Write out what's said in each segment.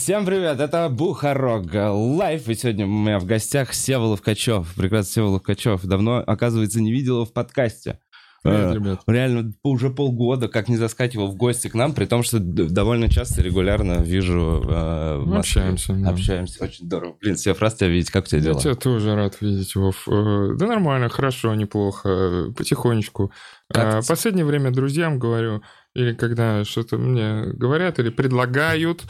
Всем привет, это Бухарог Лайв, и сегодня у меня в гостях Сева Ловкачев, прекрасный Сева Ловкачев. Давно, оказывается, не видел его в подкасте. Привет, Э, ребят. Реально, уже полгода, как не заскакивал в гости к нам, при том, что довольно часто, регулярно вижу э, в Москве. общаемся, да. Общаемся, очень здорово. Блин, Сев, раз тебя видеть, как у тебя Я дела? тебя тоже рад видеть, Вов. Э, Да нормально, хорошо, неплохо, э, потихонечку. Как А, Последнее время друзьям говорю, или когда что-то мне говорят или предлагают,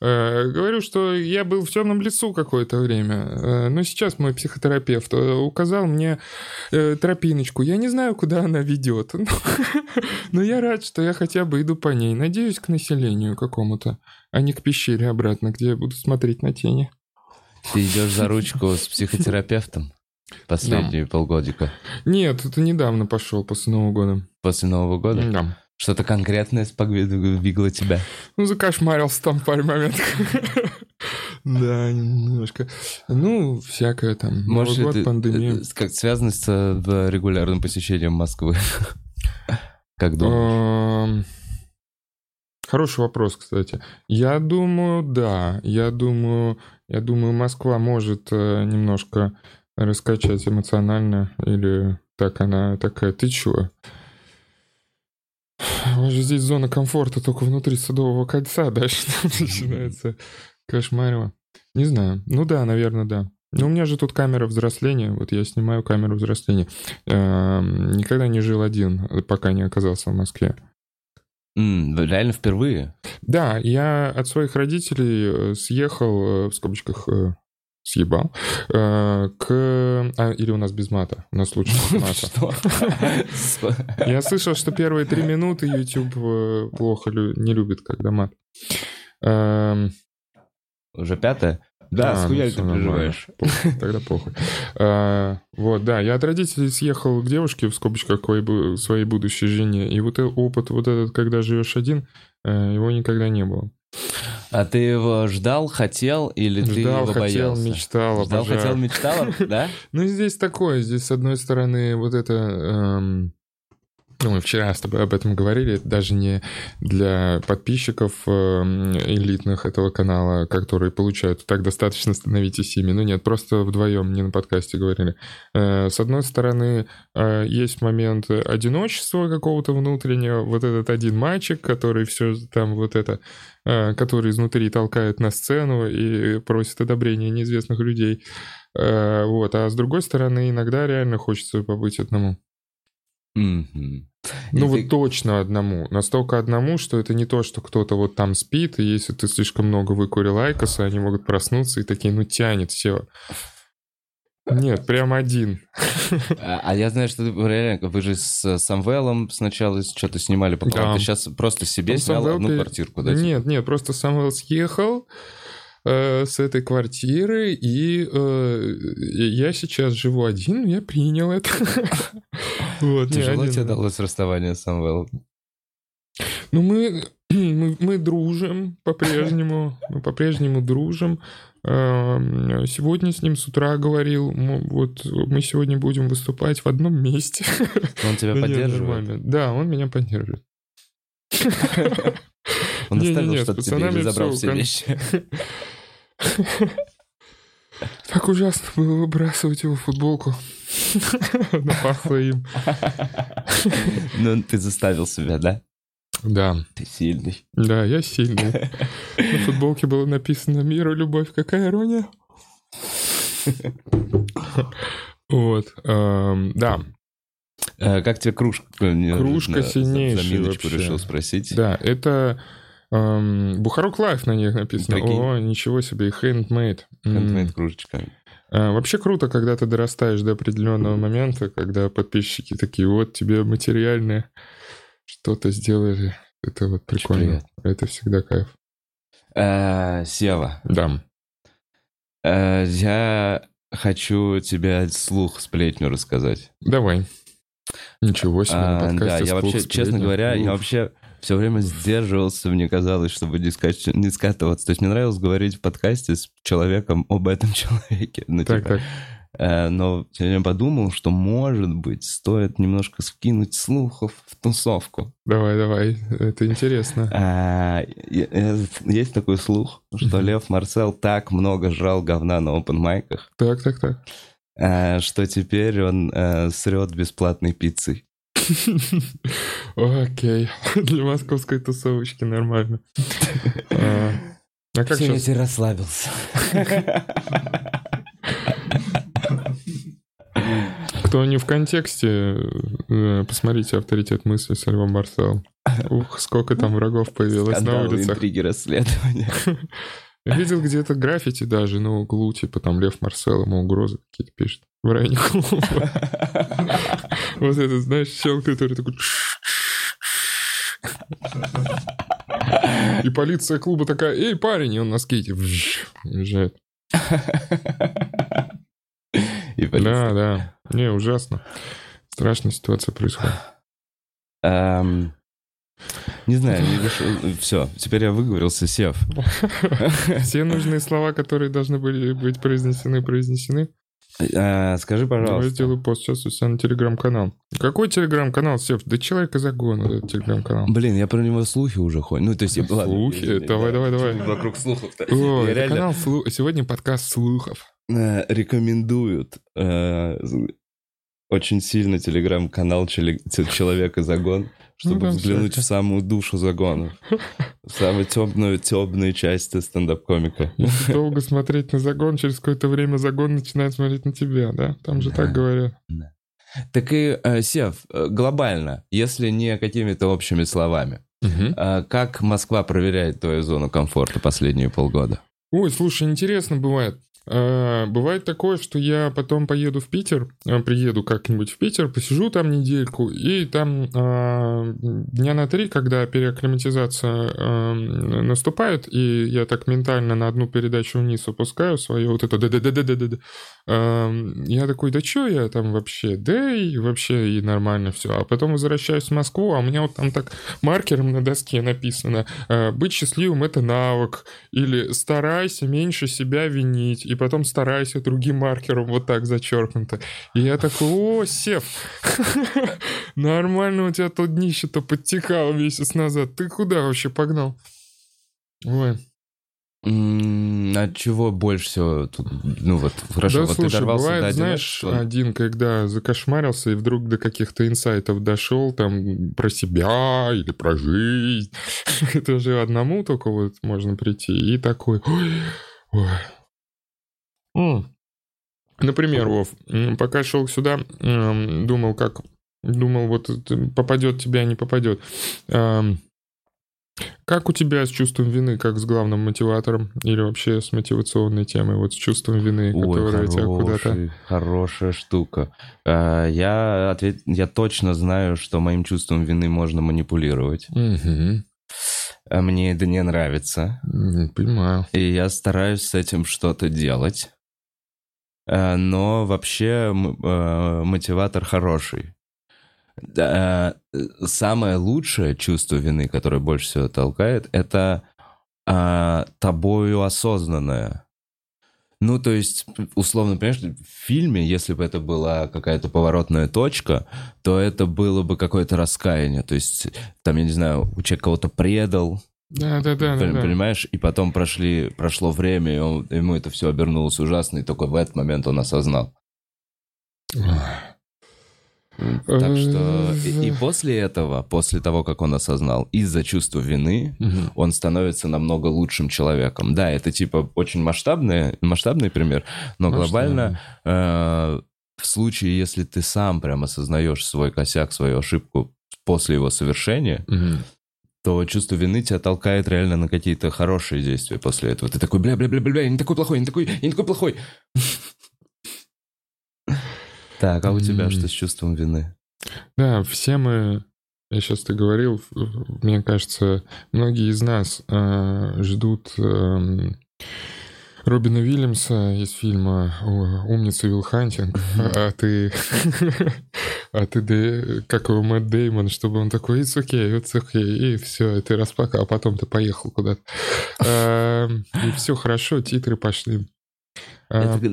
э, говорю, что я был в темном лесу какое-то время. Э, Но сейчас мой психотерапевт э, указал мне э, тропиночку. Я не знаю, куда она ведет. Но я рад, что я хотя бы иду по ней. Надеюсь, к населению какому-то, а не к пещере обратно, где я буду смотреть на тени. Ты идешь за ручку с психотерапевтом последние полгодика Нет, это недавно пошел после Нового года. после Нового года? Да. Что-то конкретное сподвигло тебя? Ну, закошмарился там в паре моментов. Да, немножко. Ну, всякое там. Может, Новый год, это пандемия. э, как связано с э, регулярным посещением Москвы? Как думаешь? Эм, Хороший вопрос, кстати. Я думаю, да. Я думаю, я думаю, Москва может э, немножко раскачать эмоционально, или так она такая, ты чё? У вас же здесь зона комфорта только внутри Садового кольца, дальше там начинается кошмарево. Не знаю. Ну да, наверное, да. Но у меня же тут камера взросления, вот я снимаю камеру взросления. Эм, Никогда не жил один, пока не оказался в Москве. Реально впервые? Да, я от своих родителей э, съехал, э, в скобочках, э, съебал, э, к... А, или у нас без мата? У нас лучше без мата. Я слышал, что первые три минуты YouTube э, плохо не любит, когда мат. Эм, Уже пятое? Да, а, с ну ты переживаешь? Похуй, Тогда похуй. А, Вот, да, я от родителей съехал к девушке, в скобочках, к своей бу- своей будущей жене. И вот опыт вот этот, когда живешь один, его никогда не было. А ты его ждал, хотел или ты Ждал, его хотел, боялся? мечтал, Ждал, обожаю. хотел, мечтал, да? Ну, здесь такое, здесь, с одной стороны, вот это... ну, мы вчера с тобой об этом говорили, это даже не для подписчиков эм, элитных этого канала, которые получают так достаточно становитесь ими. Ну нет, просто вдвоем, не на подкасте говорили. Э, С одной стороны, э, есть момент одиночества какого-то внутреннего, вот этот один мальчик, который все там вот это, э, который изнутри толкает на сцену и просит одобрения неизвестных людей. Э, Вот, а с другой стороны, иногда реально хочется побыть одному. Ну И вот ты- точно одному. Настолько одному, что это не то, что кто-то вот там спит, и если ты слишком много выкурил айкоса, они могут проснуться и такие, ну тянет, все. Нет, прям один. А а я знаю, что реально, вы же с Самвелом сначала что-то снимали по Да. Ты сейчас просто себе Ну, снял Самвел одну квартирку, да? типа? Нет, нет, просто Самвел съехал э, с этой квартиры, и э, я сейчас живу один, я принял это. Вот, Тяжело один, тебе да. далось расставание с Самвелом? Ну, мы, мы, мы дружим по-прежнему. Мы по-прежнему дружим. Эм, Сегодня с ним с утра говорил, вот мы сегодня будем выступать в одном месте. Он тебя нет, поддерживает? Да, он меня поддерживает. Он оставил с что-то тебе забрал все вещи? Так ужасно было выбрасывать его футболку. Она пахла им. Ну, ты заставил себя, да? Да, Ты сильный. да, я сильный. На футболке было написано «Мир и любовь». Какая ирония? Вот, эм, да, Э, Как тебе кружка? Кружка за- сильнейшая Заминочку вообще. решил спросить. да, это эм, Бухарог Лайв на них написано. Прикинь. О, ничего себе, handmade. М. Handmade кружечка. А, Вообще круто, когда ты дорастаешь до определенного момента, когда подписчики такие, вот тебе материальное что-то сделали. Это вот прикольно. Это всегда кайф. Э, Сева, Да. э, я хочу тебе слух сплетню рассказать. Давай. Ничего себе, на А, подкасте да, я вообще, честно говоря, я вообще все время сдерживался, мне казалось, чтобы не, скач- не скатываться. То есть мне нравилось говорить в подкасте с человеком об этом человеке. Ну, Так, типа, так. Э, но я подумал, что, может быть, стоит немножко скинуть слухов в тусовку. Давай, давай, это интересно. А, есть такой слух, что Лев Марсел так много жрал говна на опенмайках. Так, так, так. А, что теперь он э, срет бесплатной пиццей. Окей, для московской тусовочки нормально. А, а как Все, сейчас? я расслабился. Кто не в контексте, э, посмотрите «Авторитет мысли» с Львом Марселом. Ух, сколько там врагов появилось Скандалы, на улицах. интриги, расследования. Я видел где-то граффити даже на углу, типа там Лев Марсел ему угрозы какие-то пишет в районе клуба. Вот это, знаешь, чел, который такой... И полиция клуба такая, эй, парень, и он на скейте уезжает. Да, да. Не, ужасно. Страшная ситуация происходит. Не знаю, не вышел. Все, теперь я выговорился, сев. Все нужные слова, которые должны были быть произнесены, произнесены. А, скажи, пожалуйста. Я сделаю пост сейчас у себя на телеграм-канал. Какой телеграм-канал, Сев? Да человек из загона, этот телеграм-канал. Блин, я про него слухи уже ходят. Ну, то есть... Слухи? Ладно, давай, давай, давай. Вокруг слухов-то. О, это реально... канал слух... Сегодня подкаст слухов. Э, рекомендуют э, очень сильно телеграм-канал «Человек из огон» чтобы ну, взглянуть в самую душу загона. В самую темную, темную часть стендап-комика. Если долго смотреть на загон, через какое-то время загон начинает смотреть на тебя, да? Там же так говорят. Так и, э, Сев, э, глобально, если не какими-то общими словами, угу. как Москва проверяет твою зону комфорта последние полгода? Ой, слушай, интересно бывает. А, бывает такое, что я потом поеду в Питер, а, приеду как-нибудь в Питер, посижу там недельку, и там э, дня на три, когда переакклиматизация наступает, и я так ментально на одну передачу вниз опускаю свое вот это да да да да да да я такой, да что я там вообще, да и вообще и нормально все. А потом возвращаюсь в Москву, а у меня вот там так маркером на доске написано, э, быть счастливым это навык, или старайся меньше себя винить, и потом старайся другим маркером вот так зачеркнуто. И я такой, о, Сев, нормально у тебя то днище-то подтекало месяц назад. Ты куда вообще погнал? Ой. От чего больше всего тут, ну вот, хорошо, да, вот слушай, ты дорвался бывает, до знаешь, один, когда закошмарился и вдруг до каких-то инсайтов дошел, там, про себя или про жизнь. Это же одному только вот можно прийти и такой, ой, ой, Например, Вов, пока шел сюда, думал, как... Думал, вот попадет тебя, не попадет. Как у тебя с чувством вины, как с главным мотиватором или вообще с мотивационной темой, вот с чувством вины, Ой, которая хороший, тебя куда-то... Хорошая штука. А, я, ответ... я точно знаю, что моим чувством вины можно манипулировать. Угу. Мне это не нравится. Понимаю. И я стараюсь с этим что-то делать. Э, но вообще мотиватор хороший. Э, самое лучшее чувство вины, которое больше всего толкает, это тобою осознанное. Ну, то есть, условно, понимаешь, в фильме, если бы это была какая-то поворотная точка, то это было бы какое-то раскаяние. То есть, там, я не знаю, у человека кого-то предал, да, да, да, да. Понимаешь? И потом прошли, прошло время, и он, ему это все обернулось ужасно, и только в этот момент он осознал. Так что и, и после этого, после того, как он осознал, из-за чувства вины, угу. он становится намного лучшим человеком. Да, это типа очень масштабный, масштабный пример, но глобально э, в случае, если ты сам прям осознаешь свой косяк, свою ошибку после его совершения, угу то чувство вины тебя толкает реально на какие-то хорошие действия после этого. Ты такой, бля-бля-бля-бля, я не такой плохой, я не такой, я не такой плохой. Так, а у тебя что с чувством вины? Да, все мы, я сейчас ты говорил, мне кажется, многие из нас э, ждут э, Робина Уильямса из фильма «Умница Вилл Хантинг», а ты... А ты, как его Мэтт Деймон, чтобы он такой, it's okay, it's okay, и все, и ты распакал, а потом ты поехал куда-то. Эм, и все хорошо, титры пошли. А, Это,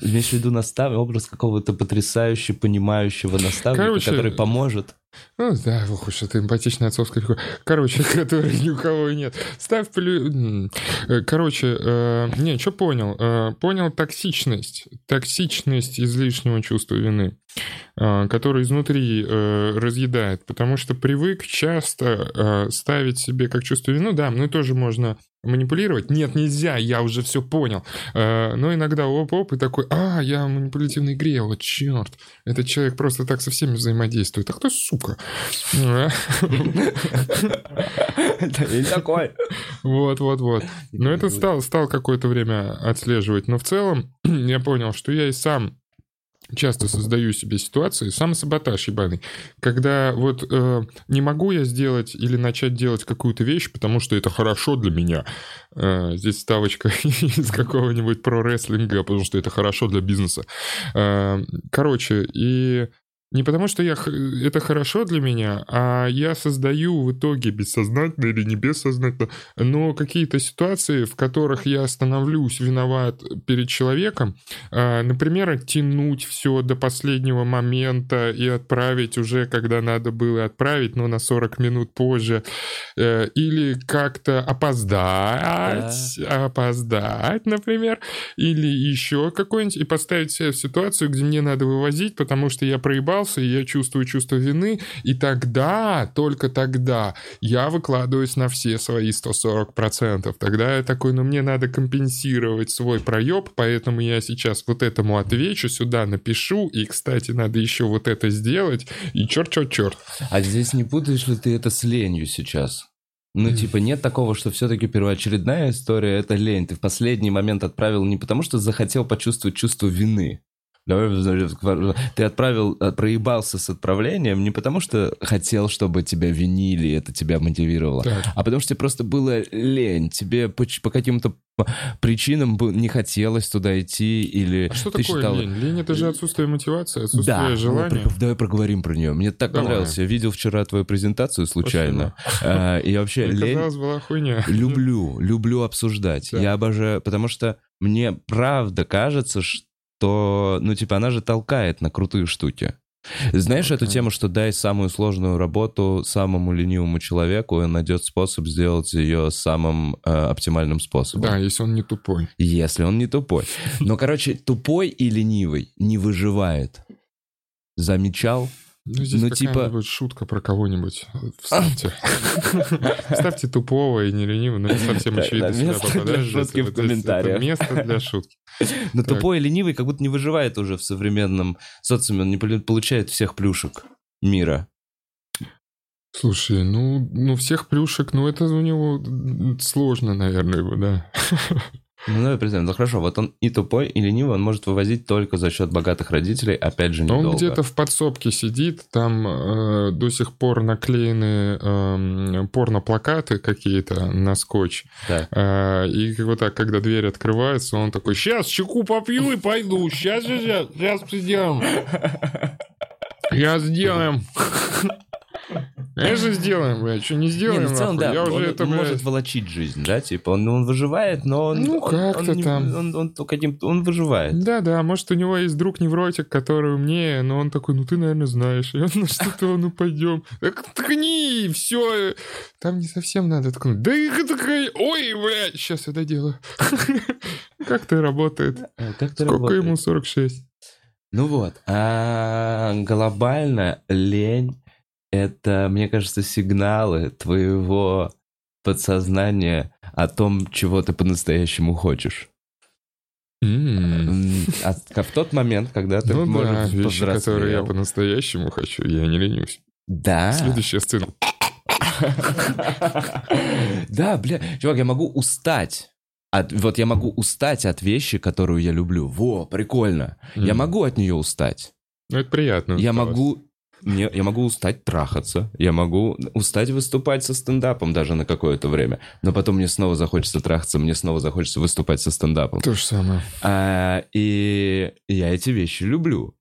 имеешь в виду настав... образ какого-то потрясающего, понимающего наставника, Короче, который поможет? Ну да, ох уж это эмпатичная отцовская фигура. Короче, которой ни у кого нет. Ставь плю... э, Короче, э, не, что понял? Э, понял токсичность. Токсичность излишнего чувства вины, который изнутри э, разъедает. Потому что привык часто э, ставить себе как чувство вины. Да, ну тоже можно манипулировать. Нет, нельзя, я уже все понял. Э, но иногда оп-оп, и такой, а, я в манипулятивной игре, вот черт. Этот человек просто так со всеми взаимодействует. А кто сука? Не такой. Вот, вот, вот. Но это стал какое-то время отслеживать. Но в целом я понял, что я и сам часто создаю себе ситуации, самосаботаж ебаный, когда вот э, не могу я сделать или начать делать какую-то вещь, потому что это хорошо для меня. Э, здесь ставочка из какого-нибудь про-рестлинга, потому что это хорошо для бизнеса. Э, короче, и не потому, что я, это хорошо для меня, а я создаю в итоге бессознательно или не бессознательно, но какие-то ситуации, в которых я становлюсь виноват перед человеком, а, например, оттянуть все до последнего момента и отправить уже, когда надо было отправить, но на 40 минут позже, Э, или как-то опоздать, опоздать, например, или еще какой-нибудь, и поставить себя в ситуацию, где мне надо вывозить, потому что я проебался, и я чувствую чувство вины, и тогда, только тогда, я выкладываюсь на все свои 140%. Тогда я такой, ну мне надо компенсировать свой проеб, поэтому я сейчас вот этому отвечу, сюда напишу, и, кстати, надо еще вот это сделать, и черт-черт-черт. А здесь не путаешь ли ты это с ленью сейчас? Ну, типа, нет такого, что все-таки первоочередная история — это лень. Ты в последний момент отправил не потому, что захотел почувствовать чувство вины. Ты отправил, э, проебался с отправлением не потому, что хотел, чтобы тебя винили, это тебя мотивировало, Так. а потому что тебе просто было лень. Тебе по, по каким-то причинам не хотелось туда идти, или А что ты такое считал... лень? Лень — это же отсутствие мотивации, отсутствие Да, ну, желания. про- давай проговорим про нее. Мне так Давай. понравилось. Я видел вчера твою презентацию случайно. А, И вообще, Мне лень казалось, была хуйня. люблю, люблю обсуждать. Да. Я обожаю, потому что мне правда кажется, что, ну, типа, она же толкает на крутые штуки. Знаешь эту тему, что дай самую сложную работу самому ленивому человеку, и он найдет способ сделать ее самым э, оптимальным способом. Да, если он не тупой. Если он не тупой. Но, короче, тупой и ленивый не выживает. Замечал? Ну, здесь Ну, какая-нибудь шутка про кого-нибудь. Вставьте. Вставьте тупого и не ленивого, но не совсем Да, очевидно для попадаешь. шутки в комментариях. Место для шутки. Но тупой и ленивый как будто не выживает уже в современном социуме. Он не полу- получает всех плюшек мира. Слушай, ну, ну всех плюшек, ну это у него сложно, наверное, его, да. Ну, представим. Ну, хорошо, вот он и тупой, и ленивый, он может вывозить только за счет богатых родителей, опять же, недолго. он где-то в подсобке сидит, там э, до сих пор наклеены эм, порно-плакаты какие-то на скотч. Да. А, И вот так, когда дверь открывается, он такой, сейчас чеку попью и пойду, сейчас, сейчас, сейчас сделаем. Сейчас сделаем. Конечно, сделаем, блядь, что не Не, сделаем, ну, в целом, нахуй? да, Я уже он, это, он блядь, может волочить жизнь, да, типа, он, он выживает, но он... Ну, он- как-то он не- там. Он, он, то каким-то- он выживает. Да-да, может, у него есть друг-невротик, который умнее, но он такой, ну ты, наверное, знаешь. И он, ну что-то, ну пойдем. Так ткни, все. Там не совсем надо ткнуть. Да и такая, ой, блядь, сейчас я доделаю. Как это работает? Э, это Сколько ему 46? Ну вот, а глобально лень — это, мне кажется, сигналы твоего подсознания о том, чего ты по-настоящему хочешь. М. М, А в тот момент, когда ты, Ну может, да, вещи, которые я по-настоящему хочу, я не ленюсь. Да. Следующая сцена. Да, бля, чувак, я могу устать. От, вот я могу устать от вещи, которую я люблю. Во, прикольно. Я М. могу от нее устать. Ну, это приятно. Я усталость. могу... Не, я могу устать трахаться, я могу устать выступать со стендапом даже на какое-то время, но потом мне снова захочется трахаться, мне снова захочется выступать со стендапом. То же самое. А, и я эти вещи люблю.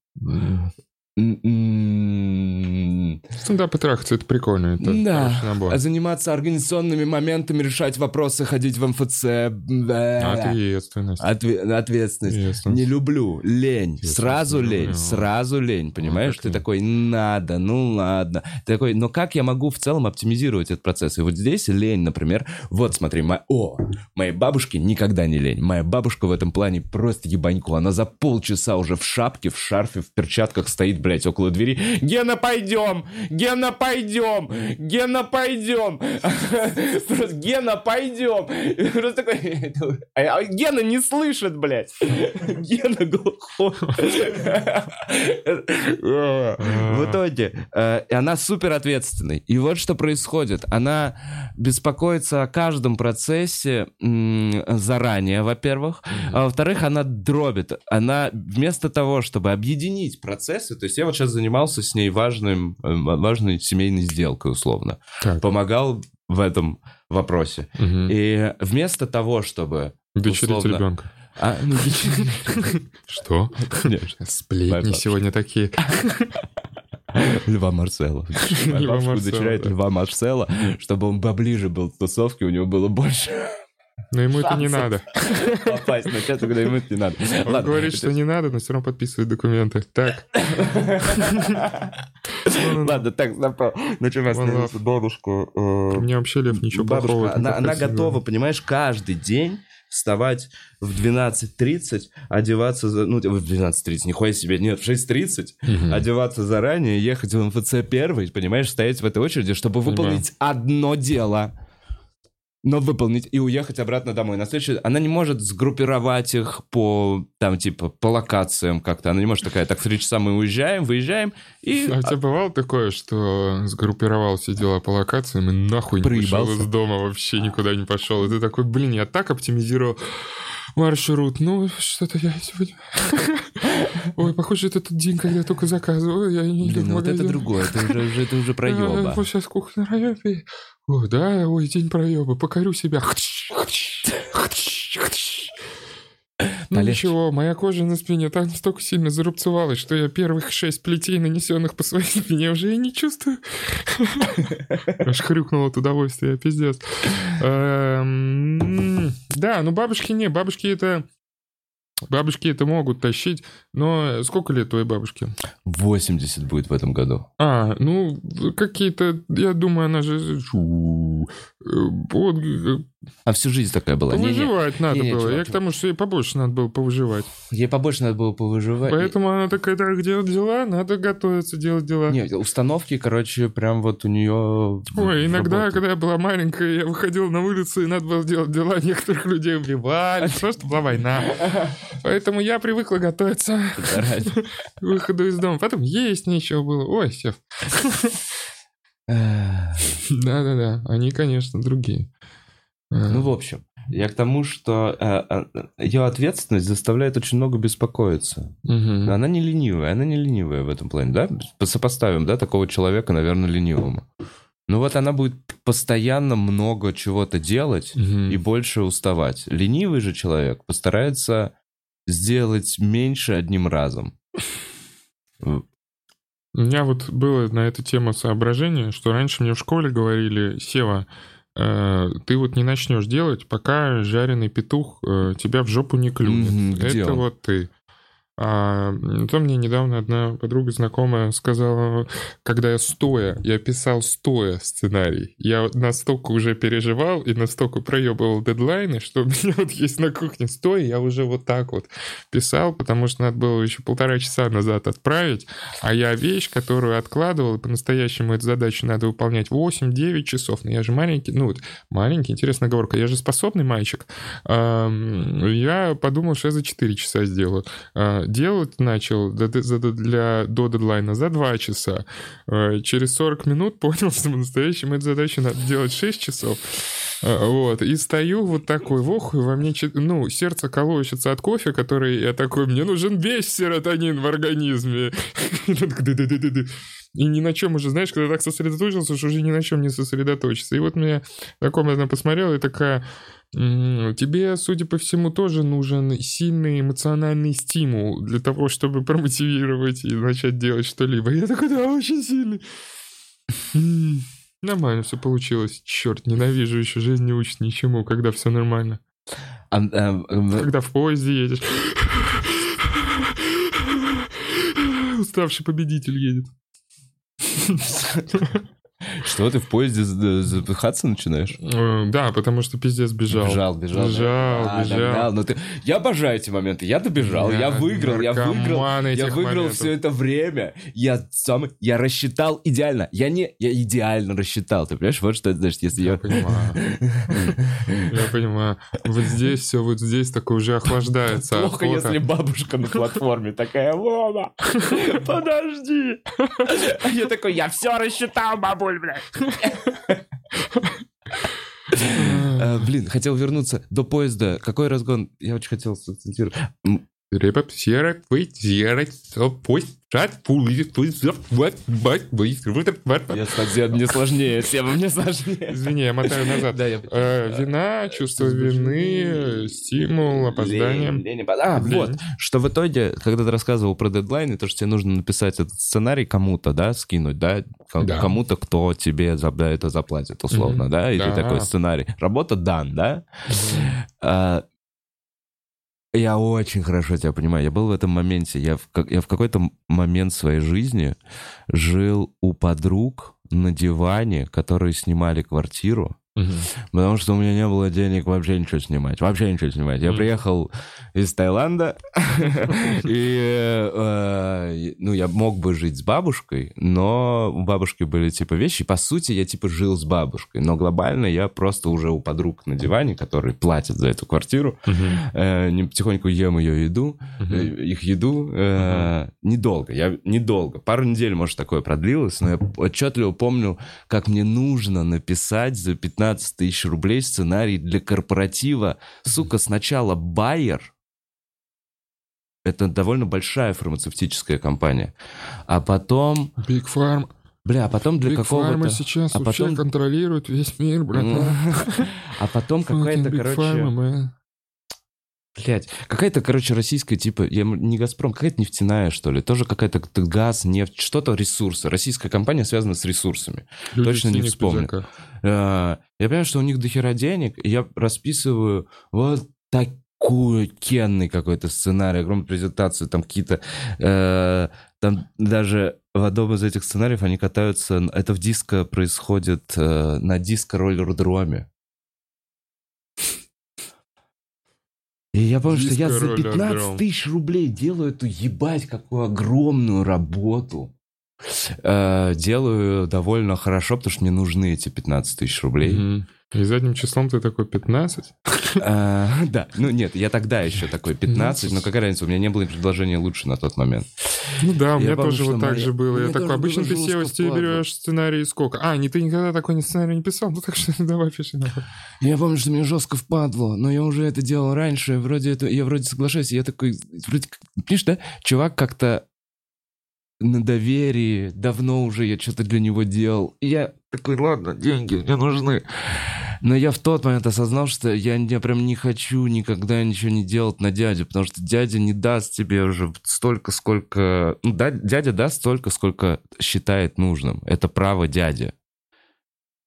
М. М-м. Стендап и трахаться — это прикольно. Это Да. набор. Заниматься организационными моментами, решать вопросы, ходить в МФЦ. Ответственность. Отве- ответственность. Ответственность. Не люблю. Лень. Сразу лень. Сразу лень. Понимаешь? так Ты такой, надо, ну ладно. Ты такой, но как я могу в целом оптимизировать этот процесс? И вот здесь лень, например. Вот смотри, мо- о, моей бабушке никогда не лень. Моя бабушка в этом плане просто ебанько. Она за полчаса уже в шапке, в шарфе, в перчатках стоит, блядь, около двери. Гена, пойдем! Гена, пойдем! Гена, пойдем! Просто Гена, пойдем! Просто такой... А а Гена не слышит, блядь! Гена глухой. В итоге, э, она супер ответственной. И вот что происходит. Она беспокоится о каждом процессе заранее, во-первых. А во-вторых, она дробит. Она вместо того, чтобы объединить процессы, то есть я вот сейчас занимался с ней важным, э, важной семейной сделкой, условно. Так. Помогал в этом вопросе. Мгм. И вместо того, чтобы... Дочерить условно- ребенка. А, ну, Что? Сплетни сегодня такие. Льва Марсела. Льва Марсела, удочеряет. Льва Марсела, чтобы он поближе был к тусовке, у него было больше Но ему это не надо. попасть. Но сейчас когда ему это не надо. Он Ладно, говорит, что не надо, но все равно подписывает документы. Так. Ладно, так. На чем остановился? Бабушка. э, Мне вообще, Лев, ничего плохого. она, готова, понимаешь, каждый день вставать в 12.30, одеваться за... Ну, в 12.30, нихуя себе, нет, в 6.30, Мгм. одеваться заранее, ехать в МФЦ первый, понимаешь, стоять в этой очереди, чтобы Понимаю. выполнить одно дело. Но выполнить и уехать обратно домой. На следующий... Она не может сгруппировать их по, там, типа, по локациям как-то. Она не может такая, так, в три часа мы уезжаем, выезжаем, и... А у тебя бывало такое, что сгруппировал все дела по локациям и нахуй не Проебался? из дома, вообще никуда не пошел. И ты такой, блин, я так оптимизировал маршрут. Ну, что-то я сегодня... Ой, похоже, это тот день, когда я только заказываю. Я не Блин, ну вот это другое, это уже, уже- это уже проеба. Сейчас кухня. О, да, ой, день проеба. Покорю себя. Ну ничего, моя кожа на спине так настолько сильно зарубцевалась, что я первых шесть плетей, нанесенных по своей спине, уже и не чувствую. Аж хрюкнул от удовольствия, пиздец. Эм, Да, ну бабушки не, бабушки это... Бабушки это могут тащить, но сколько лет твоей бабушке? 80 будет в этом году. А, ну, какие-то, я думаю, она же... Э, Вот, э, А всю жизнь такая была. Повыживать надо Не-не, было. чувак, Я к тому, что ей побольше надо было повыживать. Ей побольше надо было повыживать. Поэтому она такая, так, делать дела, надо готовиться, делать дела. Нет, установки, короче, прям вот у нее... Ой, иногда, когда я была маленькая, я выходил на улицу, и надо было делать дела, некоторых людей убивали, что была война. Поэтому я привыкла готовиться к выходу из дома. Потом есть нечего было. Ой, Сев. Да-да-да, они, конечно, другие. Ну, в общем, я к тому, что ее ответственность заставляет очень много беспокоиться. мгм. Она не ленивая, она не ленивая в этом плане, да? Сопоставим, да, такого человека, наверное, ленивому. Ну вот она будет постоянно много чего-то делать Мгм. и больше уставать. Ленивый же человек постарается сделать меньше одним разом. У меня вот было на эту тему соображение, что раньше мне в школе говорили, Сева, э, ты вот не начнешь делать, пока жареный петух э, тебя в жопу не клюнет. Где Это он? вот ты. А, то мне недавно одна подруга знакомая сказала, когда я стоя, я писал стоя сценарий, я настолько уже переживал и настолько проебывал дедлайны, что у меня вот есть на кухне стоя, я уже вот так вот писал, потому что надо было еще полтора часа назад отправить, а я вещь, которую откладывал, по-настоящему эту задачу надо выполнять 8-9 часов, но я же маленький, ну маленький, интересная оговорка, я же способный мальчик, я подумал, что я за 4 часа сделаю. Делать начал для, до дедлайна за 2 часа. А, Через 40 минут понял, что по-настоящему эту задачу надо делать 6 часов. А, Вот, и стою вот такой, вох, и во мне, ну, сердце колочется от кофе, который я такой, мне нужен весь серотонин в организме. И ни на чем уже, знаешь, когда так сосредоточился, что уже ни на чем не сосредоточиться. И вот меня знакомая она посмотрела и такая, «М, тебе, судя по всему, тоже нужен сильный эмоциональный стимул для того, чтобы промотивировать и начать делать что-либо. Я такой, да, очень сильный. Нормально все получилось. Черт, ненавижу еще жизнь не учит ничему, когда все нормально. А, а, Когда в поезде едешь. Уставший победитель едет. Что, ты в поезде за- запыхаться начинаешь? Э, Да, потому что пиздец бежал. Бежал, бежал. Бежал, да. А, бежал. догнал. Ну ты... Я обожаю эти моменты. Я добежал, я, Я выиграл, я выиграл. Я выиграл моментов. все это время. Я сам, я рассчитал идеально. Я не, я идеально рассчитал. Ты понимаешь, вот что это значит, если Я я... понимаю. Я понимаю. Вот здесь все, вот здесь такое уже охлаждается. Плохо, если бабушка на платформе такая, Вова, подожди. А я такой, я все рассчитал, бабуль, блядь. Э, Блин, хотел вернуться до поезда. Какой разгон? Я очень хотел сакцентировать. Репап, сера, пыть, сера, пусть, шат, пулы, пусть, бат, бат, бат, бат, бат. Я сказал, мне сложнее, Сева, мне сложнее. Извини, я мотаю назад. Да, я... Э, Вина, чувство вины, стимул, опоздание. А, вот, что в итоге, когда ты рассказывал про дедлайны, то, что тебе нужно написать этот сценарий кому-то, да, скинуть, да, Ко- Да. кому-то, кто тебе за это заплатит, условно, да, и ты Да. такой сценарий. Работа дан, да? Я очень хорошо тебя понимаю. Я был в этом моменте. Я в, я в какой-то момент своей жизни жил у подруг на диване, которые снимали квартиру, Потому что у меня не было денег вообще ничего снимать. Вообще ничего снимать. Я приехал из Таиланда, и, э, ну, я мог бы жить с бабушкой, но у бабушки были, типа, вещи. По сути, я, типа, жил с бабушкой, но глобально я просто уже у подруг на диване, которые платят за эту квартиру, э, потихоньку ем ее еду, э, их еду. Недолго, я недолго. Пару недель, может, такое продлилось, но я отчетливо помню, как мне нужно написать за 15 тысяч рублей сценарий для корпоратива. Сука, сначала Байер, это довольно большая фармацевтическая компания, а потом, Big Pharma. бля, а потом для какого-то... Pharma сейчас а вообще потом- контролирует весь мир, братан. А потом какая-то, короче... Блять, какая-то, короче, российская, типа, я, не Газпром, какая-то нефтяная, что ли, тоже какая-то газ, нефть, что-то ресурсы. Российская компания связана с ресурсами. Люди Точно не вспомню. пиджаках. Я понимаю, что у них дохера денег, и я расписываю вот такую кенный какой-то сценарий, огромную презентацию, там какие-то... э, Там даже в одном из этих сценариев они катаются... Это в диско происходит э, на диско-роллер-дроме. И я помню, что я за Диско-роллер-дром. 15 тысяч рублей делаю эту ебать какую огромную работу. Э, Делаю довольно хорошо, потому что мне нужны эти 15 тысяч рублей. И задним числом ты такой 15? Э, Да, ну нет, я тогда еще такой 15, но какая разница, у меня не было предложения лучше на тот момент. Ну да, у меня тоже вот так моя- же было. Я такой, обычно ты сел, тебе берешь сценарий сколько? А, не ты никогда такой не сценарий не писал, ну так что давай пиши. нахуй. Я помню, что мне жестко впадло, но я уже это делал раньше, вроде это, я вроде соглашаюсь, я такой, вроде, как- понимаешь, да, чувак как-то на доверии, давно уже я что-то для него делал. И я такой, ладно, деньги мне нужны. Но я в тот момент осознал, что я, я прям не хочу никогда ничего не делать на дядю, потому что дядя не даст тебе уже столько, сколько... Ну, да, дядя даст столько, сколько считает нужным. Это право дяди.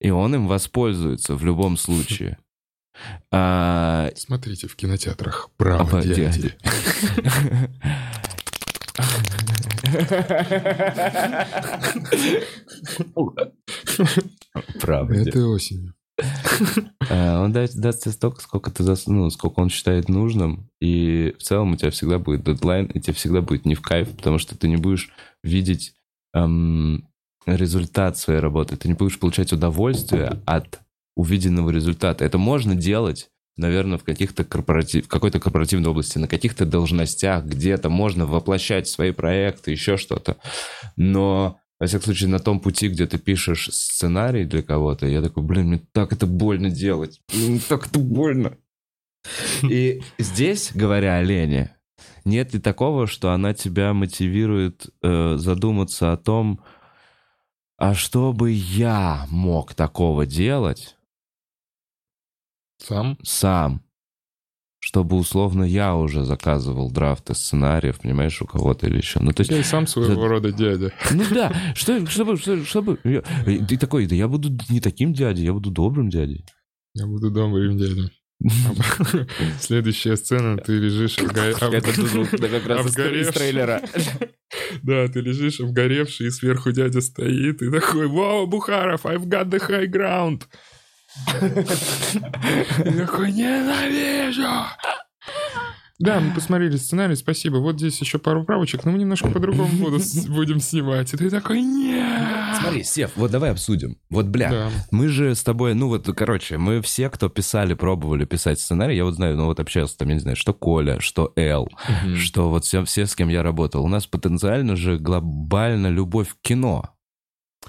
И он им воспользуется в любом случае. А, Смотрите в кинотеатрах. Право Право дяди. Правда. Этой осенью. Э, Он даст, даст тебе столько, сколько ты зас- ну, сколько он считает нужным, и в целом у тебя всегда будет дедлайн, и тебе всегда будет не в кайф, потому что ты не будешь видеть эм, результат своей работы, ты не будешь получать удовольствие от увиденного результата. Это можно делать, наверное, в каких-то корпоратив, в какой-то корпоративной области, на каких-то должностях, где-то можно воплощать свои проекты, еще что-то. Но во всяком случае, на том пути, где ты пишешь сценарий для кого-то, я такой, блин, мне так это больно делать. Мне так это больно. И здесь, говоря о Лене, нет ли такого, что она тебя мотивирует э, задуматься о том, а что бы я мог такого делать Сам? сам, чтобы условно я уже заказывал драфты сценариев, понимаешь, у кого-то или еще. Ну, то есть... Я и сам своего за- рода дядя. Ну да, что, чтобы, что- чтобы... я- Ты такой, да я буду не таким дядей, я буду добрым дядей. Я буду добрым дядей. Следующая сцена, ты лежишь обгоревший. трейлера. Да, ты лежишь обгоревший, и сверху дядя стоит, и такой, вау, Бухаров, I've got the high ground. Такой, ненавижу. Да, мы посмотрели сценарий, спасибо. Вот здесь еще пару правочек, но мы немножко по-другому будем снимать. И ты такой, нет. Смотри, Сев, вот давай обсудим. Вот, бля, Да. мы же с тобой, ну вот, короче, мы все, кто писали, пробовали писать сценарий, я вот знаю, ну вот общался там, я не знаю, что Коля, что Эл, Мгм. что вот все, все, с кем я работал. У нас потенциально же глобально любовь к кино.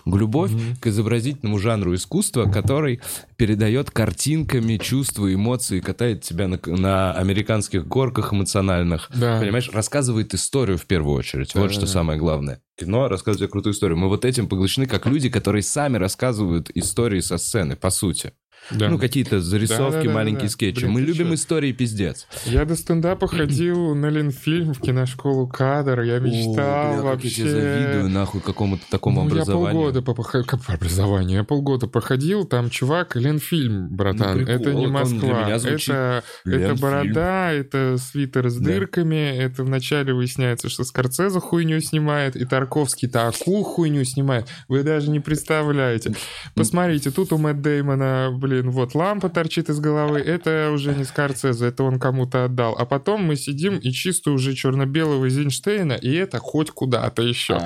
Любовь Мгм. к изобразительному жанру искусства, который передает картинками чувства, эмоции, катает тебя на, на американских горках эмоциональных. Да. Понимаешь, рассказывает историю в первую очередь. Да, вот что самое главное. Кино рассказывает крутую историю. Мы вот этим поглощены как люди, которые сами рассказывают истории со сцены, по сути. Да. Ну, какие-то зарисовки, Да-да-да-да-да. маленькие скетчи. Блин, Мы любим чё? истории пиздец. Я до стендапа ходил на Ленфильм в киношколу кадр. Я мечтал О, бля, вообще. я завидую, нахуй, какому-то такому Ну, я образованию. полгода по образованию, я полгода походил, там чувак Ленфильм, братан, Ну, прикол, это не Москва, меня звучит это, это борода, это свитер с Да. дырками, это вначале выясняется, что Скорцеза хуйню снимает, и Тарковский такую хуйню снимает, вы даже не представляете. Посмотрите, тут у Мэтт Деймона, блин, вот лампа торчит из головы, это уже не Скорцеза, это он кому-то отдал. А потом мы сидим и чисто уже черно-белого Эйзенштейна, и это хоть куда-то еще.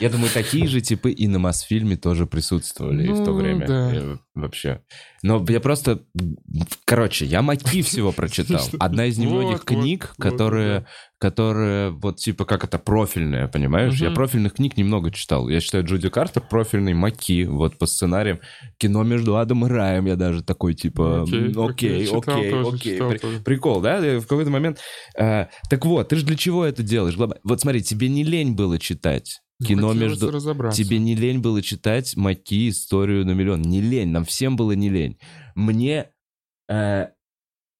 Я думаю, такие же типы и на Мосфильме тоже присутствовали и в то Ну, время. да. э, Вообще. Но я просто... Короче, я маки всего прочитал. Одна из немногих книг, которые, которые вот типа как это профильная, понимаешь? Я Мгм. профильных книг немного читал. Я считаю, Джуди Картер профильный маки, вот по сценариям. Кино между адом и раем я даже такой типа... Окей, Окей, окей, читал окей, тоже, окей. читал При- тоже. Прикол, да? И В какой-то момент... э, Так вот, ты же для чего это делаешь? Вот смотри, тебе не лень было читать. Кино между... Тебе не лень было читать Маки историю на миллион. Не лень, нам всем было не лень. Мне э,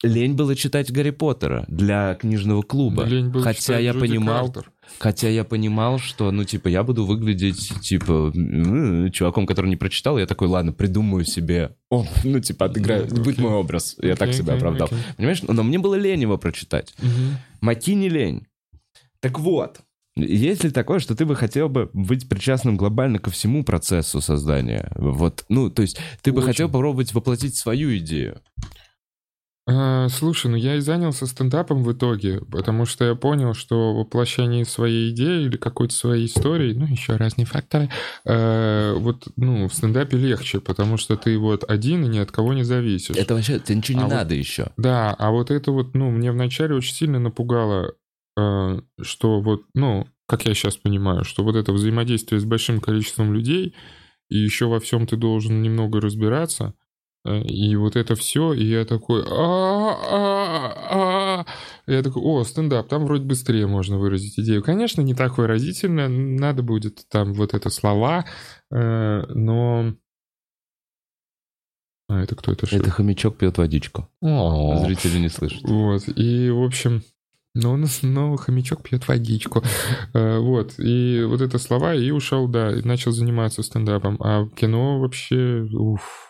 лень было читать Гарри Поттера для книжного клуба. Лень было хотя читать я Джуди понимал, Картер. хотя я понимал, что, ну, типа, я буду выглядеть, типа, м, чуваком, который не прочитал. Я такой, ладно, придумаю себе, о, ну, типа, отыграю, будь окей. мой образ. Я так Окей, себя окей, оправдал. окей. Понимаешь? Но мне было лень его прочитать. Мгм. Маки не лень. Так вот, есть ли такое, что ты бы хотел бы быть причастным глобально ко всему процессу создания? Вот, ну, то есть ты бы Очень. хотел попробовать воплотить свою идею. А, слушай, ну я и занялся стендапом в итоге, потому что я понял, что воплощение своей идеи или какой-то своей истории, ну, еще разные факторы, э, вот, ну, в стендапе легче, потому что ты вот один и ни от кого не зависишь. Это вообще, тебе ничего не А вот- надо еще. Да, а вот это вот, ну, мне вначале очень сильно напугало, э, что вот, ну, как я сейчас понимаю, что вот это взаимодействие с большим количеством людей, и еще во всем ты должен немного разбираться, э, и вот это все, и я такой, «А-а-а-а». я такой, о, стендап, там вроде быстрее можно выразить идею. Конечно, не так выразительно, надо будет там вот это слова, э, но... А, это кто это? что? Это хомячок пьет водичку. О. Зрители не слышат. Вот, и, в общем, ну, ну, хомячок пьет водичку. Э, Вот, и вот это слова, и ушел, да, и начал заниматься стендапом. А кино вообще, уф,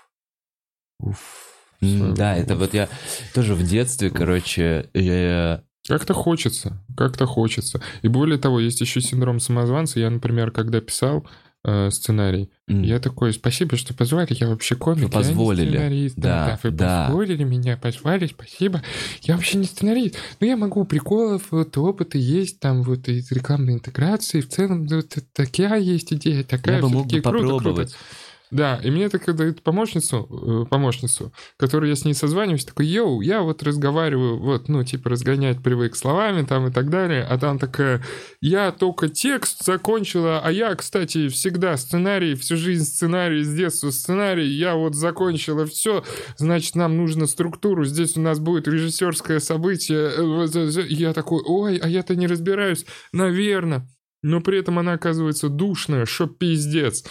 уф. Да, это вот я тоже в детстве, короче, я... Как-то хочется, как-то хочется. И более того, есть еще синдром самозванца. Я, например, когда писал э, сценарий, м, я такой, спасибо, что позвали, я вообще комик, Вы позволили. я не сценарист. Да, Да, вы да. позволили меня, позвали, спасибо. Я вообще не сценарист, но я могу приколов, вот опыты есть, там вот и рекламной интеграции, в целом вот такая есть идея, такая Я бы мог бы круто, круто. Да, и мне так дают помощницу, э, помощницу, которую я с ней созваниваюсь, такой, йоу, я вот разговариваю, вот, ну, типа, разгонять привык словами там и так далее, а там такая, я только текст закончила, а я, кстати, всегда сценарий, всю жизнь сценарий, с детства сценарий, я вот закончила все, значит, нам нужно структуру, здесь у нас будет режиссерское событие, э, я такой, ой, а я-то не разбираюсь, наверное. Но при этом она оказывается душная, что пиздец.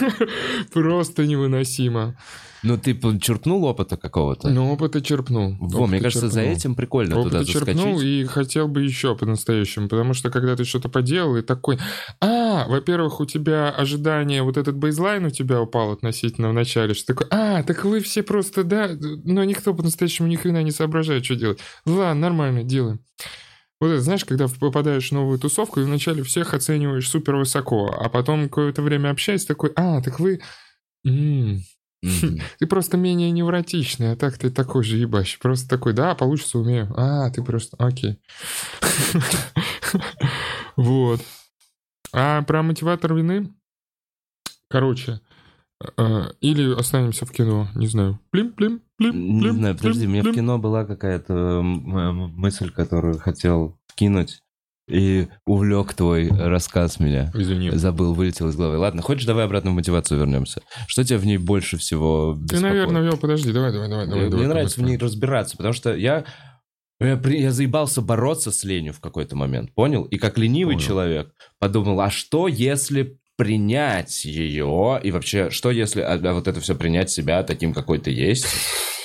Просто невыносимо. Ну, ты черпнул опыта какого-то? Ну, опыта черпнул. Во, опыта мне кажется, за черпнул. этим прикольно Опыта туда черпнул заскочить. и хотел бы еще по-настоящему, потому что когда ты что-то поделал и такой, а, во-первых, у тебя ожидание, вот этот бейзлайн у тебя упал относительно в начале, что такой, а, так вы все просто, да, но никто по-настоящему ни хрена не соображает, что делать. Ладно, нормально, делаем. Вот это, знаешь, когда попадаешь в новую тусовку, и вначале всех оцениваешь супер высоко, а потом какое-то время общаясь, такой, а, так вы... ты просто менее невротичный, а так ты такой же ебащий. Просто такой, да, получится, умею. А, ты просто, окей. Вот. А про мотиватор вины? Короче, или останемся в кино, не знаю. Плим, плим, плим, Не плим, знаю, подожди, у плим, меня в кино была какая-то мысль, которую хотел вкинуть, и увлек твой рассказ меня. Извини. Забыл, вылетел из головы. Ладно, хочешь, давай обратно в мотивацию вернемся. Что тебя в ней больше всего Ты, беспокоит? наверное, вел, подожди, давай, давай, давай. давай Мне давай, нравится в давай. ней разбираться, потому что я, я, при- я заебался бороться с ленью в какой-то момент, понял? И как ленивый Понял. человек подумал, а что если принять ее, и вообще, что если а, а вот это все принять себя таким, какой ты есть?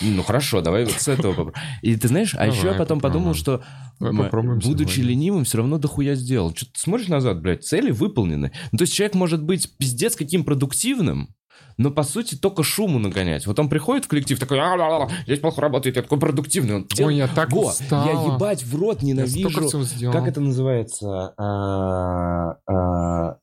Ну хорошо, давай вот с этого попробуем. И ты знаешь, а еще я потом подумал, попробуем. что Давай м, попробуем будучи сегодня. ленивым, все равно дохуя сделал. Что ты смотришь назад, блядь, цели выполнены. Ну, то есть человек может быть пиздец каким продуктивным, но по сути только шуму нагонять. Вот он приходит в коллектив такой, «А-ла-ла-ла, здесь плохо работает, я такой продуктивный. Он Ой, я так Во, устал. я ебать в рот Я ненавижу. сделал. Как это называется? А, а,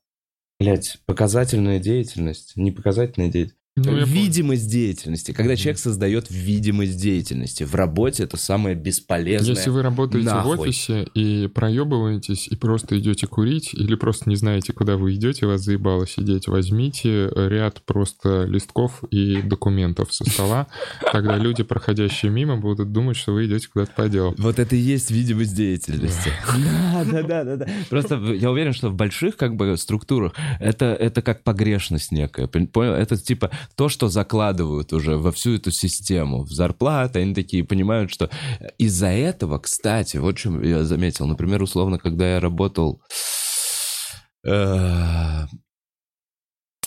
Блять, показательная деятельность, не показательная деятельность. Ну, видимость деятельности. Когда человек создает видимость деятельности. В работе это самое бесполезное. Если вы работаете нахуй. в офисе и проебываетесь, и просто идете курить, или просто не знаете, куда вы идете, вас заебало сидеть, возьмите ряд просто листков и документов со стола, тогда люди, проходящие мимо, будут думать, что вы идете куда-то по делу. Вот это и есть видимость деятельности. Да, да, да, да. Просто я уверен, что в больших как бы структурах это, это как погрешность некая. пон- Понял? Это типа то, что закладывают уже во всю эту систему. В зарплаты они такие понимают, что из-за этого, кстати, вот что я заметил. Например, условно, когда я работал... э,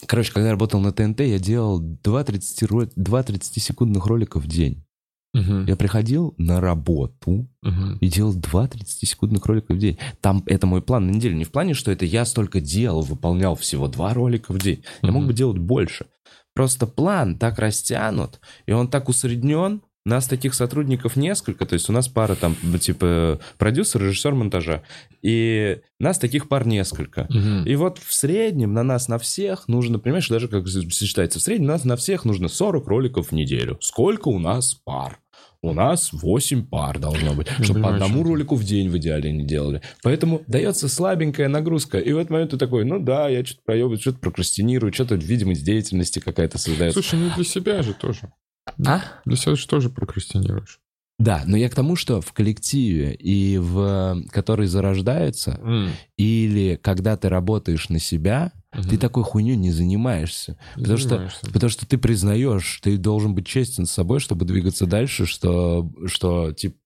Короче, когда я работал на ТНТ, я делал 2 30-секундных ролика в день. Мгм, Я приходил на работу, мгм. и делал 2 30-секундных ролика в день. Там это мой план на неделю. Не в плане, что это я столько делал, выполнял всего два ролика в день. Я мог бы делать больше. Просто план так растянут, и он так усреднен. Нас таких сотрудников несколько, то есть у нас пара там, типа, продюсер, режиссер монтажа. И нас таких пар несколько. Мгм. И вот в среднем на нас на всех нужно, понимаешь, даже как считается, в среднем на нас на всех нужно 40 роликов в неделю. Сколько у нас пар? У нас 8 пар должно быть, Я чтобы по одному ролику в день в идеале не делали. Поэтому дается слабенькая нагрузка. И в этот момент ты такой, ну да, я что-то проебываю, что-то прокрастинирую, что-то видимость деятельности какая-то создается. Слушай, ну для себя же тоже. А? Для себя же тоже прокрастинируешь. Да, но я к тому, что в коллективе и в который зарождается, М, или когда ты работаешь на себя, мгм. ты такой хуйней не занимаешься. Не Потому что, занимаешься. потому что ты признаешь, ты должен быть честен с собой, чтобы двигаться дальше, что, что типа,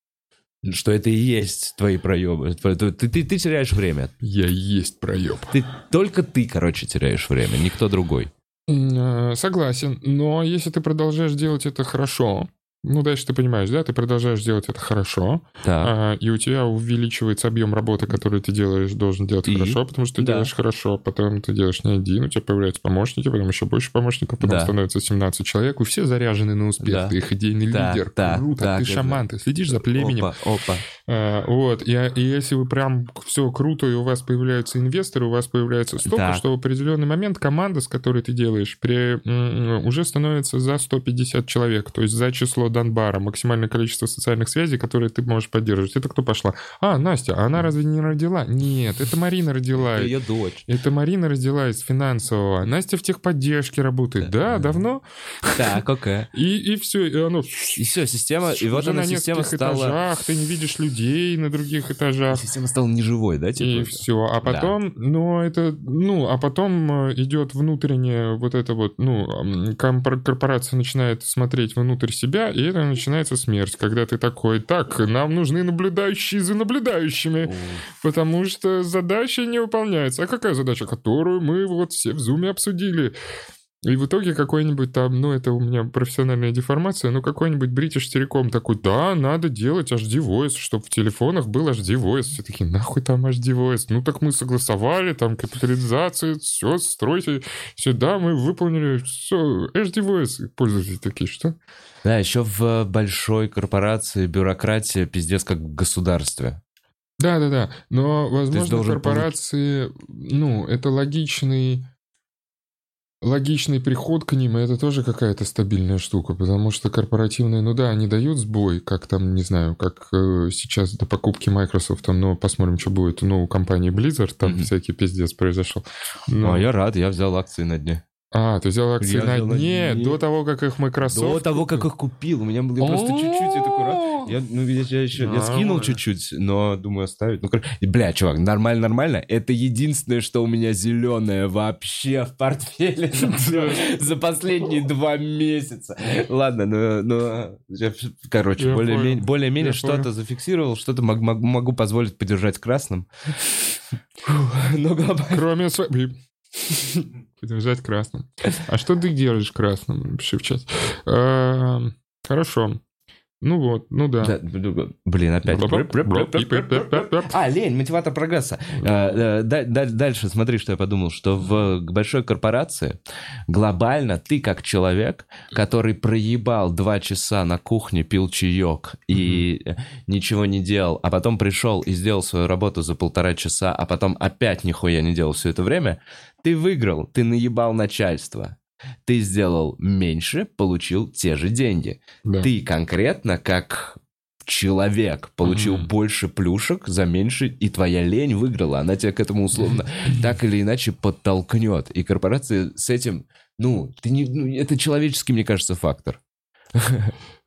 что это и есть твои проебы. Ты, ты, ты- теряешь время. Я есть проеб. Ты, только ты, короче, теряешь время, никто другой. Э, Согласен, но если ты продолжаешь делать это хорошо, ну дальше ты понимаешь, да, ты продолжаешь делать это хорошо, Так. а, и у тебя увеличивается объем работы, который ты делаешь, должен делать И? хорошо, потому что ты Да. делаешь хорошо, потом ты делаешь не один, у тебя появляются помощники, потом еще больше помощников, потом Да. становится 17 человек, и все заряжены на успех, Да. ты их идейный Так, лидер, так, круто, так, ты это- шаман, ты следишь за племенем, Опа, опа. А, вот, и, и если вы прям все круто, и у вас появляются инвесторы, у вас появляется столько, Так. что в определенный момент команда, с которой ты делаешь, при, уже становится за 150 человек, то есть за число Донбара, максимальное количество социальных связей, которые ты можешь поддерживать. Это кто пошла? А, Настя, а она разве не родила? Нет, это Марина родила. Это ее дочь. Это Марина родила из финансового. Настя в техподдержке работает. Да, давно. Так, окей. И, и все, и оно И все, система, и вот она на система стала... этажах, ты не видишь людей, людей на других этажах. Система стала неживой, да? Типа, И все. А потом, ну, это, ну, а потом э, идет внутреннее вот это вот, ну, корпорация начинает смотреть внутрь себя, и это начинается смерть, когда ты такой, так, нам нужны наблюдающие за наблюдающими, О, потому что задача не выполняется. А какая задача, которую мы вот все в зуме обсудили? И в итоге какой-нибудь там, ну, это у меня профессиональная деформация, ну, какой-нибудь бритиш телеком такой, да, надо делать HD Voice, чтобы в телефонах был HD Voice. Все такие, нахуй там HD Voice? Ну, так мы согласовали, там, капитализацию, все, стройте сюда, мы выполнили, все, HD Voice. Пользователи такие, что? Да, еще в большой корпорации бюрократия пиздец как в государстве. Да-да-да, но, возможно, корпорации, ну, это логичный логичный приход к ним, это тоже какая-то стабильная штука, потому что корпоративные, ну да, они дают сбой, как там, не знаю, как э, сейчас до покупки Microsoft, там, ну, посмотрим, что будет, ну, у компании Blizzard, там Мгм. всякий пиздец произошел. Ну, Но- а я рад, я взял акции на дне. А, ты взял акции Я на дне дне. до того, как их Microsoft... До того, как их купил, у меня было просто чуть-чуть, я такой рад. Я, ну, я, я еще, я скинул чуть-чуть, но думаю оставить. Ну, короче, бля, чувак, нормально, нормально. Это единственное, что у меня зеленое вообще в портфеле за, последние два месяца. Ладно, ну, ну короче, более-менее, что-то зафиксировал, что-то мог- мог- могу позволить подержать красным. Но глобально. Кроме своей... Подержать красным. А что ты делаешь красным? Пиши в чат. Эм, Хорошо. Ну вот, ну да. Да, блин, опять. А, лень, мотиватор прогресса. Э, да- Дальше смотри, что я подумал, что в большой корпорации глобально ты как человек, который проебал два часа на кухне, пил чаек и ничего не делал, а потом пришел и сделал свою работу за полтора часа, а потом опять нихуя не делал все это время, ты выиграл, ты наебал начальство. Ты сделал меньше, получил те же деньги Да. ты конкретно как человек получил Мгм. больше плюшек за меньше, и твоя лень выиграла. Она тебя к этому условно так или иначе подтолкнет. И корпорации с этим, ну, ты не, ну, это человеческий, мне кажется, фактор.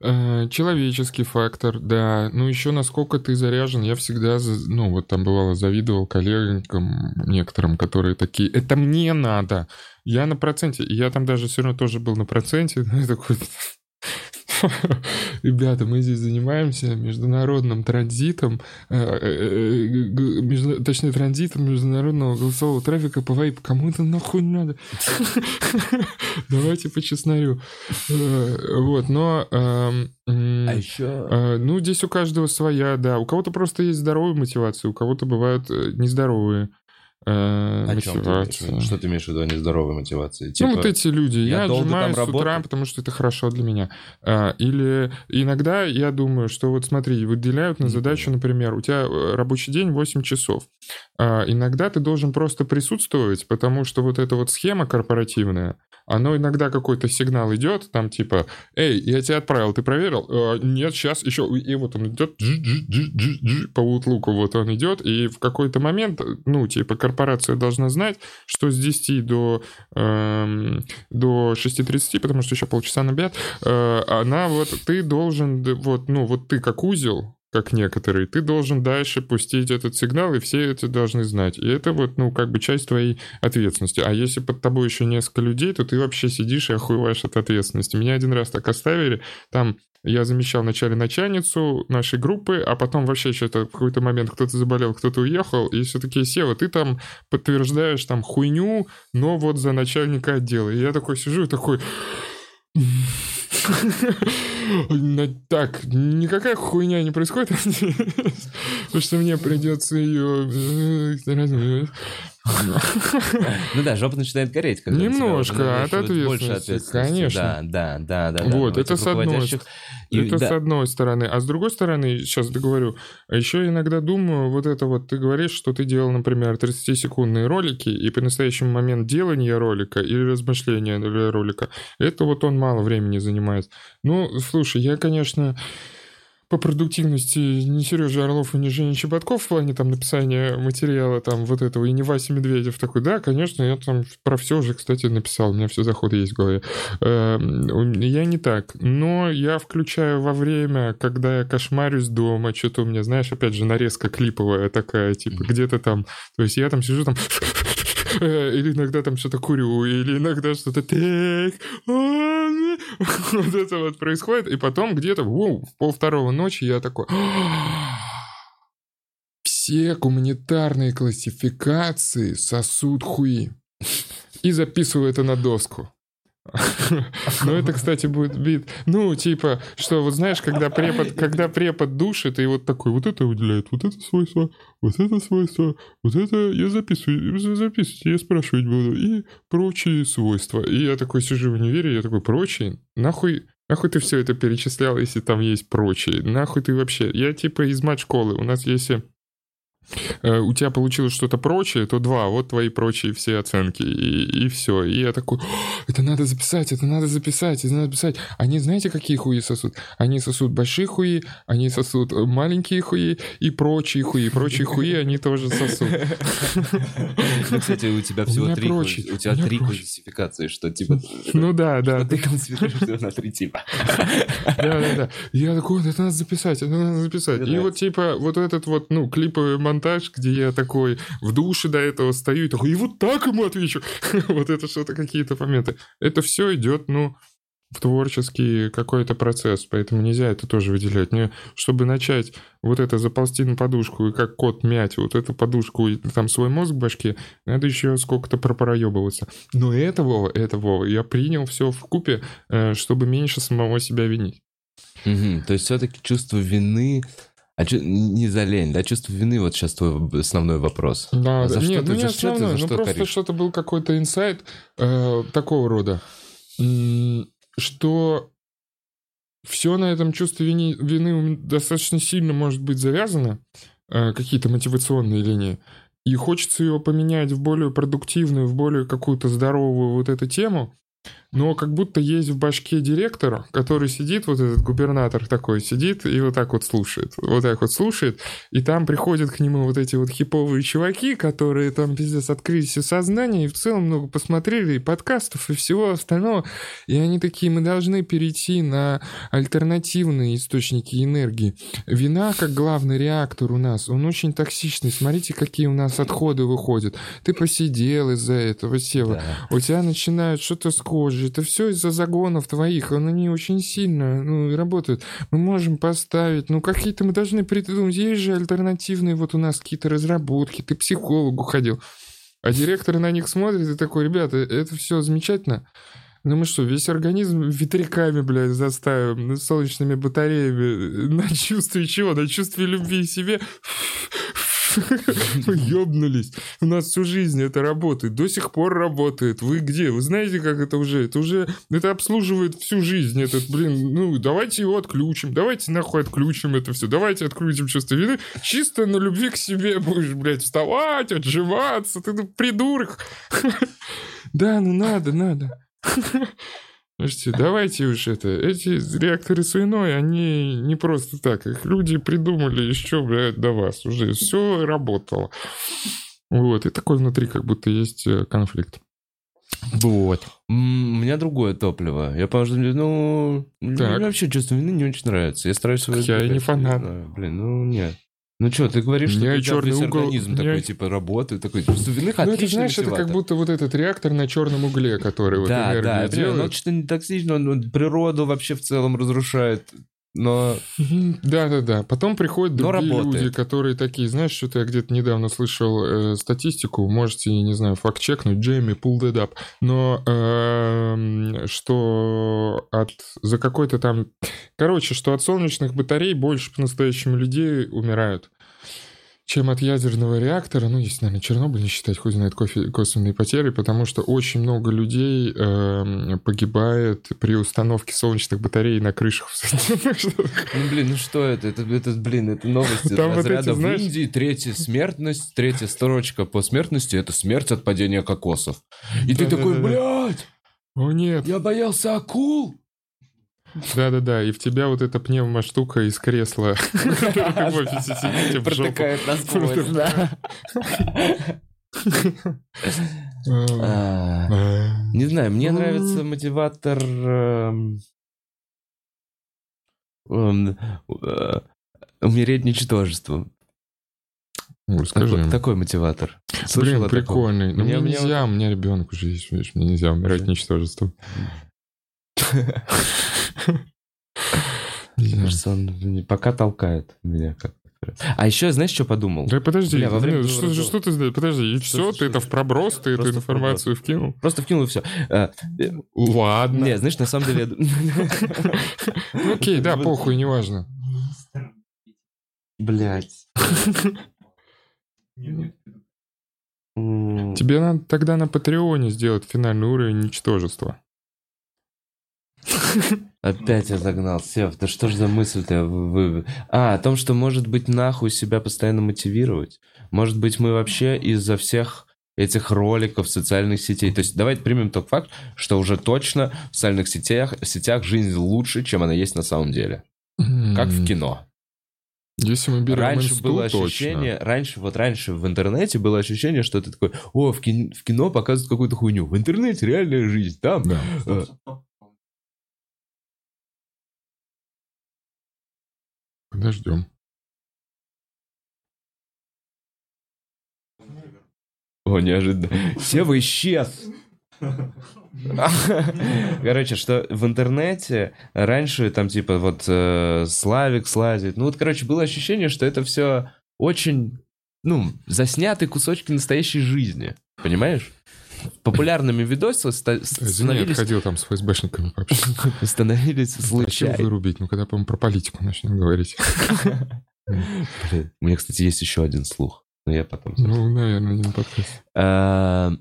Э, Человеческий фактор, да. Ну, еще насколько ты заряжен. Я всегда, ну, вот там бывало, завидовал коллегам некоторым, которые такие, это мне надо. Я на проценте. Я там даже все равно тоже был на проценте. Ну, такой... Ребята, мы здесь занимаемся международным транзитом, э, э, э, точнее, транзитом международного голосового трафика по вайп. Кому это нахуй надо? Давайте по чеснарю. Э, Вот, но... эм, м, еще... Ну, здесь у каждого своя, да. У кого-то просто есть здоровые мотивации, у кого-то бывают э, нездоровые э, мотивации. Что ты имеешь в виду о нездоровой мотивации? Ну, вот эти люди. я Я, отжимаюсь с утра, работал. потому что это хорошо для меня. А, Или иногда я думаю, что вот смотри, выделяют на задачу, например, у тебя э, рабочий день 8 часов. А, Иногда ты должен просто присутствовать, потому что вот эта вот схема корпоративная, оно иногда какой-то сигнал идет, там типа, эй, я тебя отправил, ты проверил? «Э, Нет, сейчас еще. И вот он идет джи-джи-джи-джи-джи, по утлуку вот он идет, и в какой-то момент, ну, типа, корпорация должна знать, что с 10 до, эм, до 6.30, потому что еще полчаса на обед, э, она вот, ты должен, вот, ну, вот ты как узел, как некоторые, ты должен дальше пустить этот сигнал, и все это должны знать. И это вот, ну, как бы часть твоей ответственности. А если под тобой еще несколько людей, то ты вообще сидишь и охуеваешь от ответственности. Меня один раз так оставили, там я замещал вначале начальницу нашей группы, а потом вообще что-то в какой-то момент кто-то заболел, кто-то уехал, и все такие, Сева, ты там подтверждаешь там хуйню, но вот за начальника отдела. И я такой сижу и такой... На- Так, никакая хуйня не происходит, потому что мне придется ее. Ну да, жопа начинает гореть. когда Немножко, от ответственности, конечно. Да, да, да. Вот, это с одной это с одной стороны. А с другой стороны, сейчас договорю, еще иногда думаю, вот это вот, ты говоришь, что ты делал, например, 30-секундные ролики, и по настоящему момент делания ролика или размышления ролика, это вот он мало времени занимает. Ну, слушай, я, конечно, по продуктивности не Сережа Орлов и не Женя Чеботков в плане там написания материала там вот этого, и не Вася Медведев такой, да, конечно, я там про все уже, кстати, написал, у меня все заходы есть в голове. Эм, я не так, но я включаю во время, когда я кошмарюсь дома, что-то у меня, знаешь, опять же, нарезка клиповая такая, типа, где-то там, то есть я там сижу там или иногда там что-то курю, или иногда что-то так, вот это вот происходит, и потом где-то в пол второго ночи я такой, все гуманитарные классификации сосуд хуи. И записываю это на доску. Ну, это, кстати, будет бит. Ну, типа, что, вот знаешь, когда препод, когда препод душит, и вот такой, вот это выделяет, вот это свойство, вот это свойство, вот это я записываю, записывайте, я спрашивать буду, и прочие свойства. И я такой сижу в универе, я такой, прочие? Нахуй, Нахуй ты все это перечислял, если там есть прочие? Нахуй ты вообще? Я типа из мат-школы. У нас есть Э, у тебя получилось что-то прочее, то два, вот твои прочие все оценки, и, и все. И я такой, это надо записать, это надо записать, это надо записать. Они знаете, какие хуи сосут? Они сосут большие хуи, они сосут маленькие хуи и прочие хуи. Прочие хуи они тоже сосут. Ну, кстати, у тебя всего три у тебя три классификации, что типа... Ну да, да. Ты классифицируешь на три типа. Да, да, да. Я такой, это надо записать, это надо записать. И вот типа вот этот вот, ну, клиповый монтаж, где я такой в душе до этого стою и такой, и вот так ему отвечу. вот это что-то какие-то моменты. Это все идет, ну, в творческий какой-то процесс, поэтому нельзя это тоже выделять. Не, чтобы начать вот это заползти на подушку и как кот мять вот эту подушку и там свой мозг в башке, надо еще сколько-то пропороебываться. Но это, Вова, это, Вова, я принял все в купе, э, чтобы меньше самого себя винить. Угу, то есть все-таки чувство вины а чё, не за лень, да? Чувство вины, вот сейчас твой основной вопрос. Да, а да. За Нет, что ну ты, не основной, ну что просто что-то был какой-то инсайт э, такого рода, что все на этом чувстве вины, вины достаточно сильно может быть завязано, э, какие-то мотивационные линии, и хочется его поменять в более продуктивную, в более какую-то здоровую вот эту тему, но как будто есть в башке директор, который сидит, вот этот губернатор такой сидит и вот так вот слушает, вот так вот слушает, и там приходят к нему вот эти вот хиповые чуваки, которые там пиздец открыли все сознание и в целом много посмотрели и подкастов и всего остального, и они такие, мы должны перейти на альтернативные источники энергии. Вина как главный реактор у нас, он очень токсичный, смотрите, какие у нас отходы выходят. Ты посидел из-за этого, Сева, да. у тебя начинают что-то с кожи, это все из-за загонов твоих, они очень сильно ну, работают. Мы можем поставить, ну какие-то мы должны придумать, есть же альтернативные, вот у нас какие-то разработки, ты психологу ходил. А директор на них смотрит и такой, ребята, это все замечательно, ну мы что, весь организм ветряками, блядь, заставим, солнечными батареями, на чувстве чего? На чувстве любви к себе мы ёбнулись. У нас всю жизнь это работает. До сих пор работает. Вы где? Вы знаете, как это уже? Это уже... Это обслуживает всю жизнь. Этот, блин, ну, давайте его отключим. Давайте нахуй отключим это все. Давайте отключим чувство вины. Чисто на любви к себе будешь, блядь, вставать, отживаться. Ты ну, придурок. Да, ну надо, надо. Слушайте, давайте уж это. Эти реакторы с войной, они не просто так. Их люди придумали еще, блядь, до вас. Уже все работало. Вот. И такой внутри как будто есть э, конфликт. Вот. У меня другое топливо. Я, потому ну, так. мне вообще чувство вины не очень нравится. Я стараюсь... Я и не фанат. Блин, ну нет. Ну что, ты говоришь, что у черный весь угол... организм такой, типа, работает, такой, вины Ну, это, знаешь, это как будто вот этот реактор на черном угле, который вот да, энергию да, делает. Да, он что-то не токсично, он, он природу вообще в целом разрушает но... Да-да-да. Потом приходят другие люди, которые такие, знаешь, что-то я где-то недавно слышал э, статистику, можете, не знаю, факт-чекнуть, Джейми, pull that up, но э, что от, за какой-то там... Короче, что от солнечных батарей больше по-настоящему людей умирают чем от ядерного реактора, ну, если, наверное, Чернобыль не считать, хуй знает кофе, косвенные потери, потому что очень много людей э, погибает при установке солнечных батарей на крышах. Ну, блин, ну что это? Это, это блин, это новости Там разряда вот эти, знаешь... в Индии. Третья смертность, третья строчка по смертности — это смерть от падения кокосов. И да, ты да, такой, да, блядь! О, нет. Я боялся акул! Да-да-да, и в тебя вот эта пневмоштука из кресла. В офисе сидите в жопу. Протыкает насквозь, да. А, Не знаю, мне нравится мотиватор... эм, эм, э, Умереть ничтожеством. Ой, Расскажи Такой, такой мотиватор. Слышал Блин, прикольный. Но Мне- мне мне нельзя, у меня ребенок уже есть, видишь, мне нельзя умирать ничтожеством. Мне кажется, он пока толкает меня как А еще, знаешь, что подумал? Да подожди, Бля, во время ну, что, что ты знаешь? Подожди, и все, что- ты это в проброс, ты эту информацию вкинул? Просто вкинул и все. Ладно. Не, знаешь, на самом деле... Ну, окей, да, похуй, неважно. Блять. Тебе надо тогда на Патреоне сделать финальный уровень ничтожества. Опять я загнал. Сев, да что ж за мысль-то? вы- А, о том, что, может быть, нахуй себя постоянно мотивировать. Может быть, мы вообще из-за всех этих роликов социальных сетей. То есть давайте примем тот факт, что уже точно в социальных сетях, сетях жизнь лучше, чем она есть на самом деле. Как в кино. Если мы берем раньше инсту, было точно. ощущение, раньше, вот раньше в интернете было ощущение, что ты такой, о, в кино, в кино показывают какую-то хуйню. В интернете реальная жизнь. Там Да. э, Подождем. О, неожиданно. Сева исчез. Короче, что в интернете раньше там типа вот э, Славик слазит. Ну вот, короче, было ощущение, что это все очень, ну, заснятые кусочки настоящей жизни. Понимаешь? Популярными видосы ста- Извини, я становились, ходил там с ФСБшниками пообщаться. становились случайно. вырубить, ну когда, по-моему, про политику начнем говорить. У меня, кстати, есть еще один слух. Но я потом... Ну, наверное, не на подкасте. А,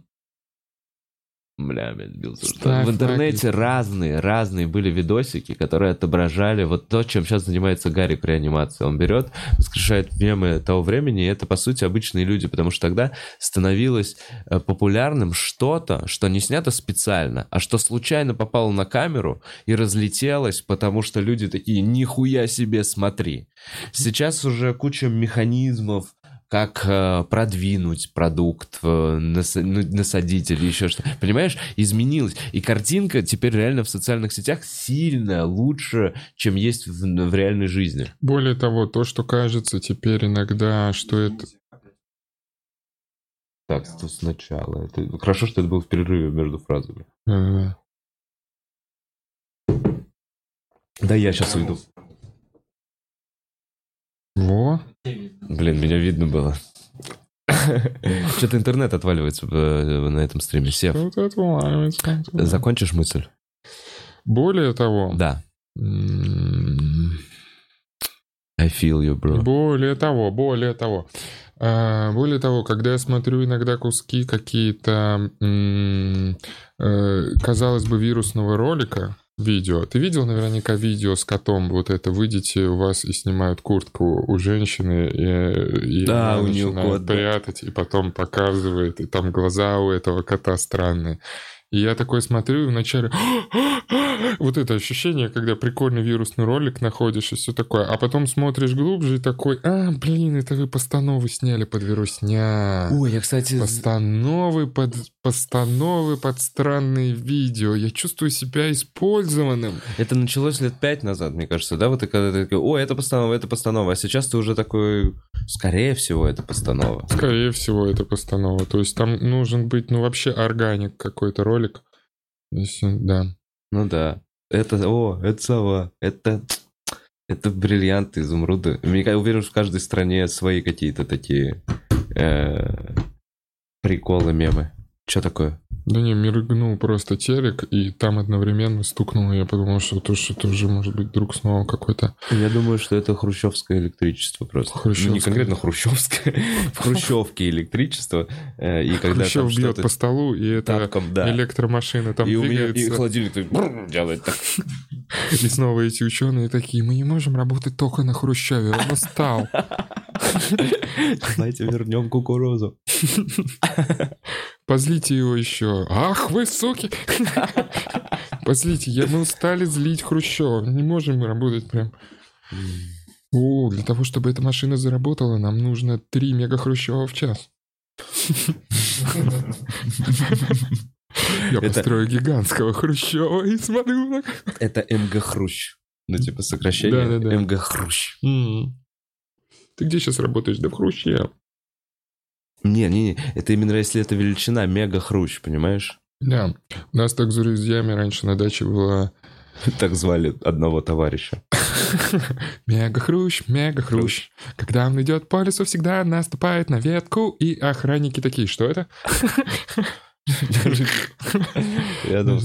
Бля, опять сбился. Ставь В интернете лайки. разные, разные были видосики, которые отображали вот то, чем сейчас занимается Гарик реанимации. Он берет, воскрешает мемы того времени, и это, по сути, обычные люди, потому что тогда становилось э, популярным что-то, что не снято специально, а что случайно попало на камеру и разлетелось, потому что люди такие, нихуя себе, смотри. Сейчас уже куча механизмов, как э, продвинуть продукт, э, нас- ну, насадить или еще что. Понимаешь, изменилось. И картинка теперь реально в социальных сетях сильно лучше, чем есть в, в реальной жизни. Более того, то, что кажется теперь иногда, что это... Так, то сначала. Это... Хорошо, что это был в перерыве между фразами. э, Да, я сейчас уйду. Во, Блин, меня видно было. Что-то интернет отваливается э, на этом стриме. Сев, закончишь мысль? Более того... Да. I feel you, bro. Более того, более того. А, Более того, когда я смотрю иногда куски какие-то, э, казалось бы, вирусного ролика, видео. Ты видел наверняка видео с котом, вот это, выйдете у вас и снимают куртку у женщины, и, и Да, у начинает кот, да. прятать, и потом показывает, и там глаза у этого кота странные. И я такой смотрю, и вначале вот это ощущение, когда прикольный вирусный ролик находишь и все такое, а потом смотришь глубже и такой, а, блин, это вы постановы сняли под вирусня. Ой, я, кстати, Постановы под постановы под странные видео. Я чувствую себя использованным. Это началось лет пять назад, мне кажется, да? Вот ты когда ты такой, о, это постанова, это постанова. А сейчас ты уже такой, скорее всего, это постанова. Скорее всего, это постанова. То есть там нужен быть, ну, вообще органик какой-то ролик. Если, да. Ну да. Это, о, это сова, это... Это бриллианты, изумруды. Я уверен, что в каждой стране свои какие-то такие э, приколы, мемы. Что такое? Да не, миргнул просто телек, и там одновременно стукнуло. Я подумал, что это что-то уже может быть друг снова какой-то. Я думаю, что это хрущевское электричество просто. Хрущевское. Ну, не конкретно хрущевское. В хрущевке электричество. э, И когда Хрущев там бьет по столу, и это электромашина там и меня и двигается. холодильник делает так. И снова эти ученые такие, мы не можем работать только на Хрущеве, он устал. Давайте вернем кукурузу. Позлите его еще. Ах, вы суки! Позлите, я, мы устали злить Хрущева. Не можем мы работать прям. О, для того, чтобы эта машина заработала, нам нужно 3 мега Хрущева в час. Я построю гигантского Хрущева и смотрю так. Это МГ Хрущ. Ну, типа сокращение. МГ Хрущ. Ты где сейчас работаешь? Да в Хруще. Не, не, не, это именно если это величина, мега Хрущ, понимаешь? Да, у нас так с друзьями раньше на даче была Так звали одного товарища. Мега хрущ, мега хрущ. Когда он идет по лесу, всегда наступает на ветку, и охранники такие, что это? Я думал,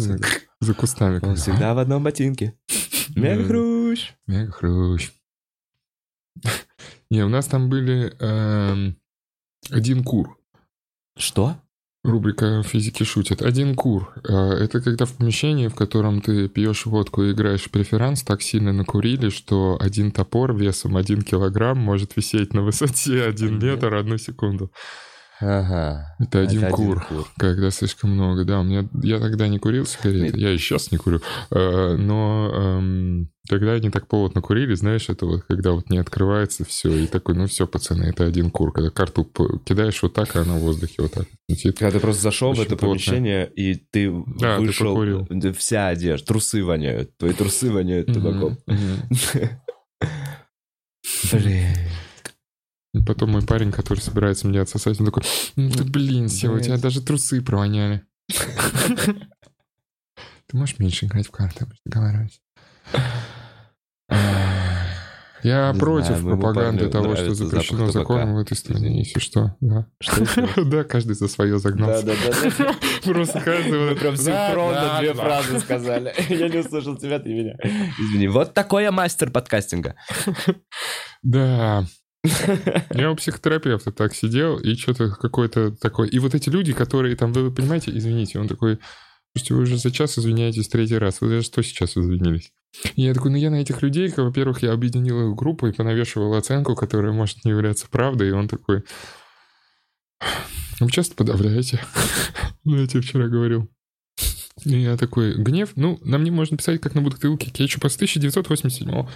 За кустами. он всегда в одном ботинке. Мега Хрущ. Мега хрущ. Не, у нас там были эм, один кур. Что? Рубрика «Физики шутят». Один кур. Э, Это когда в помещении, в котором ты пьешь водку и играешь в преферанс, так сильно накурили, что один топор весом один килограмм может висеть на высоте Один метр одну секунду. Ага. Это один Это кур. Когда слишком много, да. У меня я тогда не курил сигареты, я и сейчас не курю. Э, Но эм, тогда они так плотно курили, знаешь, это вот когда вот не открывается все, и такой, ну все, пацаны, это один кур. Когда карту кидаешь вот так, а она в воздухе вот так летит. Когда ты просто зашел в Очень это плотно. помещение, и ты Да, ты вышел, покурил. да, вся одежда, трусы воняют, твои трусы воняют табаком. Блин. И Потом мой парень, который собирается меня отсосать, он такой, ну ты, блин, Сева, у тебя даже трусы провоняли. Ты можешь меньше играть в карты, договаривались. Я Не против знаю, пропаганды того, что запрещено законом в этой стране, если что. Да, Что? Да, каждый за свое загнался. Да-да-да. Просто каждый Мы прям Да, синхронно да, две да. фразы сказали. Я не услышал тебя, ты меня. Извини. Вот такой я мастер подкастинга. Да. Я у психотерапевта так сидел, и что-то какой-то такой... И вот эти люди, которые там, вы понимаете, извините, он такой, слушайте, вы уже за час извиняетесь третий раз, вы за что сейчас извинились? И я такой, ну я на этих людей, во-первых, я объединил их группу и понавешивал оценку, которая может не являться правдой, и он такой, «Ну, вы часто подавляете? Ну, я тебе вчера говорил. И я такой, гнев, ну, на мне можно писать, как на бутылке кетчупа с 1987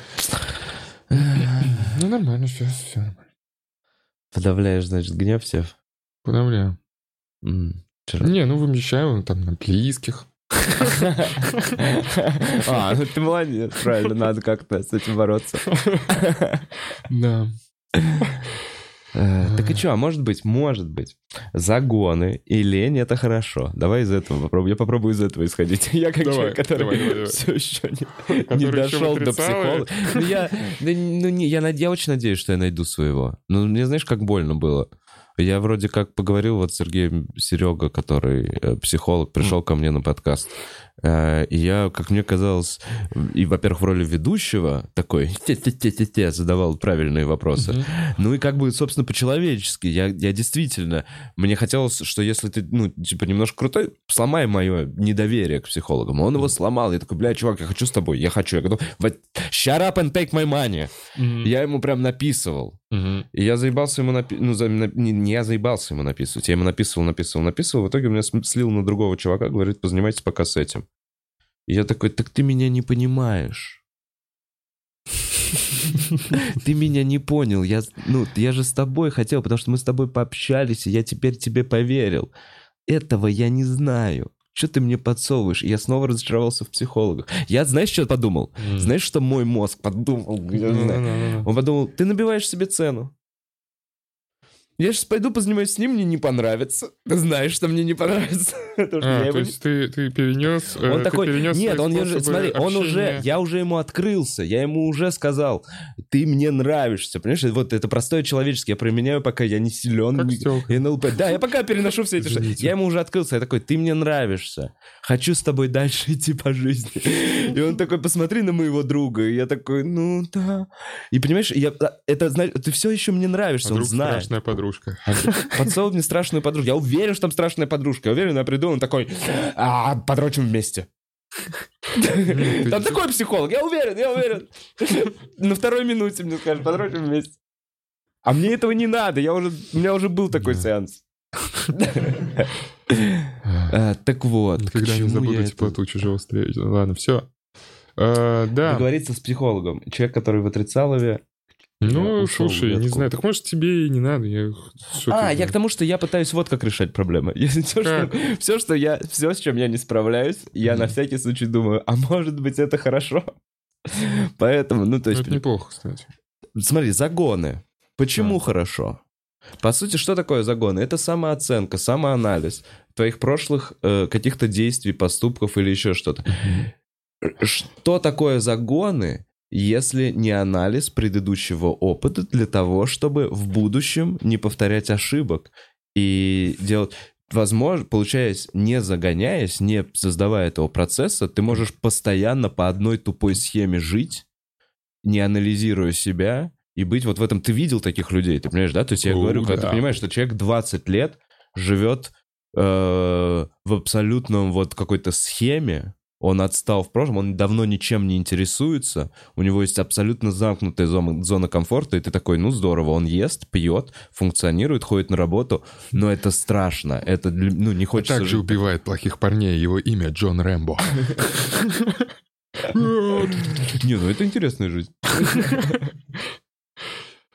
Ну, нормально, все, все нормально. Подавляешь, значит, гнев всех. Подавляю. Не, ну вымещаю там на близких. А, ну ты молодец, правильно, надо как-то с этим бороться. Да. Э, Так и что, а может быть, может быть, загоны и лень — это хорошо. Давай из этого попробуем. Я попробую из этого исходить. Я как Давай, человек, который давай, давай, давай. все еще не, не еще дошел до психолога. Ну, я, да, ну, не, я, я очень надеюсь, что я найду своего. Ну, мне знаешь, как больно было? Я вроде как поговорил вот с Сергеем Серега, который э, психолог, пришел ко мне на подкаст. Э, И я, как мне казалось, и, во-первых, в роли ведущего такой те-те-те-те-те задавал правильные вопросы. Мгм. Ну и как бы, собственно, по-человечески. Я, я действительно... Мне хотелось, что если ты, ну, типа, немножко крутой, сломай мое недоверие к психологам. Он его сломал. Я такой, бля, чувак, я хочу с тобой. Я хочу. Я готов. Вот, Shut up and take my money. Мгм. Я ему прям написывал. Мгм. И я заебался ему напи- Ну, за- не, не я заебался ему написывать. Я ему написывал, написывал, написывал. В итоге меня слил на другого чувака, говорит, позанимайтесь пока с этим. И я такой, так ты меня не понимаешь. Ты меня не понял. Я, ну, я же с тобой хотел, потому что мы с тобой пообщались, и я теперь тебе поверил. Этого я не знаю. Что ты мне подсовываешь? И я снова разочаровался в психологах. Я, знаешь, что подумал? Мгм. Знаешь, что мой мозг подумал? Ну-ну-ну-ну. Он подумал, ты набиваешь себе цену. Я сейчас пойду позанимаюсь с ним, мне не понравится. Ты знаешь, что мне не понравится. А, то есть ты, ты перенес... э, Он ты такой, перенес нет, он уже, смотри, он уже, общения. я уже ему открылся, я ему уже сказал, ты мне нравишься, понимаешь? Вот это простое человеческое, я применяю, пока я не силен. Как. НЛП. Да, я пока переношу все эти штуки. Я ему уже открылся, я такой, ты мне нравишься, хочу с тобой дальше идти по жизни. И он такой, посмотри на моего друга. И я такой, ну да. И понимаешь, я, это, знаешь, ты все еще мне А нравишься, он друг знает. Подружка. Подсовывай мне страшную подружку. Я уверен, что там страшная подружка. Я уверен, я приду, он такой, а, подрочим вместе. Там такой психолог, я уверен, я уверен. На второй минуте мне скажет, подрочим вместе. А мне этого не надо, я уже, у меня уже был такой сеанс. А, Так вот, к Никогда не забуду теплоту чужого встречи. Ладно, все. да. Договориться с психологом. Человек, который в отрицалове. Ну, ушел слушай, не ветку. знаю. Так может тебе и не надо. Я... А, я к тому, что я пытаюсь вот как решать проблемы. Все, что, все, что я, все, с чем я не справляюсь, я на всякий случай думаю, а может быть это хорошо? Поэтому, ну то Ну, есть, Это неплохо, кстати. смотри, загоны. Почему Да. хорошо? По сути, что такое загоны? Это самооценка, самоанализ твоих прошлых э, каких-то действий, поступков или еще что-то. Что такое загоны, если не анализ предыдущего опыта для того, чтобы в будущем не повторять ошибок и делать... Возможно, получаясь, не загоняясь, не создавая этого процесса, ты можешь постоянно по одной тупой схеме жить, не анализируя себя, и быть вот в этом... Ты видел таких людей, ты понимаешь, да? То есть я О, говорю, когда да. ты понимаешь, что человек 20 лет живет э, в абсолютном вот какой-то схеме, он отстал в прошлом, он давно ничем не интересуется, у него есть абсолютно замкнутая зона, зона комфорта, и ты такой, ну здорово, он ест, пьет, функционирует, ходит на работу, но это страшно, это, ну, не хочется... Также жить убивает плохих парней. Его имя Джон Рэмбо. Не, ну это интересная жизнь.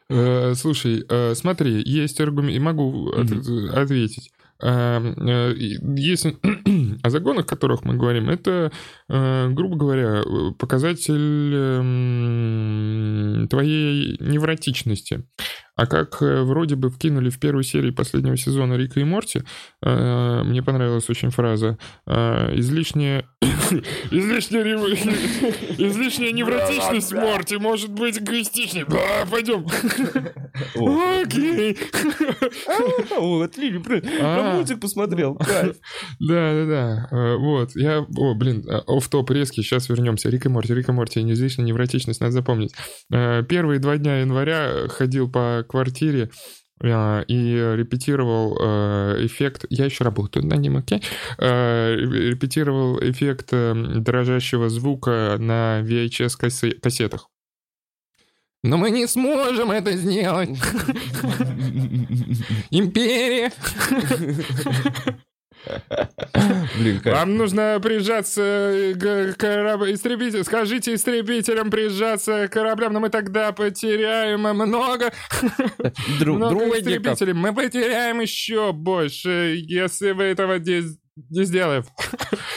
Э, Слушай, э, смотри, есть аргумент, и могу от- ответить. Э, Если о загонах, о которых мы говорим, это, э, грубо говоря, э, показатель эм, твоей невротичности. А как э, вроде бы вкинули в первой серии последнего сезона Рика и Морти, э, мне понравилась очень фраза, э, излишняя... Излишняя излишняя невротичность Морти может быть эгоистичней. Пойдем. Окей. О, отлично, А. мультик посмотрел, кайф. Да, да, да. Э, Вот. Я. О, блин, оф топ резкий. Сейчас вернемся. Рик и Морти, Рик и Морти. Неизлишняя невротичность, надо запомнить. Первые два дня января ходил по квартире э, и репетировал э, эффект. Я еще работаю над ним, окей? Э, Репетировал эффект дрожащего звука на VHS-кассетах. Но мы не сможем это сделать. Империя. Блин, кайф. Вам нужно прижаться к кораблю. Истребитель, скажите истребителям прижаться к кораблям, но мы тогда потеряем много, Дру- много истребителей. Мы потеряем еще больше, если вы этого не, не сделаем.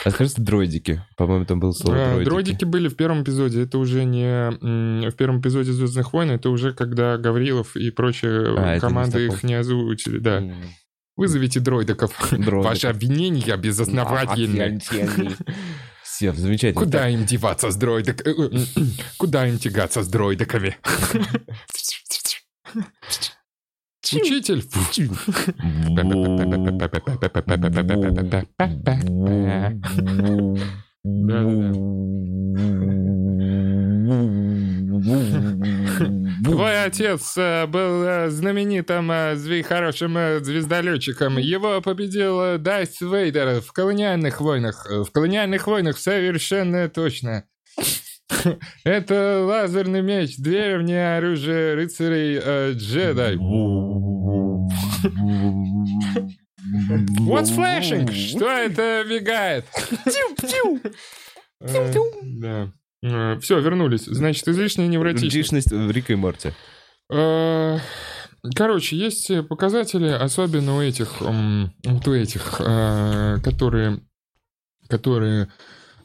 А скажи, дроидики. По-моему, там было слово дроидики. Дроидики были в первом эпизоде. Это уже не в первом эпизоде Звездных войн. Это уже когда Гаврилов и прочие А, команды их не озвучили. Да. Вызовите дроидиков. дроидиков. Ваши обвинения безосновательны. Все, замечательно. Куда им деваться с дроидок... э, э, Куда им тягаться с дроидиками? Учитель. Твой отец э, был э, знаменитым э, хорошим звездолетчиком. Его победил Дарth Вейдер в колониальных войнах. В колониальных войнах совершенно точно. Это лазерный меч, древнее оружие рыцарей джедай. What's flashing? Что это мигает? Да. Все, вернулись. Значит, излишняя невротичность. Невротичность в Рика и Морти. Э, Короче, есть показатели, особенно у этих, м, вот у этих, э, которые, которые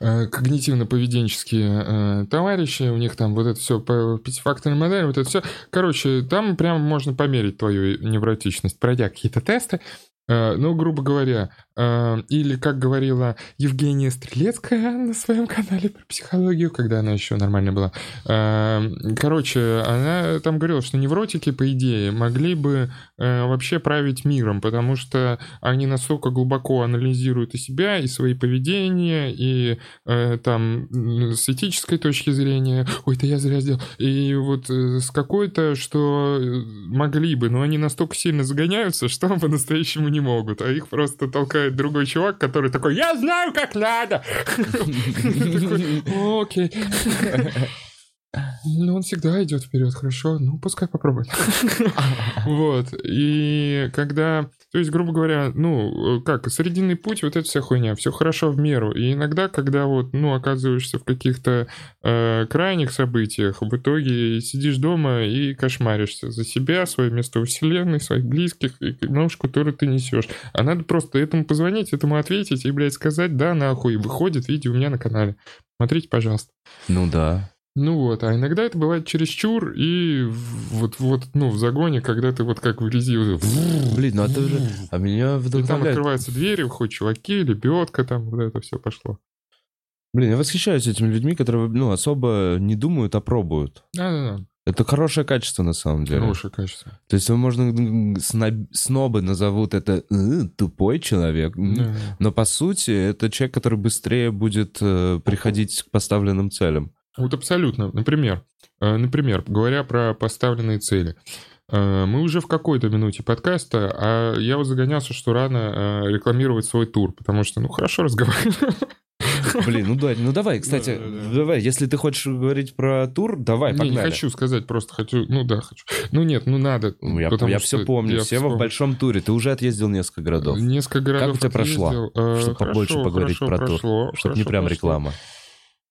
э, когнитивно-поведенческие э, товарищи, у них там вот это все, пятифакторная модель, вот это все. Короче, там прям можно померить твою невротичность, пройдя какие-то тесты. Э, Ну, грубо говоря, э, или, как говорила Евгения Стрелецкая на своем канале про психологию, когда она еще нормально была, Э, Короче, она там говорила, что невротики, по идее, могли бы э, вообще править миром, потому что они настолько глубоко анализируют и себя, и свои поведения, и э, там с этической точки зрения, ой, это я зря сделал, и вот с какой-то, что могли бы, но они настолько сильно загоняются, что по-настоящему не могут, а их просто толкает другой чувак, который такой, я знаю, как надо! Окей. Ну, он всегда идет вперед, хорошо. Ну, пускай попробует. Вот. И когда... То есть, грубо говоря, ну, как, срединный путь, вот эта вся хуйня, все хорошо в меру. И иногда, когда вот, ну, оказываешься в каких-то э, крайних событиях, в итоге сидишь дома и кошмаришься за себя, свое место во вселенной, своих близких, и нож, который ты несешь. А надо просто этому позвонить, этому ответить и, блядь, сказать, да, нахуй, выходит видео у меня на канале. Смотрите, пожалуйста. Ну да. Ну вот, а иногда это бывает чересчур, и вот, вот ну, в загоне, когда ты вот как в. Вот, Блин, ну это же... А меня и там вдохновляет... открываются двери, выходят чуваки, лебедка, там вот это все пошло. Блин, я восхищаюсь этими людьми, которые, ну, особо не думают, а пробуют. Да-да-да, Это хорошее качество на самом деле. хорошее качество. То есть, можно сноб- снобы назовут это «Э, тупой человек, м». Да. но по сути это человек, который быстрее будет э, приходить к поставленным целям. Вот абсолютно. Например, э, например, говоря про поставленные цели. Э, Мы уже в какой-то минуте подкаста, а я вот загонялся, что рано э, рекламировать свой тур, потому что, ну, хорошо разговариваю. Блин, ну да, ну давай, кстати, Да-да-да. давай, если ты хочешь говорить про тур, давай, Не, погнали. не хочу сказать, просто хочу, ну да, хочу. Ну нет, ну надо. Ну, я я все помню, я все в вспомнил. большом туре. Ты уже отъездил несколько городов. Несколько городов у тебя прошло? Чтобы побольше поговорить хорошо про тур, прошло, Чтобы не прям прошло. реклама.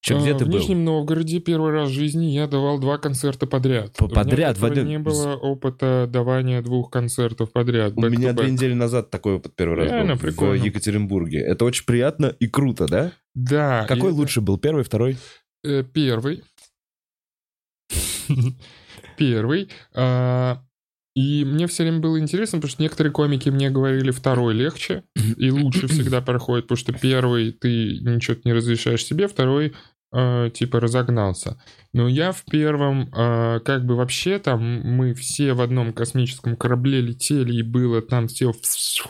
Че, где А, ты в был? Нижнем Новгороде первый раз в жизни я давал два концерта подряд. П- У меня подряд, в не было опыта давания двух концертов подряд. У меня две недели назад такой опыт первый раз Реально был в прикольно. Екатеринбурге. Это очень приятно и круто, да? Да. Какой и- лучше был, первый, второй? Э, Первый. Первый. А, И мне все время было интересно, потому что некоторые комики мне говорили, второй легче и лучше всегда проходит, потому что первый ты ничего не разрешаешь себе, второй э, типа разогнался. Но я в первом, э, как бы вообще там мы все в одном космическом корабле летели, и было там все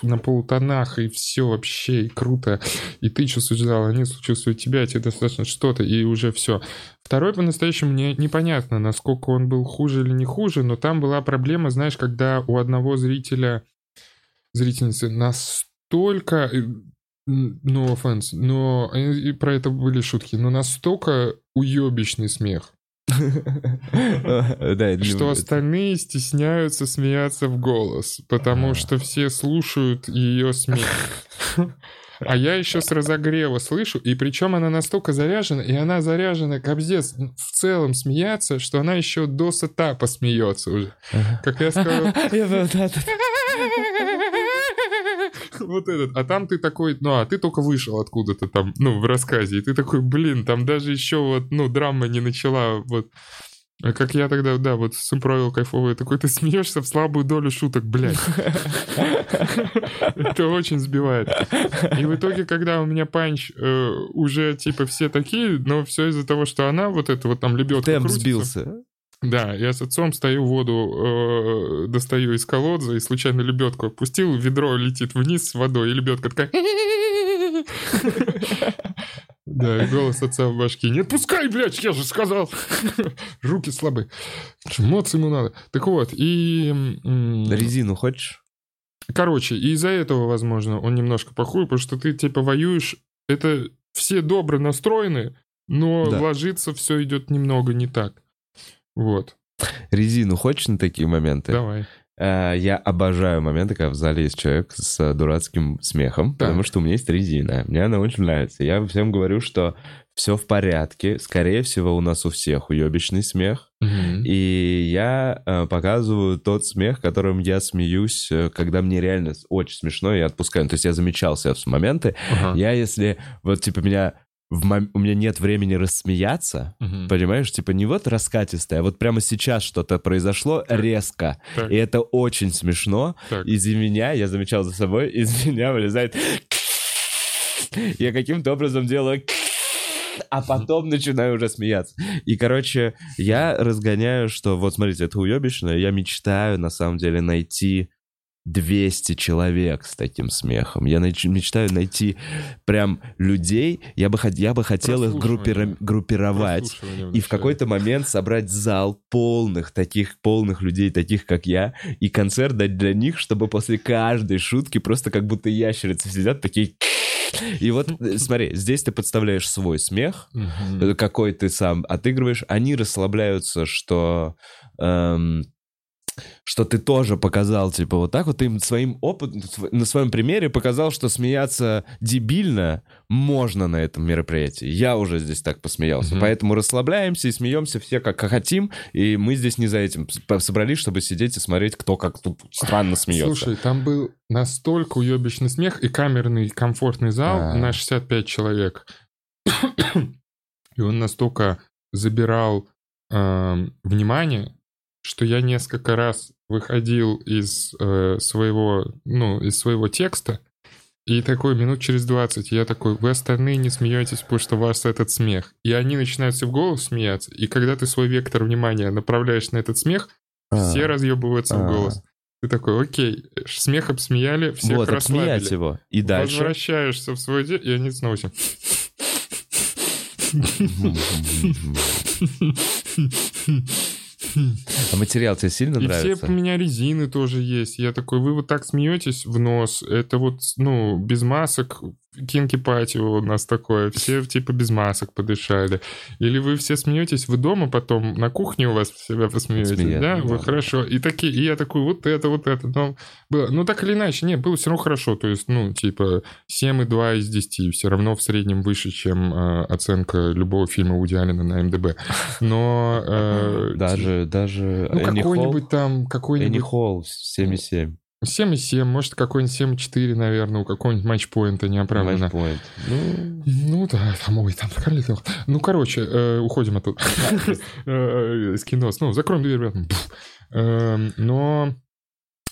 на полутонах, и все вообще и круто. И ты чувствуешь зал, они чувствуют тебя, тебе достаточно что-то, и уже все. Второй по-настоящему мне непонятно, насколько он был хуже или не хуже, но там была проблема, знаешь, когда у одного зрителя, зрительницы настолько, э, no offense, но и про это были шутки, но настолько уебищный смех, что остальные стесняются смеяться в голос, потому что все слушают ее смех. А я еще с разогрева слышу, и причем она настолько заряжена, и она заряжена, кобздец, в целом смеяться, что она еще до сетапа смеется уже. Как я сказал. вот этот. А там ты такой, ну, а ты только вышел откуда-то там, ну, в рассказе, и ты такой, блин, там даже еще вот, ну, драма не начала, вот. А как я тогда, да, вот с импровил кайфовый, такой, ты смеешься в слабую долю шуток, блядь. Это очень сбивает. И в итоге, когда у меня панч э, уже, типа, все такие, но все из-за того, что она вот это вот там лебедка Темп сбился. Да, я с отцом стою, воду э, достаю из колодца и случайно лебедку опустил, ведро летит вниз с водой, и лебедка такая... Да, и голос отца в башке. Не отпускай, блядь, я же сказал. Руки слабые. Моться ему надо. Так вот, и... Резину хочешь? Короче, и из-за этого, возможно, он немножко похуй, потому что ты, типа, воюешь... Это все добро настроены, но Да. ложиться все идет немного не так. Вот, Резину хочешь на такие моменты? давай. Э, Я обожаю моменты, когда в зале есть человек с дурацким смехом, Так. потому что у меня есть резина. Мне она очень нравится. Я всем говорю, что все в порядке. Скорее всего, у нас у всех уебищный смех. И я э, показываю тот смех, которым я смеюсь, э, когда мне реально очень смешно, и я отпускаю. То есть я замечал себя в моменты. Ага. Я, если вот, типа, меня... Мом- У меня нет времени рассмеяться, Мгм. понимаешь? Типа не вот раскатистое, а вот прямо сейчас что-то произошло резко. Так. И это очень смешно. Так. Из меня, я замечал за собой, из меня вылезает... Я каким-то образом делаю... А потом начинаю уже смеяться. И, короче, я разгоняю, что вот смотрите, это уебищно. Я мечтаю, на самом деле, найти 200 человек с таким смехом. Я нач- мечтаю найти прям людей. Я бы, я бы хотел их группира- группировать. И в какой-то момент собрать зал полных, таких полных людей, таких как я, и концерт дать для них, чтобы после каждой шутки просто как будто ящерицы сидят такие... И вот, э, смотри, здесь ты подставляешь свой смех, э, какой ты сам отыгрываешь, они расслабляются, что... эм, что ты тоже показал, типа, вот так вот ты им своим опытом, на своем примере показал, что смеяться дебильно можно на этом мероприятии. Я уже здесь так посмеялся. Мгм. Поэтому расслабляемся и смеемся все как хотим, и мы здесь не за этим собрались, чтобы сидеть и смотреть, кто как тут странно смеется. Слушай, там был настолько уебищный смех и камерный комфортный зал А. на 65 человек. И он настолько забирал эм, внимание, что я несколько раз выходил из э, своего, ну, из своего текста, и такой минут через 20 я такой, вы остальные не смеетесь, потому что у вас этот смех. И они начинают все в голос смеяться, и когда ты свой вектор внимания направляешь на этот смех, А. все разъебываются А. в голос. Ты такой, окей, смех обсмеяли, всех вот, расслабили. его. И дальше... Возвращаешься в свой день, и они снова все. А материал тебе сильно И нравится? все у меня резины тоже есть. Я такой, вы вот так смеетесь в нос. Это вот, ну, без масок. Кинки пати у нас такое. Все типа без масок подышали. Или вы все смеетесь, вы дома потом на кухне у вас себя посмеетесь. Смеяться, Да, да. вот хорошо. И такие, и я такой, вот это, вот это. Но было, ну так или иначе, нет, было все равно хорошо. То есть, ну, типа 7,2 из 10. Все равно в среднем выше, чем э, оценка любого фильма Вуди Аллена на МДБ. Но... э, Даже, даже ну, какой-нибудь там, Холл, Энни какой-нибудь... Холл 7,7. 7,7, может, какой-нибудь 7,4, наверное, у какого-нибудь матчпоинта неоправданно. Matchpoint. Ну, Ну да, там, ой, там пролетел. Ну, короче, э, уходим оттуда. Э, Из кино. Ну, закроем дверь. ребят. Эм, Но...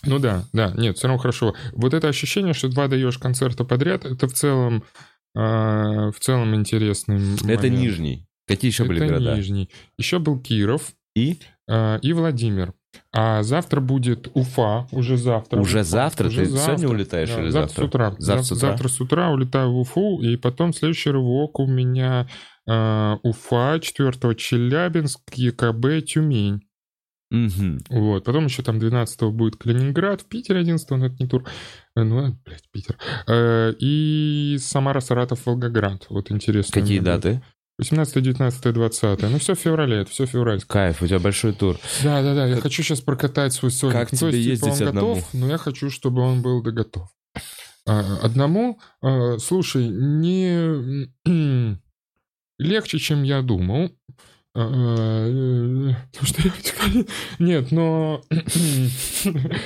Ну да, да, нет, все равно хорошо. Вот это ощущение, что два даешь концерта подряд, это в целом, э, в целом интересный это. Нижний. Какие еще были Это города? Нижний. Еще был Киров И э, и Владимир. А завтра будет Уфа, уже завтра. уже Уфа. завтра? Уже Ты сегодня завтра. улетаешь Да, или завтра завтра? с утра. Завтра Зав- с утра? Завтра с утра улетаю в Уфу, и потом следующий рывок у меня э, Уфа, 4 Челябинск, ЕКБ, Тюмень. Мгм. Вот. Потом еще там 12 будет Калининград, в Питере 11 но это не тур. Э, Ну, э, блядь, Питер. Э, И Самара, Саратов, Волгоград. Вот интересно. Какие меня будет. Даты? 18, 19, 20. Ну, все в феврале, это все февраль. Кайф, у тебя большой тур. Да, да, да. Я хочу сейчас прокатать свой Соник. Как Ну, то тебе типа, ездить он одному? готов, но я хочу, чтобы он был да готов. А, Одному, а, слушай, не легче, чем я думал. А, э, Потому что я типа, Нет, но...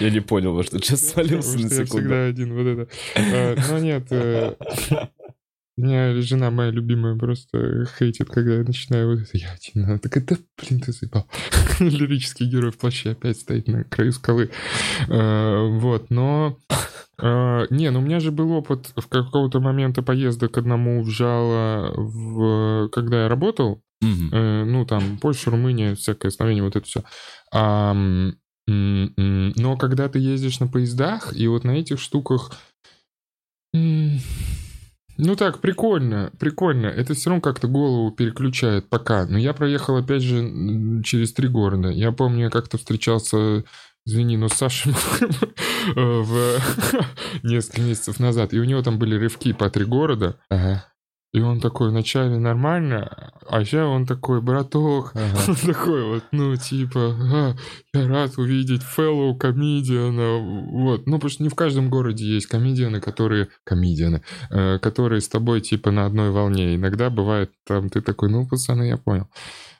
Я не понял, во что сейчас свалился на что я секунду. всегда один, вот это. Но нет, э, меня жена моя любимая просто хейтит, когда я начинаю вот это, я один, она такая, да блин, ты заебал. Лирический герой в плаще опять стоит на краю скалы. А, Вот, но... а, Не, ну у меня же был опыт в какого-то момента поезда к одному в жало, в... когда я работал. Э, ну, там, Польша, Румыния, всякое Словения, вот это все. но когда ты ездишь на поездах, и вот на этих штуках... Ну так, прикольно, прикольно. Это все равно как-то голову переключает пока. Но я проехал, опять же, через три города. Я помню, я как-то встречался, извини, но с Сашей э, в несколько месяцев назад. И у него там были рывки по три города. Ага, И он такой вначале нормально, а сейчас он такой, браток, ага. он такой вот, ну, типа, «А, я рад увидеть fellow комедиана, вот. Ну, потому что не в каждом городе есть комедианы, которые, комедианы, э, которые с тобой, типа, на одной волне. Иногда бывает, там, ты такой, ну, пацаны, я понял.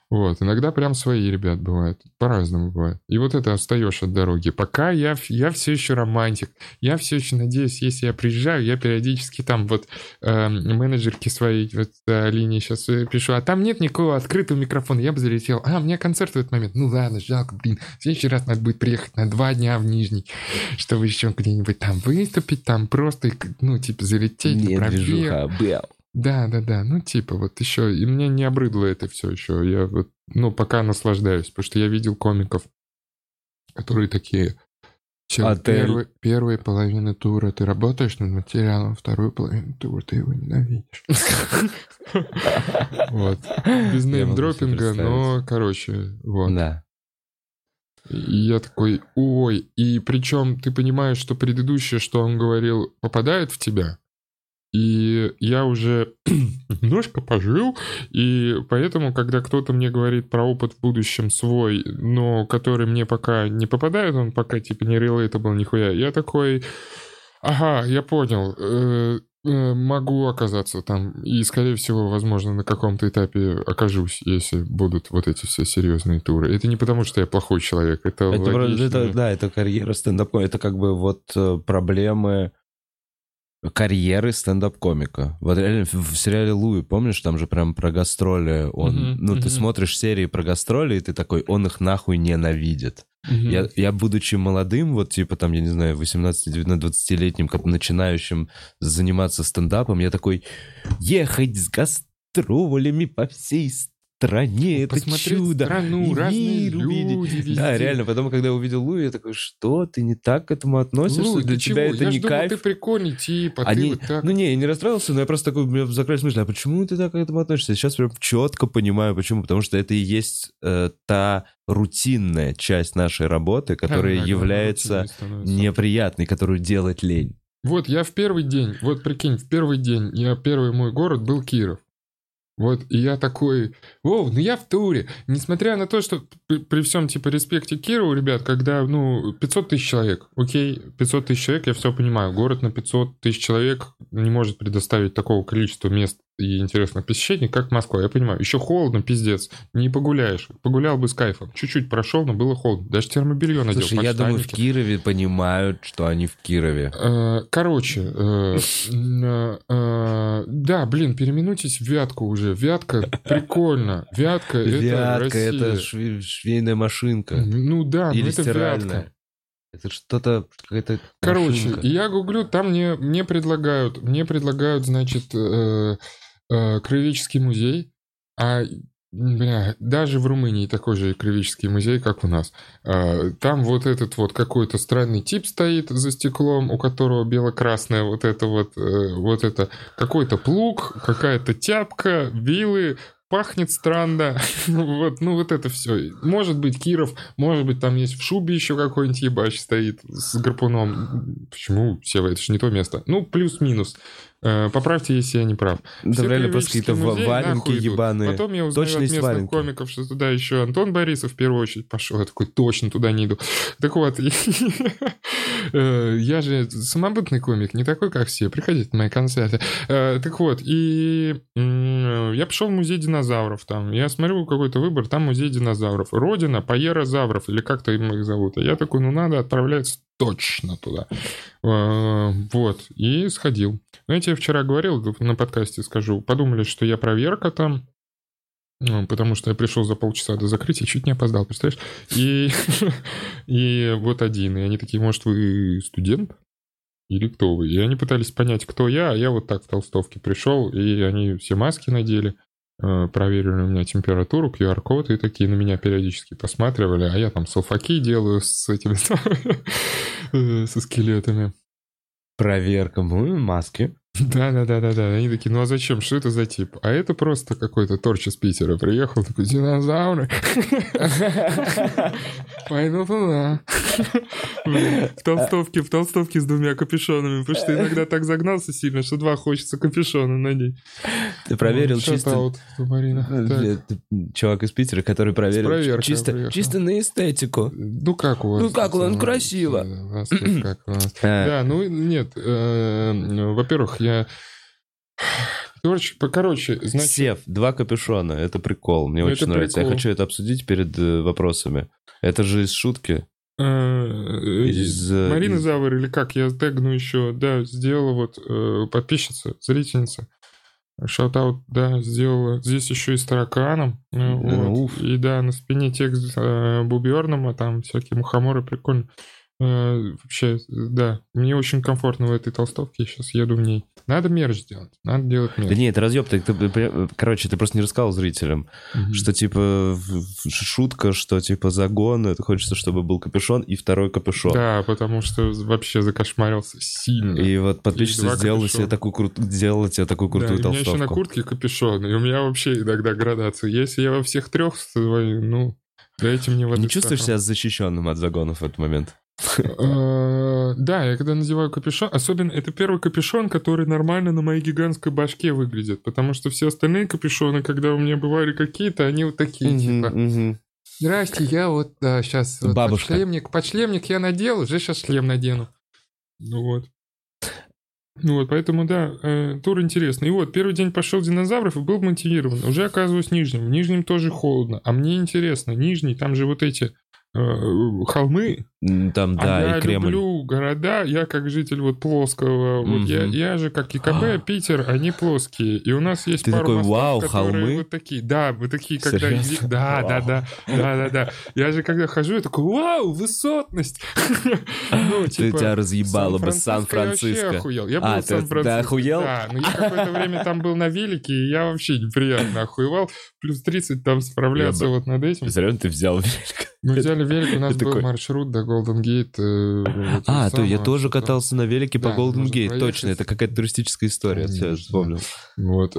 Вот, иногда прям свои ребят бывают, по-разному бывает. И вот это остаешь от дороги. Пока я, я все еще романтик, я все еще надеюсь, если я приезжаю, я периодически там вот э, менеджерке своей, вот э, Алине сейчас пишу, а там нет никакого открытого микрофона, я бы залетел. А, у меня концерт в этот момент. Ну ладно, жалко, блин. В следующий раз надо будет приехать на два дня в Нижний, чтобы еще где-нибудь там выступить, там просто, ну, типа, залететь Нет, пробег. движуха, бэу. Да, да, да. Ну, типа, вот еще. И мне не обрыдло это все еще. Я вот, ну, пока наслаждаюсь, потому что я видел комиков, которые такие. «Чел, Отель. первый- первые половины тура ты работаешь над материалом, вторую половину тура ты его ненавидишь. Вот. Без неймдропинга, но, короче, вот. Да. И я такой, ой, и причем ты понимаешь, что предыдущее, что он говорил, попадает в тебя, И я уже немножко пожил, и поэтому, когда кто-то мне говорит про опыт в будущем свой, но который мне пока не попадает, он пока типа не relatable нихуя, я такой, ага, я понял, э, э, могу оказаться там, и, скорее всего, возможно, на каком-то этапе окажусь, если будут вот эти все серьезные туры. Это не потому, что я плохой человек, это, Это, логично. это- да, это карьера стендап Это как бы вот э, проблемы карьеры стендап-комика. Вот реально в, сериале Луи, помнишь, там же прям про гастроли он... Мгм, ну, ты мгм. смотришь серии про гастроли, и ты такой, он их нахуй ненавидит. Мгм. Я, я, будучи молодым, вот типа там, я не знаю, 18-19-20-летним, как начинающим заниматься стендапом, я такой, ехать с гастролями по всей стране, это Посмотреть чудо. страну, И разные мир увидеть». люди везде. Да, реально, потом, когда я увидел Луи, я такой, что, ты не так к этому относишься? Луй, Для да тебя чего? это я не думал, кайф? ты прикольный тип, а ты Они- вот так. Ну не, я не расстроился, но я просто такой, у меня закрылись мысли, а почему ты так к этому относишься? Сейчас прям четко понимаю, почему. Потому что это и есть э, та рутинная часть нашей работы, которая Да, да, является неприятной, которую делать лень. Вот я в первый день, вот прикинь, в первый день, я первый мой город был Киров. Вот, и я такой, о, ну я в туре. Несмотря на то, что при, при всем, типа, респекте Кирову, ребят, когда, ну, 500 тысяч человек, окей, 500 тысяч человек, я все понимаю, город на 500 тысяч человек не может предоставить такого количества мест и интересных посещений, как Москва, я понимаю. Еще холодно, пиздец, не погуляешь. Погулял бы с кайфом. Чуть-чуть прошел, но было холодно. Даже термобелье надел. Слушай, я думаю, в. Кирове понимают, что они в Кирове. Э, Короче, э, э, да, блин, переименуйтесь в Вятку уже. Вятка прикольно. Вятка это Вятка, это шве- швейная машинка. Ну да, ну это. Вятка. Это что-то, какая-то Короче, машинка. я гуглю, там мне, мне предлагают, мне предлагают, значит, э, э, краеведческий музей, а Бля, даже в Румынии такой же краеведческий музей, как у нас. А, Там вот этот вот какой-то странный тип стоит за стеклом, у которого бело-красное вот это вот, э, вот это какой-то плуг, какая-то тяпка, вилы, пахнет странно. вот, ну вот это все. Может быть Киров, может быть там есть в шубе еще какой-нибудь ебач стоит с гарпуном. Почему, Сева, это же не то место. Ну, плюс-минус. Э, Поправьте, если я не прав. Да Все реально просто какие-то валенки ебаные. Потом я узнаю Точно от местных валенки. комиков, что туда еще Антон Борисов в первую очередь пошел. Я такой, точно туда не иду. Так вот, э, я же самобытный комик, не такой, как все. Приходите на мои концерты. Э, Так вот, и я пошел в музей динозавров там. Я смотрю какой-то выбор, там музей динозавров. Родина Паерозавров, или как-то им их зовут. А я такой, ну надо отправляться точно туда. Э, Вот, и сходил. Ну, я тебе вчера говорил, на подкасте скажу, подумали, что я проверка там, ну, потому что я пришел за полчаса до закрытия, чуть не опоздал, представляешь? И, и вот один, и они такие, может, вы студент? Или кто вы? И они пытались понять, кто я, а я вот так в толстовке пришел, и они все маски надели, проверили у меня температуру, QR-код, и такие на меня периодически посматривали, а я там салфаки делаю с этими, э, со скелетами. Проверка, ну, маски. Да, да, да, да, да. Они такие, ну а зачем? Что это за тип? А это просто какой-то торч из Питера приехал, такой, динозавры. Пойду туда. В толстовке, в толстовке с двумя капюшонами, потому что иногда так загнался сильно, что два хочется капюшона надеть. Ты проверил чисто... Э, ты- Чувак из Питера, который проверил чисто, чисто на эстетику. Ну как у вас? Ну, как тут, красиво. э? Э, Да, ну нет. э, Во-первых, я... Короче, короче, значит... Сев, два капюшона, это прикол, мне Ну, очень нравится. Я прикол. хочу это обсудить перед э, вопросами. Это же из шутки. Э, Из, э, Марина из- Завар или как, я тегну еще, да, сделала вот э, подписчица, зрительница. Шаутаут, да, сделала. Здесь еще и с тараканом. вот. уф. И да, на спине текст э, Бубернама, там всякие мухоморы, прикольно. Э, вообще, да, мне очень комфортно в этой толстовке, я сейчас еду в ней. Надо мерч сделать, надо делать мерч. Да не, это разъеб. Ты, ты, ты- короче, ты просто не рассказал зрителям, Мгм. что типа шутка, что типа загон, это хочется, чтобы был капюшон и второй капюшон. Да, потому что вообще закошмарился сильно. И вот подписчица сделала капюшона. себе такую крутую, сделала тебе такую Да, крутую и у меня еще на толстовку. куртке капюшон, и у меня вообще иногда градация. Если я во всех трех, ну, дайте мне воды Не чувствуешь сахаром. себя защищенным от загонов в этот момент? Э, Да, я когда надеваю капюшон, особенно это первый капюшон, который нормально на моей гигантской башке выглядит, потому что все остальные капюшоны, когда у меня бывали какие-то, они вот такие, типа. Здрасте, я вот, да, сейчас Бабушка. подшлемник, подшлемник я надел, уже сейчас шлем надену. Ну вот. Ну вот, поэтому, да, э, тур интересный. И вот, первый день пошел динозавров и был мотивирован. Уже оказываюсь в Нижнем. В Нижнем тоже холодно. А мне интересно, Нижний, там же вот эти э, холмы, Там, а да, я и Кремль. люблю города, я как житель вот плоского, вот я, я же как ИКБ, Питер, они плоские, и у нас есть Ты пару такой, мостов, «Вау, которые холмы?» вот такие, да, вот такие, когда, Серьезно? да, да, Вау. да, да, да, да, я же когда хожу, я такой, вау, высотность, ну, типа, тебя разъебало бы Сан-Франциско Я Сан-Франциско. охуел. Я был А, в ты- ты Сан-Франциско. охуел? Да, но я какое-то время там был на велике, и я вообще неприятно охуевал. Плюс 30 там справляться вот над этим. Серьезно, ты взял Мы взяли велик, у нас был маршрут до Голден Гейт. А, то я тоже катался на велике по Да, Голден можно Гейт, проехать. точно, это какая-то туристическая история, Конечно. вспомнил. Вот.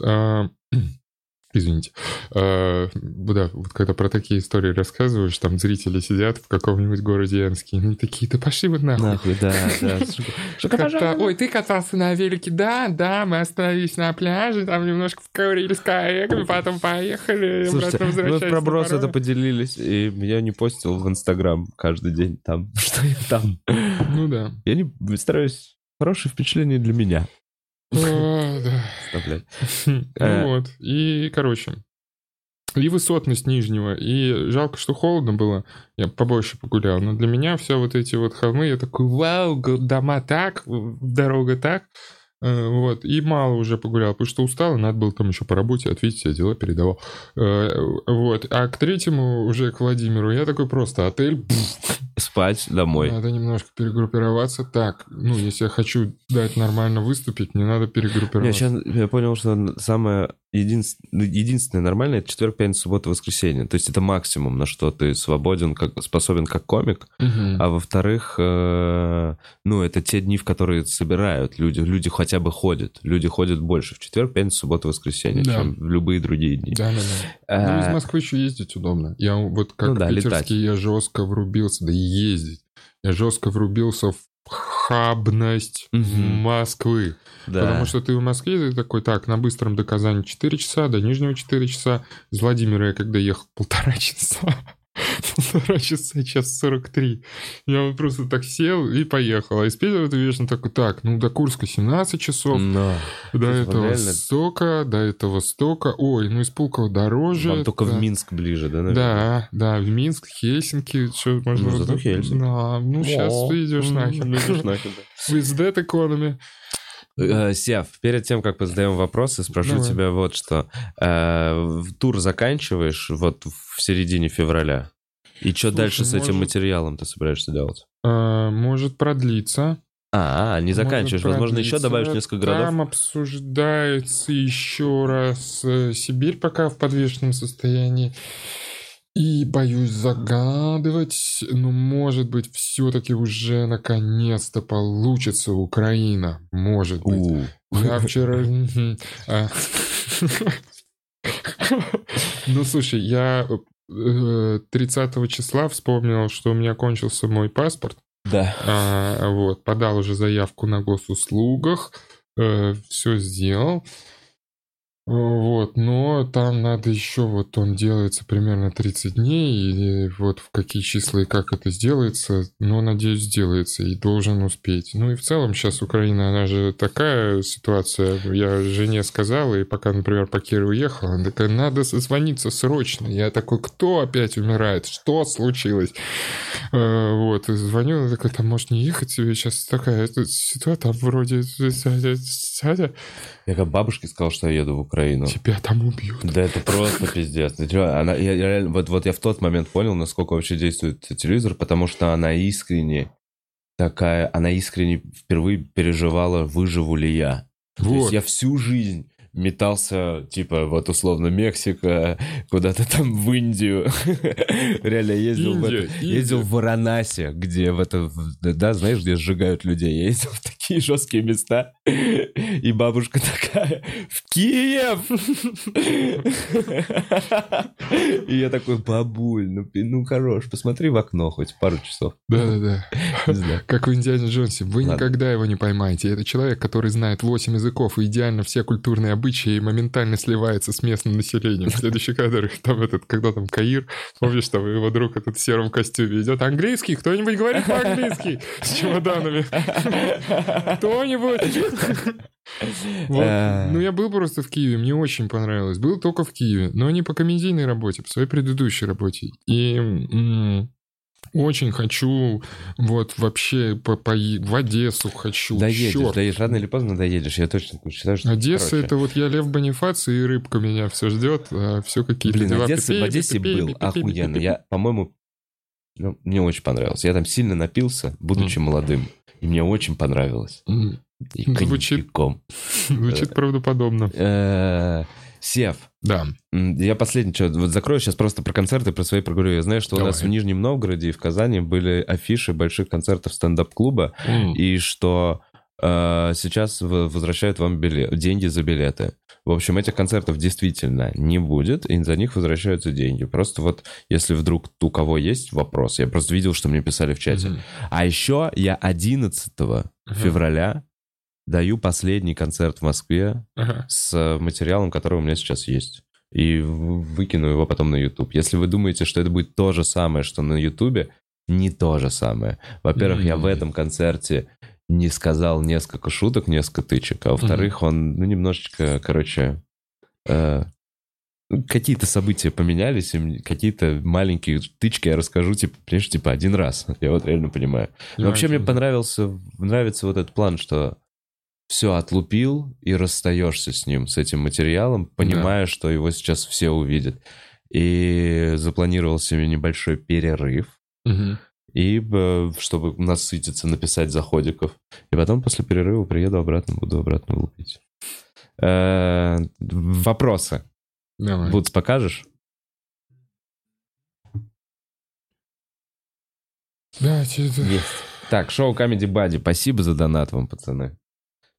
Извините. А, Да, вот когда про такие истории рассказываешь, там зрители сидят в каком-нибудь городе Энске, они такие, да пошли вы нахуй. Нахуй, да, да. Кота- Ой, ты катался на велике? Да, да, мы остановились на пляже, там немножко вкурили с коллегами, потом поехали, Слушайте, мы в проброс это поделились, и я не постил в Инстаграм каждый день там, что я там. Ну да. Я не стараюсь хорошее впечатление для меня вот, и, короче, и высотность нижнего, и жалко, что холодно было, я побольше погулял, но для меня все вот эти вот холмы, я такой, вау, дома так, дорога так, Э, вот, и мало уже погулял, потому что устал, и надо было там еще по работе ответить, все дела передавал. Э, Вот, а к третьему, уже к Владимиру, я такой просто отель, Спать домой. надо немножко перегруппироваться. Так, ну, если я хочу дать нормально выступить, мне надо перегруппироваться. сейчас я понял, что самое единс- ну, единственное нормальное это четверг, пятница, суббота, воскресенье. То есть это максимум, на что ты свободен, как, способен как комик. Мгм. А во-вторых, э, ну, это те дни, в которые собирают люди. Люди хотя бы ходят. Люди ходят больше в четверг, пятницу, субботу, воскресенье, Да. чем в любые другие дни. Да, да, да. Ну, из А, Москвы еще ездить удобно. Я вот как Ну да, питерский, я жестко врубился, да и ездить. Я жестко врубился в хабность Мгм. Москвы. да. Потому что ты в Москве, ты такой, так, на быстром до Казани 4 часа, до Нижнего 4 часа. Из Владимира я когда ехал полтора часа. Полтора часа, час 43. Я вот просто так сел и поехал. А из Питера ты вечно такой, так, ну до Курска 17 часов, Но до Слушай, этого реально- стока, до этого стока. Ой, ну из Пулково дороже. вам только да. в Минск ближе, да, наверное? Да, да, в Минск, Хельсинки, что можно... Ну, зато вот- Хельсинки. Да, ну сейчас ты идешь нахер. идешь нахер, да. With that economy. Э, Сев, перед тем, как мы задаем вопросы, спрошу Давай. тебя вот что. Э, Тур заканчиваешь вот в середине февраля. И что Слушай, дальше с этим может- материалом ты собираешься делать? А, может продлиться. А, а, не заканчиваешь. Может Возможно, еще добавишь несколько городов. Там обсуждается еще раз э, Сибирь пока в подвешенном состоянии. И боюсь загадывать, но может быть все-таки уже наконец-то получится Украина. Может быть. У, Я вчера... А. Ну, слушай, я 30 числа вспомнил, что у меня кончился мой паспорт. Да. А, Вот, подал уже заявку на госуслугах, все сделал. Вот, но там надо еще, вот он делается примерно 30 дней, и вот в какие числа и как это сделается, но, надеюсь, сделается и должен успеть. Ну и в целом сейчас Украина, она же такая ситуация, я жене сказал, и пока, например, по Киеву уехала, она такая, надо созвониться срочно. Я такой, кто опять умирает? Что случилось? Э, Вот, и звоню, она такая, там может не ехать тебе сейчас такая ситуация, там вроде Сядя, Я как бабушке сказал, что я еду в Украину. Тебя там убьют. Да это просто пиздец. Она, я, я вот, вот я в тот момент понял, насколько вообще действует телевизор, потому что она искренне такая, она искренне впервые переживала, выживу ли я. То есть Вот. я всю жизнь метался, типа, вот условно, Мексика, куда-то там в Индию. Реально ездил, в, Индия, это- Индия. ездил в Варанаси, где в это, в- да, знаешь, где сжигают людей. Я ездил в такие жесткие места. И бабушка такая, в Киев! И я такой, бабуль, ну, ну хорош, посмотри в окно хоть пару часов. Да-да-да. Как в Индиане Джонсе. Вы Ладно. никогда его не поймаете. Это человек, который знает 8 языков и идеально все культурные обычаи и моментально сливается с местным населением. Следующий кадр, там этот, когда там Каир, помнишь, там его друг этот в сером костюме идет. Английский? Кто-нибудь говорит по-английски? С чемоданами. Кто-нибудь? Вот. Э. Ну, я был просто в Киеве, мне очень понравилось. Был только в Киеве, но не по комедийной работе, по своей предыдущей работе. И очень хочу, вот вообще по, по, в Одессу хочу. Доедешь, черт. доедешь, рано или поздно доедешь, я точно считаю, что Одесса это вот я Лев Бонифаций и рыбка меня все ждет, а все какие-то Блин, дела. Одесса, в Одессе был охуенно. Я, по-моему, ну, мне очень понравилось. Я там сильно напился, будучи молодым, и мне очень понравилось. И звучит, звучит правдоподобно. Э, Сев. Да. Я последний что, вот закрою сейчас просто про концерты, про свои проговорю. Я знаю, что Давай. у нас в Нижнем Новгороде и в Казани были афиши больших концертов стендап-клуба, mm. и что э, сейчас возвращают вам билет, деньги за билеты. В общем, этих концертов действительно не будет, и за них возвращаются деньги. Просто вот, если вдруг у кого есть вопрос, я просто видел, что мне писали в чате. Mm-hmm. А еще я 11 mm-hmm. февраля даю последний концерт в Москве ага. с материалом, который у меня сейчас есть. И выкину его потом на YouTube. Если вы думаете, что это будет то же самое, что на YouTube, не то же самое. Во-первых, mm-hmm. я в этом концерте не сказал несколько шуток, несколько тычек, а во-вторых, mm-hmm. он, ну, немножечко, короче, э, какие-то события поменялись, и какие-то маленькие тычки я расскажу, типа, понимаешь, типа один раз. Я вот реально понимаю. Но вообще мне понравился, нравится вот этот план, что все отлупил и расстаешься с ним, с этим материалом, понимая, да. что его сейчас все увидят. И запланировал себе небольшой перерыв. Угу. И э, чтобы насытиться, написать заходиков. И потом после перерыва приеду обратно, буду обратно лупить. Э, вопросы. Давай. Будс, покажешь? Да, это... Так, шоу Comedy Buddy. Спасибо за донат вам, пацаны.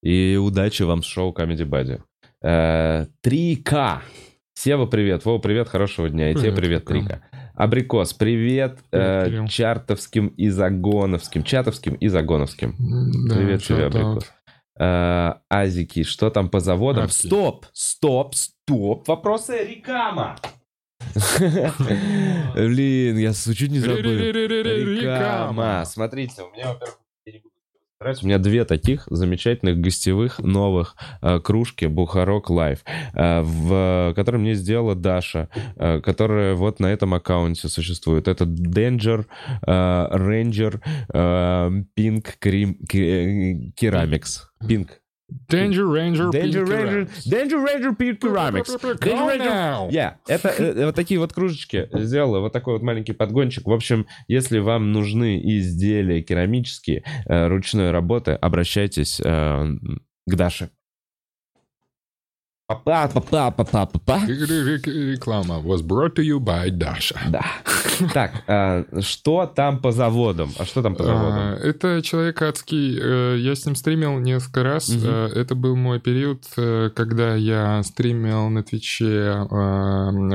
И удачи вам с шоу Comedy Buddy. 3К. Э, Сева, привет. Вова, привет, хорошего дня. И тебе привет, 3К. Абрикос, привет, привет э, чартовским и загоновским. Чатовским и загоновским. Да, привет тебе, Абрикос. Э, Азики, что там по заводам? Арки. Стоп, стоп, стоп. Вопросы Рикама. Блин, я чуть не забыл. Рикама. Смотрите, у меня, во-первых, у меня две таких замечательных гостевых новых э, кружки Бухарок Лайф, э, в, которые мне сделала Даша, э, которая вот на этом аккаунте существует. Это Danger э, Ranger э, Pink Keramics. Pink. Danger Ranger Danger Ranger Danger Ranger Pink Ceramics. Danger Ranger... Yeah. Это э, вот такие вот кружечки сделала, вот такой вот маленький подгончик. В общем, если вам нужны изделия керамические э, ручной работы, обращайтесь э, к Даше. Папа, папа, папа, папа. Реклама was brought to you by Dasha. Да. Так, а, что там по заводам? А что там по заводам? А, это человек адский. Э, я с ним стримил несколько раз. Угу. Это был мой период, э, когда я стримил на Твиче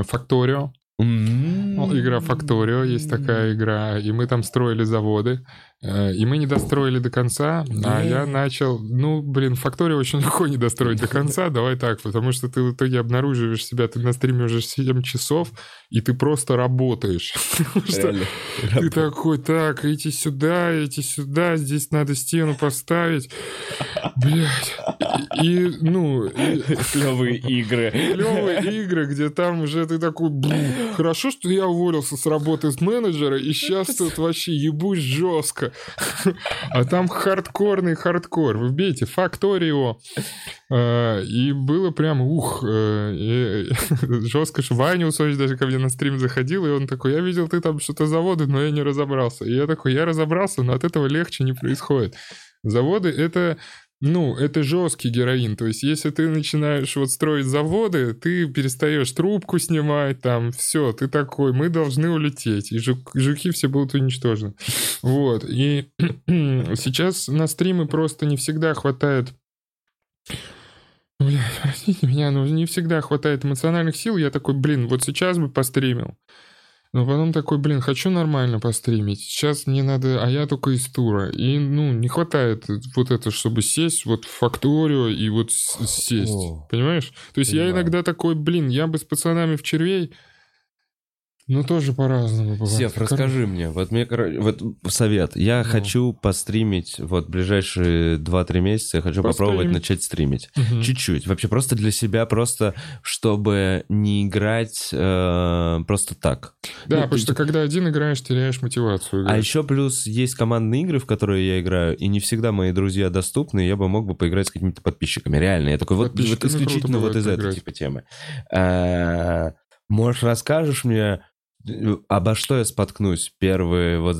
Факторио. Mm-hmm. Игра Факторио, есть такая игра, и мы там строили заводы. Э, и мы не достроили до конца, а я начал... Ну, блин, Факторию очень легко не достроить до конца, давай так, потому что ты в итоге обнаруживаешь себя, ты на стриме уже 7 часов, и ты просто работаешь. Ты такой, так, иди сюда, иди сюда, здесь надо стену поставить. Блять. И, ну... Клевые игры. Клевые игры, где там уже ты такой, хорошо, что я уволился с работы с менеджера, и сейчас тут вообще ебусь жестко. А там хардкорный хардкор. Вы вбейте Факторио. А, и было прям, ух, э, жестко, Ваня Усович даже ко мне на стрим заходил, и он такой, я видел, ты там что-то заводы, но я не разобрался. И я такой, я разобрался, но от этого легче не происходит. Заводы — это ну, это жесткий героин. То есть, если ты начинаешь вот строить заводы, ты перестаешь трубку снимать, там, все, ты такой, мы должны улететь. И жук, жуки все будут уничтожены. Вот. И сейчас на стримы просто не всегда хватает Блин, простите меня, но не всегда хватает эмоциональных сил. Я такой, блин, вот сейчас бы постримил. Но потом такой, блин, хочу нормально постримить. Сейчас мне надо, а я только из тура. И, ну, не хватает вот это, чтобы сесть вот в факторию и вот сесть. О, Понимаешь? То есть понимаю. я иногда такой, блин, я бы с пацанами в червей ну, тоже по-разному бывает. Сев, расскажи мне, вот мне, вот совет. Я ну. хочу постримить, вот ближайшие 2-3 месяца я хочу Пострим. попробовать начать стримить. Угу. Чуть-чуть. Вообще просто для себя, просто чтобы не играть э, просто так. Да, ну, потому ты... что когда один играешь, теряешь мотивацию. Играть. А еще плюс есть командные игры, в которые я играю, и не всегда мои друзья доступны, я бы мог бы поиграть с какими-то подписчиками. Реально, я такой, вот, вот исключительно вот из этой типа темы. А, можешь расскажешь мне, обо что я споткнусь? Первый, вот,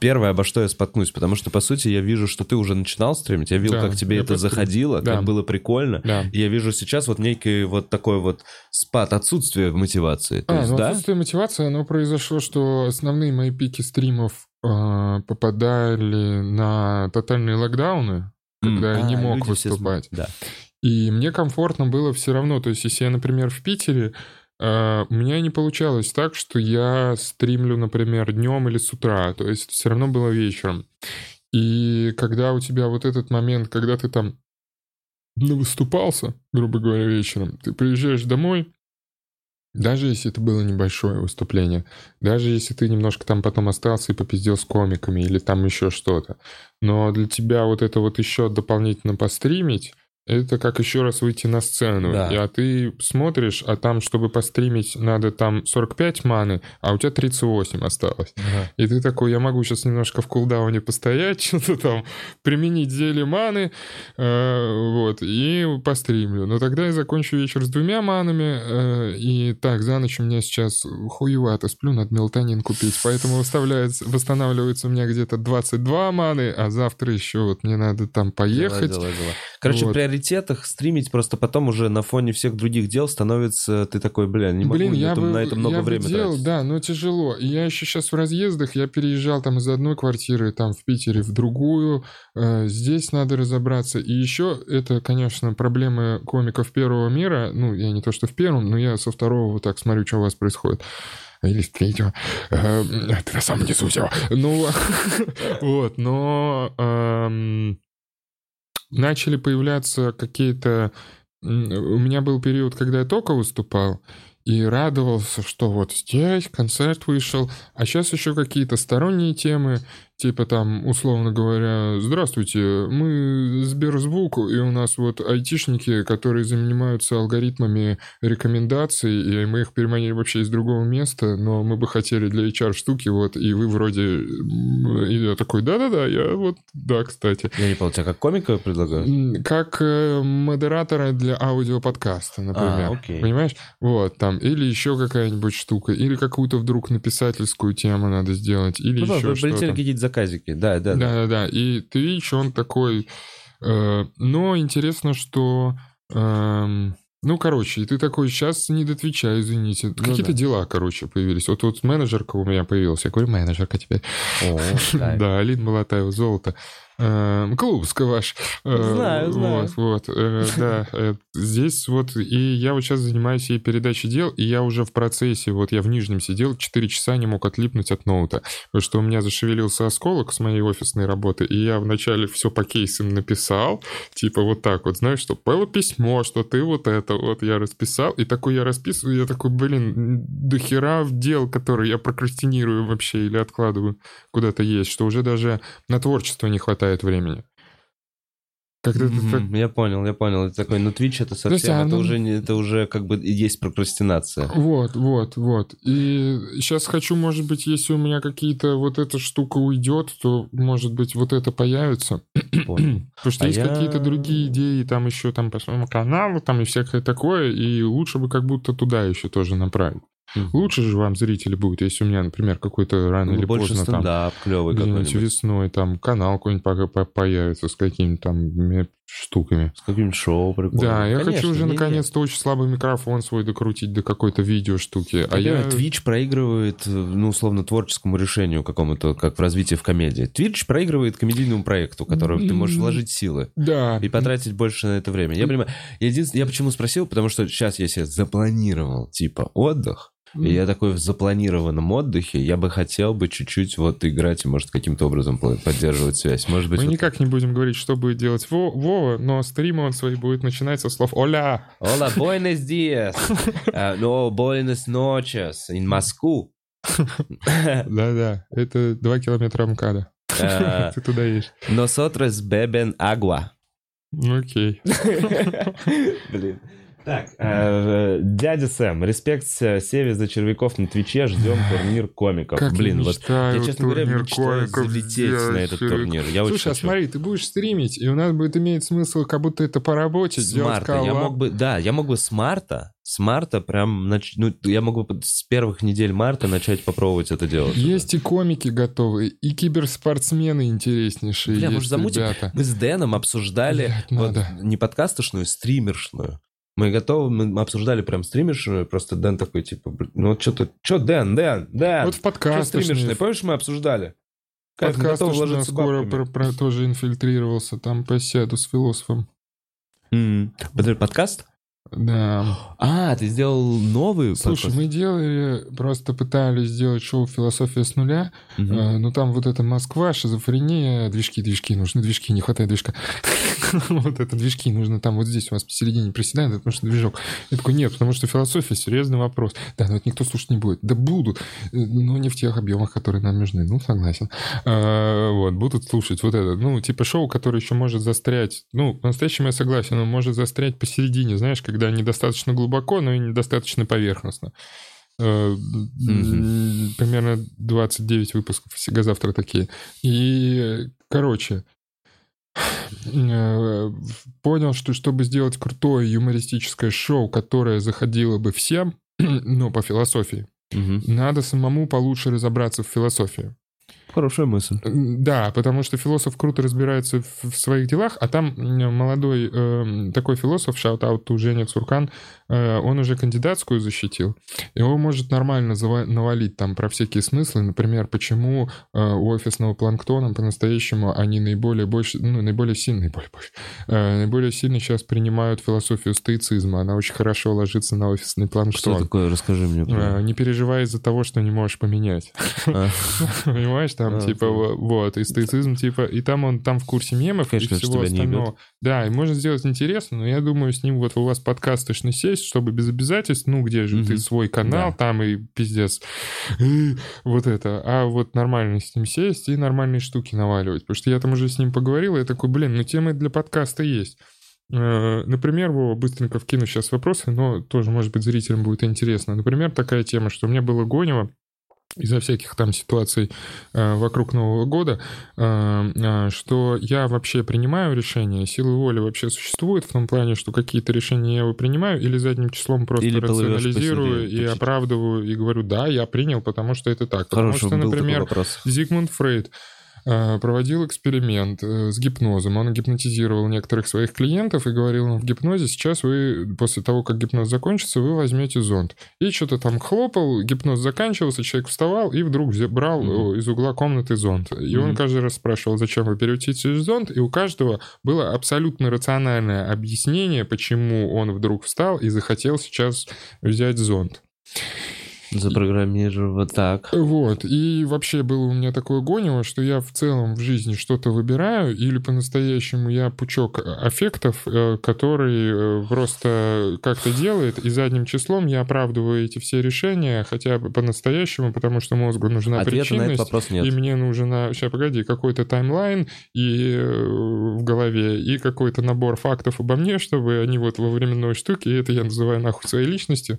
первое, обо что я споткнусь, потому что, по сути, я вижу, что ты уже начинал стримить, я видел, да, как тебе это просто... заходило, да. как было прикольно, да. и я вижу сейчас вот некий вот такой вот спад, отсутствие мотивации. То а, есть, ну, да? отсутствие мотивации, оно произошло, что основные мои пики стримов э, попадали на тотальные локдауны, когда mm. я не а, мог выступать. Все... Да. И мне комфортно было все равно, то есть если я, например, в Питере, Uh, у меня не получалось так, что я стримлю, например, днем или с утра, то есть все равно было вечером. И когда у тебя вот этот момент, когда ты там выступался, грубо говоря, вечером, ты приезжаешь домой, даже если это было небольшое выступление, даже если ты немножко там потом остался и попиздел с комиками или там еще что-то, но для тебя вот это вот еще дополнительно постримить, это как еще раз выйти на сцену. Да. И, а ты смотришь, а там, чтобы постримить, надо там 45 маны, а у тебя 38 осталось. Ага. И ты такой, я могу сейчас немножко в кулдауне постоять, что-то там применить зелье маны, э, вот, и постримлю. Но тогда я закончу вечер с двумя манами, э, и так, за ночь у меня сейчас хуевато, сплю, надо мелатонин купить, поэтому выставляется, восстанавливается у меня где-то 22 маны, а завтра еще вот мне надо там поехать. Дела, дела, дела. Короче, вот. приоритетах стримить просто потом уже на фоне всех других дел становится... Ты такой, бля, не могу Блин, я бы, на это много я времени бы делал, тратить. Да, но тяжело. И я еще сейчас в разъездах, я переезжал там из одной квартиры там в Питере в другую. Э, здесь надо разобраться. И еще это, конечно, проблемы комиков первого мира. Ну, я не то, что в первом, но я со второго вот так смотрю, что у вас происходит или с третьего. Э, ты на самом низу все. Ну, вот, но эм, начали появляться какие-то... У меня был период, когда я только выступал, и радовался, что вот здесь концерт вышел, а сейчас еще какие-то сторонние темы, Типа там, условно говоря, здравствуйте, мы Сберзвук, и у нас вот айтишники, которые занимаются алгоритмами рекомендаций, и мы их переманили вообще из другого места, но мы бы хотели для HR штуки, вот, и вы вроде... И я такой, да-да-да, я вот, да, кстати. Я не понял, тебя как комика предлагаю? Как э, модератора для аудиоподкаста, например. А, окей. Понимаешь? Вот, там, или еще какая-нибудь штука, или какую-то вдруг написательскую тему надо сделать, или ну, еще что-то заказики, да, да. Да, да, да. И видишь, он такой... Э, но интересно, что... Э, ну, короче, и ты такой, сейчас не дотвечаю, извините. Ну, Какие-то да. дела, короче, появились. Вот вот менеджерка у меня появилась. Я говорю, менеджерка теперь. О, да, Алина Малатаева, золото. Эм, Клубска ваш. Э, знаю, знаю. Вот, вот, э, да. Э, здесь вот, и я вот сейчас занимаюсь ей передачей дел, и я уже в процессе, вот я в Нижнем сидел, 4 часа не мог отлипнуть от ноута, потому что у меня зашевелился осколок с моей офисной работы, и я вначале все по кейсам написал, типа вот так вот, знаешь, что было письмо, что ты вот это, вот я расписал, и такой я расписываю, я такой, блин, до хера дел, которые я прокрастинирую вообще или откладываю куда-то есть, что уже даже на творчество не хватает хватает времени. Когда mm-hmm. так... Я понял, я понял. Это такой, ну Twitch это совсем, есть, это, оно... уже, это уже как бы есть прокрастинация. Вот, вот, вот. И сейчас хочу, может быть, если у меня какие-то вот эта штука уйдет, то, может быть, вот это появится. Понял. Потому что а есть я... какие-то другие идеи, там еще там по своему каналу, там и всякое такое, и лучше бы как будто туда еще тоже направить. Лучше же вам зрители будут, если у меня, например, какой-то рано ну, или больше поздно там... клевый какой-нибудь. весной там канал какой-нибудь появится с каким-то там штуками. С каким-нибудь шоу прикольным. Да, я Конечно, хочу уже наконец-то очень слабый микрофон свой докрутить до какой-то видео штуки. А я... Twitch проигрывает, э, ну, условно, творческому решению какому-то, как в развитии в комедии. Twitch проигрывает комедийному проекту, в который ты можешь вложить силы Да. и потратить больше на это время. Я понимаю. Единственное, я почему спросил, потому что сейчас я себе запланировал, типа, отдых, и я такой в запланированном отдыхе, я бы хотел бы чуть-чуть вот играть и, может, каким-то образом поддерживать связь. Может быть, Мы вот- никак не будем говорить, что будет делать Во- Вова, но стримы он свои будет начинать со слов «Оля». Hola, buenos días. Uh, no, buenas noches. In Moscow. Да-да, это два километра МКАДа. Uh, Ты туда едешь. nosotros beben agua. Окей. Блин. Так, э, дядя Сэм, респект э, Севе за червяков на Твиче, ждем турнир комиков. Как Блин, я вот я, честно говоря, мечтаю залететь на этот червяк. турнир. Я очень Слушай, а хочу. смотри, ты будешь стримить, и у нас будет иметь смысл, как будто это по работе, С марта. Я мог бы, да, я мог бы с марта, с марта прям, нач- ну, я мог бы с первых недель марта начать попробовать это делать. Есть и комики готовые, и киберспортсмены интереснейшие Бля, есть, может, замутим? ребята. Мы с Дэном обсуждали Блядь, вот надо. не подкастошную, стримершную. Мы готовы, мы обсуждали прям стримершную, просто Дэн такой, типа, ну вот что-то, что, Дэн, Дэн, Дэн, Вот в что подкастошные, стримершная, помнишь, мы обсуждали? Подкастошная вложиться скоро про- про- тоже инфильтрировался, там посяду с философом. Подожди, подкаст? Да. А, ты сделал новый Слушай, подкаст? мы делали, просто пытались сделать шоу «Философия с нуля», Мгм. Э, Ну, там вот это Москва, шизофрения, движки, движки, нужны движки, не хватает движка. Вот это движки нужно там вот здесь у вас посередине приседает, это нужно движок. Я такой, нет, потому что философия — серьезный вопрос. Да, но это никто слушать не будет. Да будут, э, но не в тех объемах, которые нам нужны. Ну, согласен. А, Вот, будут слушать вот это. Ну, типа шоу, которое еще может застрять. Ну, по-настоящему я согласен, оно может застрять посередине, знаешь, когда недостаточно глубоко, но и недостаточно поверхностно. Мгм. Примерно 29 выпусков всегда завтра такие. И, короче, э, понял, что чтобы сделать крутое юмористическое шоу, которое заходило бы всем, но по философии, Мгм. надо самому получше разобраться в философии. Хорошая мысль. Да, потому что философ круто разбирается в, своих делах, а там молодой эм, такой философ, shout-out to Женя Цуркан, э, он уже кандидатскую защитил, и он может нормально навалить там про всякие смыслы, например, почему э, у офисного планктона по-настоящему они наиболее, больше, ну, наиболее сильно, наиболее, больше, э, наиболее сильно сейчас принимают философию стоицизма, она очень хорошо ложится на офисный Что планктон. такое? Расскажи мне. про- Э, Не переживай из-за того, что не можешь поменять. А, Понимаешь, там, А, типа, вот, и стоицизм, типа, и там он там в курсе мемов и что всего остального. Да, и можно сделать интересно, но я думаю, с ним вот у вас подкаст точно сесть, чтобы без обязательств, ну, где же ты свой канал, Да. там и пиздец, вот это, а вот нормально с ним сесть и нормальные штуки наваливать, потому что я там уже с ним поговорил, и я такой, блин, ну, темы для подкаста есть. Э, Например, Вова, быстренько вкину сейчас вопросы, но тоже, может быть, зрителям будет интересно. Например, такая тема, что у меня было Гонева, из-за всяких там ситуаций э, вокруг Нового года, э, э, что я вообще принимаю решения, силы воли вообще существуют в том плане, что какие-то решения я его принимаю или задним числом просто Или рационализирую посередине, и почти. оправдываю и говорю, да, я принял, потому что это так. Потому Хороший что, был такой например. Зигмунд Фрейд проводил эксперимент э, с гипнозом. Он гипнотизировал некоторых своих клиентов и говорил им в гипнозе, сейчас вы, после того, как гипноз закончится, вы возьмете зонт. И что-то там хлопал, гипноз заканчивался, человек вставал и вдруг брал э, из угла комнаты зонт. И он Мгм. каждый раз спрашивал, зачем вы через зонт, и у каждого было абсолютно рациональное объяснение, почему он вдруг встал и захотел сейчас взять зонт. Запрограммировал вот так. Вот, и вообще было у меня такое гонево, что я в целом в жизни что-то выбираю, или по-настоящему я пучок аффектов, э, который э, просто как-то делает, и задним числом я оправдываю эти все решения, хотя бы по-настоящему, потому что мозгу нужна Ответа на этот причинность, вопрос нет. и мне нужно, сейчас, погоди, какой-то таймлайн и э, в голове, и какой-то набор фактов обо мне, чтобы они вот во временной штуке, и это я называю нахуй своей личностью,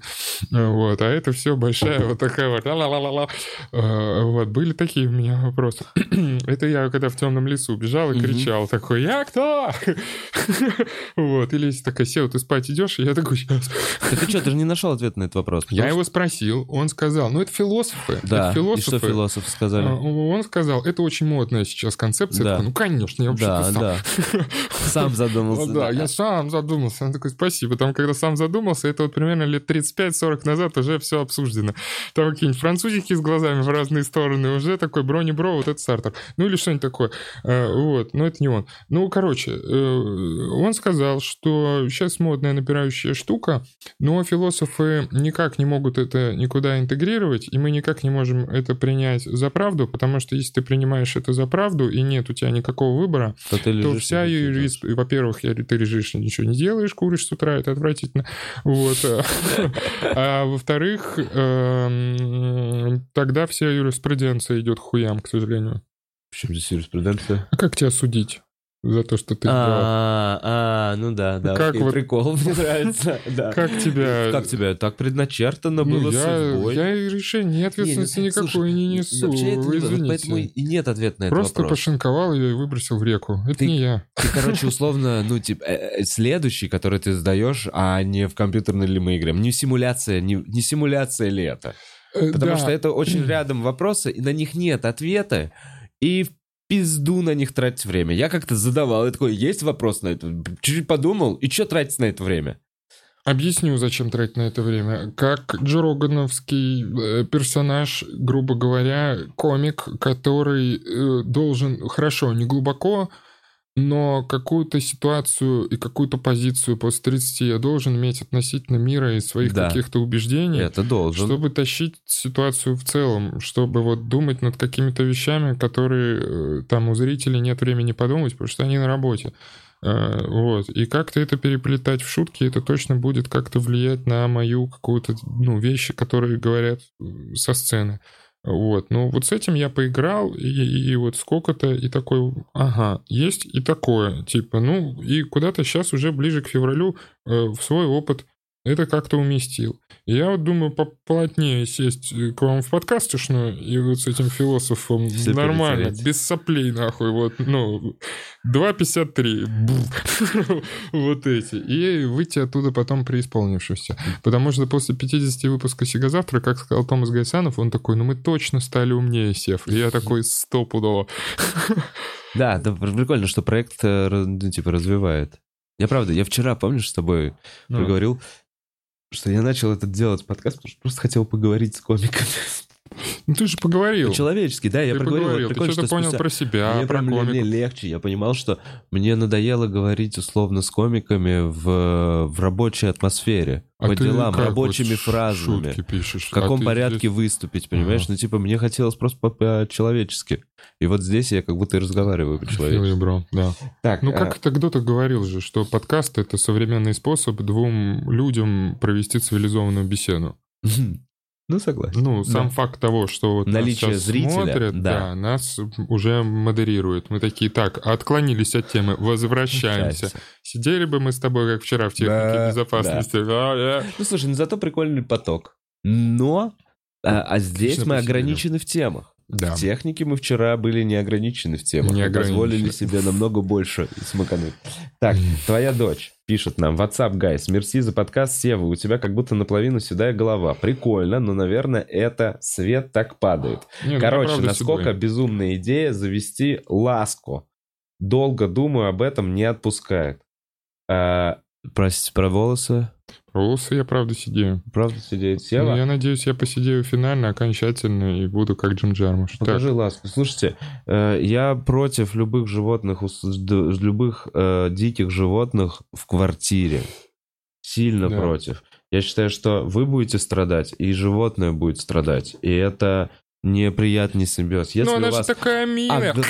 вот, а это все большая большая, вот такая вот. ла-ла-ла-ла. Э, Вот, были такие у меня вопросы. Это я когда в темном лесу бежал и кричал такой, я кто? Вот, или если такая сел, ты спать идешь, и я такой, сейчас. Ты что, ты же не нашел ответ на этот вопрос. Я его спросил, он сказал, ну это философы. Да, и что философы А, сказали? Он сказал, это очень модная сейчас концепция. Ну, конечно, я вообще-то сам. задумался. Да, я сам задумался. Он такой, спасибо. Там, когда сам задумался, это вот примерно лет 35-40 назад уже все обсуждено. Там какие-нибудь французики с глазами в разные стороны, уже такой брони-бро, вот это стартер. Ну или что-нибудь такое. Э, Вот, но это не он. Ну, короче, э, он сказал, что сейчас модная напирающая штука, но философы никак не могут это никуда интегрировать, и мы никак не можем это принять за правду, потому что если ты принимаешь это за правду, и нет у тебя никакого выбора, То ты то вся рис- Во-первых, ты лежишь, ничего не делаешь, куришь с утра, это отвратительно. Вот. а- во-вторых, эм, тогда вся юриспруденция идет хуям, к сожалению. Почему здесь юриспруденция? А как тебя судить за то, что ты? А, а, ну да, да. Как вот- Прикол, мне нравится. да. Как тебя... Как тебя? Так предначертано было судьбой. я решение ответственности ну, никакой не несу. вообще это Вы извините. Поэтому и нет ответа на этот Просто вопрос. пошинковал ее и выбросил в реку. Это не я. Ты, короче, условно, ну, типа, э, э, следующий, который ты сдаешь, а не в компьютерной ли мы играем. Не симуляция, не, симуляция ли это? Э, Потому что это очень рядом вопросы, и на них нет ответа, и в пизду на них тратить время. Я как-то задавал, и такой, есть вопрос на это? Чуть-чуть подумал, и что тратить на это время? Объясню, зачем тратить на это время. Как Джорогановский э, персонаж, грубо говоря, комик, который э, должен, хорошо, не глубоко, но какую-то ситуацию и какую-то позицию после 30 я должен иметь относительно мира и своих Да. каких-то убеждений, Это должен. чтобы тащить ситуацию в целом, чтобы вот думать над какими-то вещами, которые э, там у зрителей нет времени подумать, потому что они на работе. Э, Вот. И как-то это переплетать в шутки, это точно будет как-то влиять на мою какую-то, ну, вещи, которые говорят э, со сцены. Вот. Ну, вот с этим я поиграл, и, и вот сколько-то, и такой, ага, есть и такое, типа, ну, и куда-то сейчас уже ближе к февралю э, в свой опыт это как-то уместил. И я вот думаю поплотнее сесть э, к вам в подкастишную и вот с этим философом Все нормально, без соплей, нахуй, вот, ну, 2,53, Бу. вот эти, и выйти оттуда потом преисполнившимся. Потому что после 50 выпуска «Сигазавтра», как сказал Томас Гайсанов, он такой, ну мы точно стали умнее, Сев. И я такой, стопудово. Да, да, пр- прикольно, что проект, э, ну, типа, развивает. Я правда, я вчера, помнишь, с тобой Ну. проговорил, что я начал этот делать подкаст, потому что просто хотел поговорить с комиками. Ну ты же поговорил. По-человечески, да, я Ты проговорил. поговорил, Вот ты что-то что понял спустя- про себя, мне про прям мне комиков. легче. Я понимал, что мне надоело говорить условно с комиками в, в рабочей атмосфере. А по делам, рабочими вот фразами. пишешь? В каком А порядке здесь- выступить, понимаешь? Ага. Ну, типа, мне хотелось просто по- по-человечески. И вот здесь я как будто и разговариваю по-человечески. Да. Так, Ну, а, как это кто-то говорил же, что подкаст — это современный способ двум людям провести цивилизованную беседу. Ну, согласен. Ну, сам Да. факт того, что вот Наличие зрителя, смотрят, да. да. нас уже модерируют. Мы такие, так, отклонились от темы, возвращаемся. Счастье. Сидели бы мы с тобой, как вчера, в технике Да, безопасности. Да, да. Ну, слушай, ну зато прикольный поток. Но, а, а здесь Отлично мы ограничены в темах. Да. В технике мы вчера были не ограничены в темах. Не Мы позволили себе намного больше смакануть. Так, твоя дочь пишет нам. WhatsApp, guys, мерси за подкаст Сева. У тебя как будто наполовину седая голова. Прикольно, но, наверное, это свет так падает. Не, ну, Короче, насколько седой. безумная идея завести ласку. Долго думаю об этом, не отпускает. А, простите, про волосы? Волосы я, правда, сидею. Правда сидеть Ну, Сева? я надеюсь, я посидею финально, окончательно, и буду как Джим Джармуш. Так, Покажи ласку. Слушайте, э, я против любых животных, любых э, диких животных в квартире. Сильно Да. против. Я считаю, что вы будете страдать, и животное будет страдать. И это неприятный симбиоз. Если ну, она у же вас такая милая. огром-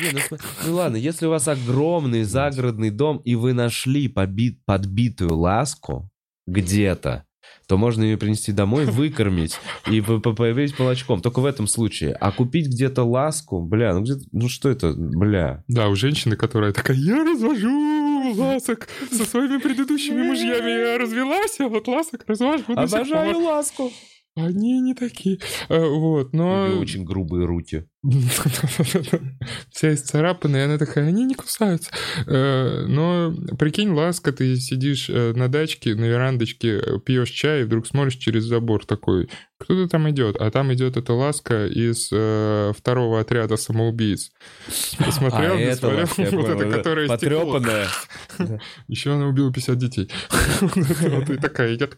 Не, ну, ну ладно, если у вас огромный загородный дом, и вы нашли поби- подбитую ласку где-то, то можно ее принести домой, выкормить и по- по- появить молочком. Только в этом случае. А купить где-то ласку, бля, ну где ну что это, бля. Да, у женщины, которая такая, я развожу ласок со своими предыдущими мужьями. Я развелась, а вот ласок развожу пор». ласку. Они не такие. А, Вот, У но... нее очень грубые руки. Вся исцарапанная, она такая, они не кусаются. Э, Но прикинь, ласка, ты сидишь э, на дачке, на верандочке, э, пьешь чай, и вдруг смотришь через забор такой, кто-то там идет, а там идет эта ласка из э, второго отряда самоубийц. Посмотрел, а это смотрел? вот это, которая потрепанная. Еще она убила 50 детей. Вот и такая идет.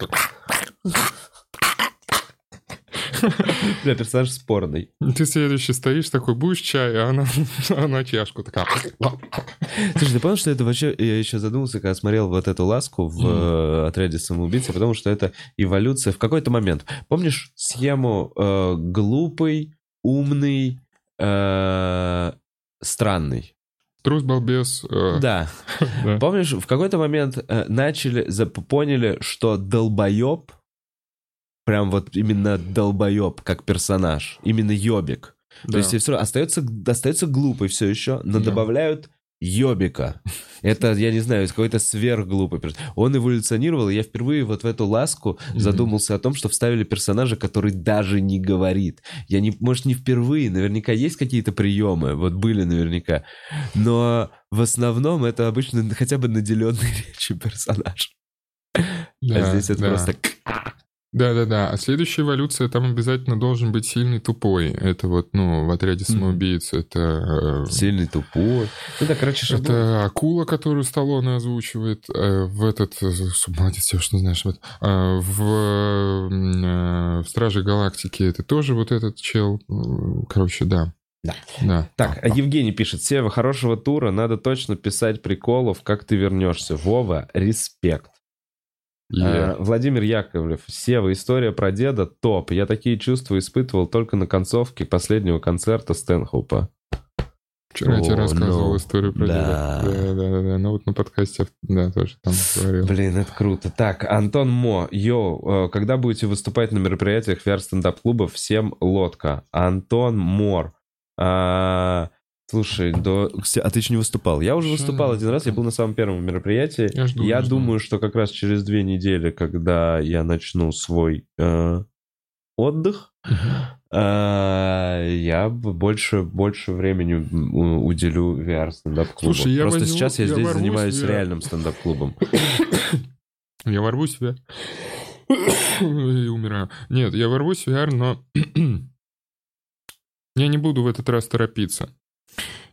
Бля, персонаж спорный. Ты следующий стоишь такой, будешь чай, а она, она чашку такая. Слушай, ты понял, что это вообще... Я еще задумался, когда смотрел вот эту ласку в э, отряде самоубийцы, потому что это эволюция в какой-то момент. Помнишь схему э, глупый, умный, э, странный? Трус, балбес. э, Да. да. Помнишь, в какой-то момент э, начали, поняли, что долбоеб, прям вот именно долбоеб, как персонаж, именно ёбик. То Да. есть все равно остается, остается глупый все еще, но Да. добавляют ёбика. Это, я не знаю, какой-то сверхглупый персонаж. Он эволюционировал, и я впервые вот в эту ласку задумался о том, что вставили персонажа, который даже не говорит. Я не, может, не впервые, наверняка есть какие-то приемы, вот были наверняка, но в основном это обычно хотя бы наделенный речью персонаж. Да, а здесь это да. просто... Да-да-да. А следующая эволюция, там обязательно должен быть сильный тупой. Это вот, ну, в отряде самоубийц. Это... э, Сильный, тупой. Ну да, короче, шаблон. Это акула, которую Сталлоне озвучивает э, в этот... э, Молодец, я что знаешь. Вот, в, в Страже Галактики это тоже вот этот чел. Короче, да. Да. Да. Так, а Евгений пишет, Сева, хорошего тура, надо точно писать приколов, как ты вернешься. Вова, респект. Е. А, Владимир Яковлев, Сева, история про деда топ. Я такие чувства испытывал только на концовке последнего концерта Стэнхоупа. Вчера я тебе О, рассказывал ну, историю про да. деда. Да, да, да, да. Ну вот на подкасте, да, тоже там говорил. Блин, это круто. Так, Антон Мо, йоу, э, когда будете выступать на мероприятиях VR стендап-клубов, всем лодка. Антон Мор. А, слушай, до... а ты еще не выступал? Я уже выступал один раз, я был на самом первом мероприятии. Я жду, Я жду. думаю, что как раз через две недели, когда я начну свой э, отдых, э, я больше, больше времени уделю VR стендап-клубу. Слушай, я Просто возьму- сейчас я, я здесь занимаюсь VR. реальным стендап-клубом. Я ворву себя. И умираю. Нет, я ворвусь в VR, но я не буду в этот раз торопиться.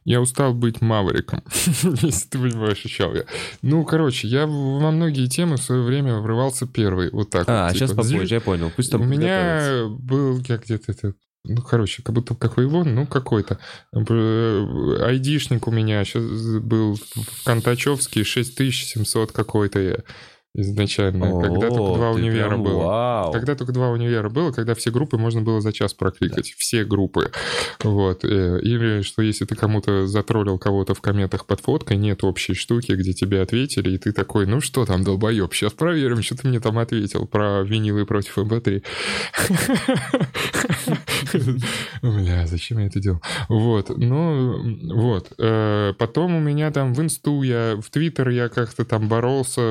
Я устал быть мавриком, если ты понимаешь, о чем я. Ну, короче, я во многие темы в свое время врывался первый. Вот так А, вот. сейчас типа, попозже, я понял. Пусть там У меня был, я где-то это, ну, короче, как будто какой вон, ну, какой-то. Б- Айдишник у меня сейчас был в Контачевский 6700 какой-то я изначально, когда только О, два универа прям было. Вау. Когда только два универа было, когда все группы можно было за час прокликать. Все группы. Вот. Э, Или что если ты кому-то затроллил кого-то в комментах под фоткой, нет общей штуки, где тебе ответили, и ты такой, ну что там, долбоеб, сейчас проверим, что ты мне там ответил про винилы против MP3. Бля, зачем я это делал? Вот, ну, вот. Э, Потом у меня там в инсту я, в твиттер я как-то там боролся,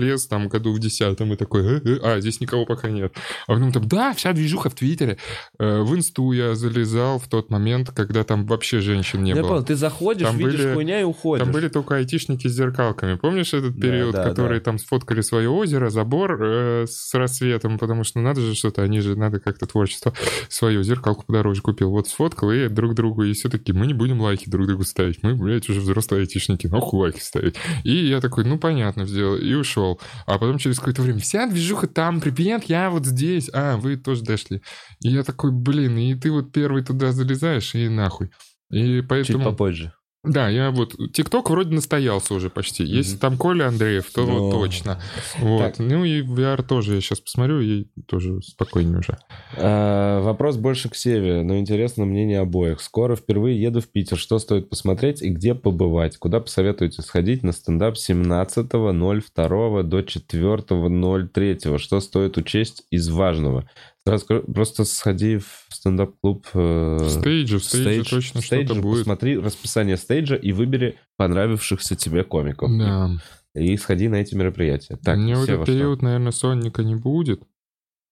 залез там году в десятом и такой, «Э, э, а, здесь никого пока нет. А потом там, да, вся движуха в твиттере. Э, В инсту я залезал в тот момент, когда там вообще женщин не я было. понял, ты заходишь, Там видишь были- хуйня и уходишь. Там были только айтишники с зеркалками. Помнишь этот Да, период, да, который да. там сфоткали свое озеро, забор э, с рассветом, потому что ну, надо же что-то, они же, надо как-то творчество свое, зеркалку подороже купил. Вот сфоткал и друг другу, и все таки мы не будем лайки друг другу ставить. Мы, блядь, уже взрослые айтишники, нахуй лайки ставить. И я такой, ну, понятно, сделал, и ушел. А потом через какое-то время, вся движуха там, привет, я вот здесь. А, вы тоже дошли. И я такой, блин, и ты вот первый туда залезаешь, и нахуй. И Чуть поэтому... попозже. Да, я вот... ТикТок вроде настоялся уже почти. Если Мгм. там Коля Андреев, то Ну, вот точно. Вот. Так. Ну и VR тоже я сейчас посмотрю, и тоже спокойнее уже. А, Вопрос больше к Севе, но интересно мнение обоих. Скоро впервые еду в Питер. Что стоит посмотреть и где побывать? Куда посоветуете сходить на стендап 17.02 до 4.03? Что стоит учесть из важного? Сразу просто сходи в стендап-клуб. э, В стейдже, в стейдже стейдж- точно что-то будет. Посмотри расписание стейджа и выбери понравившихся тебе комиков. Да. И сходи на эти мероприятия. Так, Мне в этот что? период, наверное, сонника не будет.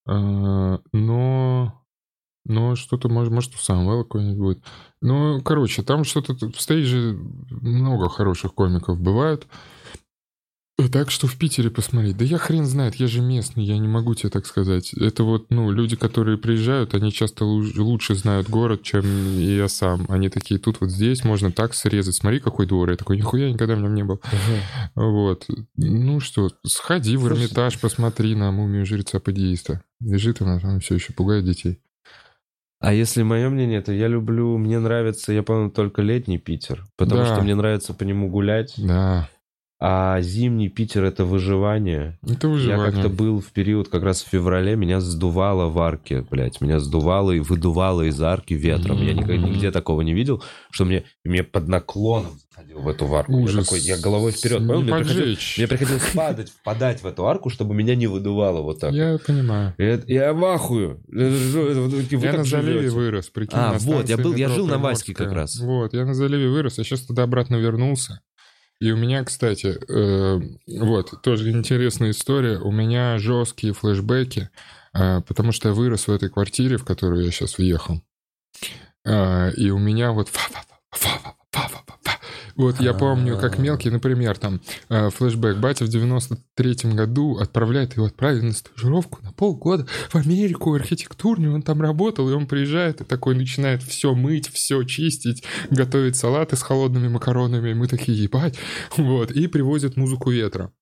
А, но... Но что-то, может, может, у Самвела какой-нибудь будет. Ну, короче, там что-то... В стейже много хороших комиков бывают. Так что в Питере посмотреть. Да я хрен знает, я же местный, я не могу тебе так сказать. Это вот, ну, люди, которые приезжают, они часто лучше знают город, чем я сам. Они такие, тут вот здесь можно так срезать. Смотри, какой двор. Я такой, нихуя никогда в нем не был. Угу. Вот. Ну что, сходи в Эрмитаж, посмотри на мумию жреца-падеиста. Лежит она там все еще пугает детей. А если мое мнение, то я люблю, мне нравится, я помню, только летний Питер, потому да. что мне нравится по нему гулять. Да. А зимний Питер это выживание. Это выживание. Я как-то был в период как раз в феврале, меня сдувало в арке, блядь. Меня сдувало и выдувало из арки ветром. Mm-hmm. Я никогда нигде такого не видел, что мне, мне под наклоном заходил в эту арку. Ужас. Я такой, я головой вперед. Понял? Мне, приходилось, мне приходилось падать, впадать в эту арку, чтобы меня не выдувало вот так. Я понимаю. Я, я в ахую. я на заливе вырос, прикинь. А, вот, я, был, я жил на Ваське как раз. Вот, я на заливе вырос, я сейчас туда обратно вернулся. И у меня, кстати, э, вот, тоже интересная история. У меня жесткие флешбеки, э, потому что я вырос в этой квартире, в которую я сейчас въехал. Э, и у меня вот вот я помню, как мелкий, например, там, э, флешбэк. Батя в 93-м году отправляет его отправили на стажировку на полгода в Америку, архитектурную, он там работал, и он приезжает и такой начинает все мыть, все чистить, готовить салаты с холодными макаронами, и мы такие, ебать, вот, и привозят музыку ветра.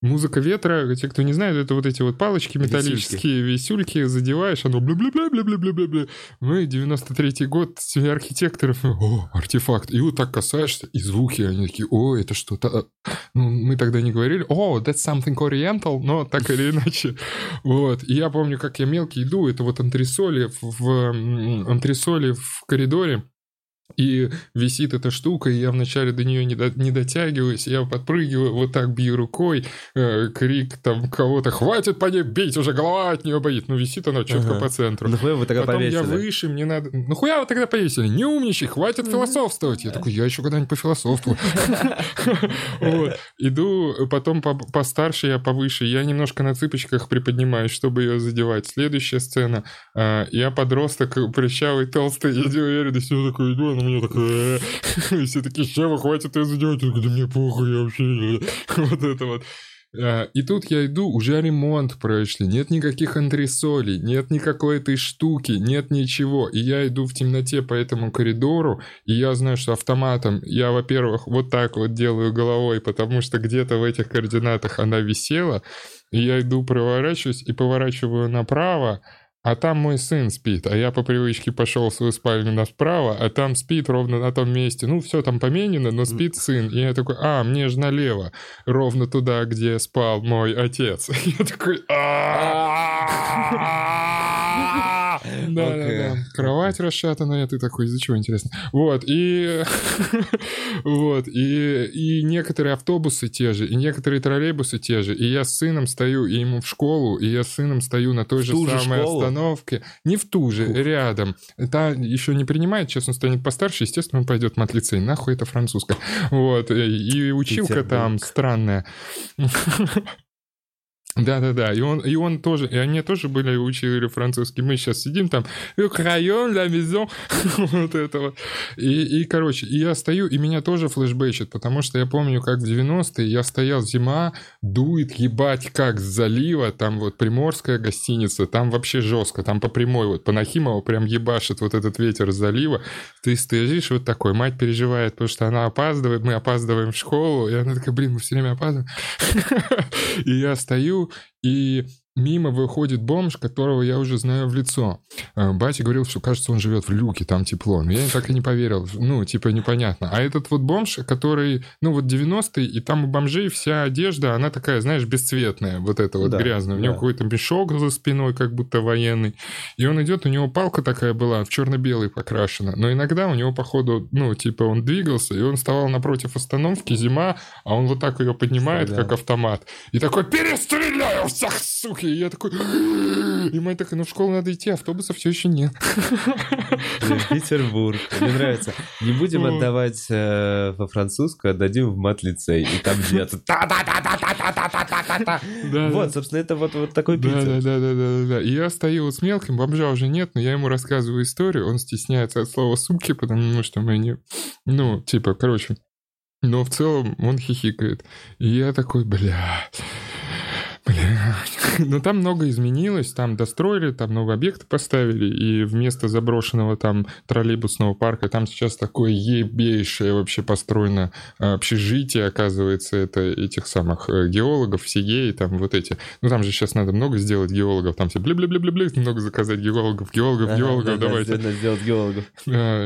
Музыка ветра, те, кто не знает, это вот эти вот палочки металлические, висюльки, висюльки задеваешь, оно бля бля бля бля бля бля бля бля Мы 93-й год, семья архитекторов, о, артефакт. И вот так касаешься, и звуки, они такие, о, это что-то... Ну, мы тогда не говорили, о, that's something oriental, но так или иначе. Вот. И я помню, как я мелкий иду, это вот антресоли в, антресоли в коридоре, и висит эта штука, и я вначале до нее не, до, не дотягиваюсь, я подпрыгиваю, вот так бью рукой, э, крик там кого-то, хватит по ней бить, уже голова от нее болит. Ну, висит она четко ага. по центру. Нахуя вы тогда Потом повесили? я выше, мне надо... Нахуя вы тогда повесили? Не умничай, хватит философствовать. Я такой, я еще когда-нибудь пофилософствую. Иду, потом постарше, я повыше, я немножко на цыпочках приподнимаюсь, чтобы ее задевать. Следующая сцена. А, я подросток, прыщавый, толстый, я и все такое иду, она мне такое... И все такие, Чева, хватит ее задевать. Я говорю, мне похуй, я вообще... Вот это вот. А, и тут я иду, уже ремонт прошли, нет никаких антресолей, нет никакой этой штуки, нет ничего. И я иду в темноте по этому коридору, и я знаю, что автоматом я, во-первых, вот так вот делаю головой, потому что где-то в этих координатах она висела, и я иду, проворачиваюсь и поворачиваю направо, а там мой сын спит, а я по привычке пошел в свою спальню направо, а там спит ровно на том месте. Ну, все там поменено, но спит сын. И я такой, а, мне же налево, ровно туда, где спал мой отец. Я такой, да, да, да. Кровать расшатанная, ты такой, из-за чего, интересно? Вот, и... вот, и, и некоторые автобусы те же, и некоторые троллейбусы те же, и я с сыном стою, и ему в школу, и я с сыном стою на той же самой остановке. Не в ту же, рядом. Это еще не принимает, сейчас он станет постарше, естественно, он пойдет в матлицей. Нахуй это французское. Вот, и училка там странная. Да-да-да, и он, и он тоже, и они тоже были, учили французский. Мы сейчас сидим там, район, la maison, вот это вот. И, и, короче, и я стою, и меня тоже флешбэчит, потому что я помню, как в 90-е я стоял зима, дует, ебать, как с залива, там вот Приморская гостиница, там вообще жестко, там по прямой, вот по Нахимову прям ебашит вот этот ветер с залива. Ты стоишь вот такой, мать переживает, потому что она опаздывает, мы опаздываем в школу, и она такая, блин, мы все время опаздываем. И я стою, и мимо выходит бомж, которого я уже знаю в лицо. Э, батя говорил, что, кажется, он живет в люке, там тепло. Но я так и не поверил. Ну, типа, непонятно. А этот вот бомж, который, ну, вот 90-й, и там у бомжей вся одежда, она такая, знаешь, бесцветная, вот эта вот да, грязная. У да. него какой-то мешок за спиной, как будто военный. И он идет, у него палка такая была, в черно-белый покрашена. Но иногда у него, походу, ну, типа, он двигался, и он вставал напротив остановки, зима, а он вот так ее поднимает, Стрелял. как автомат. И такой, перестреляю всех, Москве. И я такой... И мать такая, ну в школу надо идти, автобуса все еще нет. Петербург. Мне нравится. Не будем отдавать э, во французскую, отдадим а в мат-лицей. И там где-то... Вот, собственно, это вот такой Питер. Да-да-да. И я стою с мелким, бомжа уже нет, но я ему рассказываю историю, он стесняется от слова «сумки», потому что мы не... Ну, типа, короче, но в целом он хихикает. И я такой, бля, Бля. Ну, там много изменилось, там достроили, там новые объекты поставили, и вместо заброшенного там троллейбусного парка там сейчас такое ебейшее вообще построено а, общежитие, оказывается, это этих самых э, геологов, СИГЕ, там вот эти. Ну, там же сейчас надо много сделать геологов, там все бля-бля-бля-бля-бля, много заказать геологов, геологов, Ага, геологов, да, да, давайте. надо сделать геологов.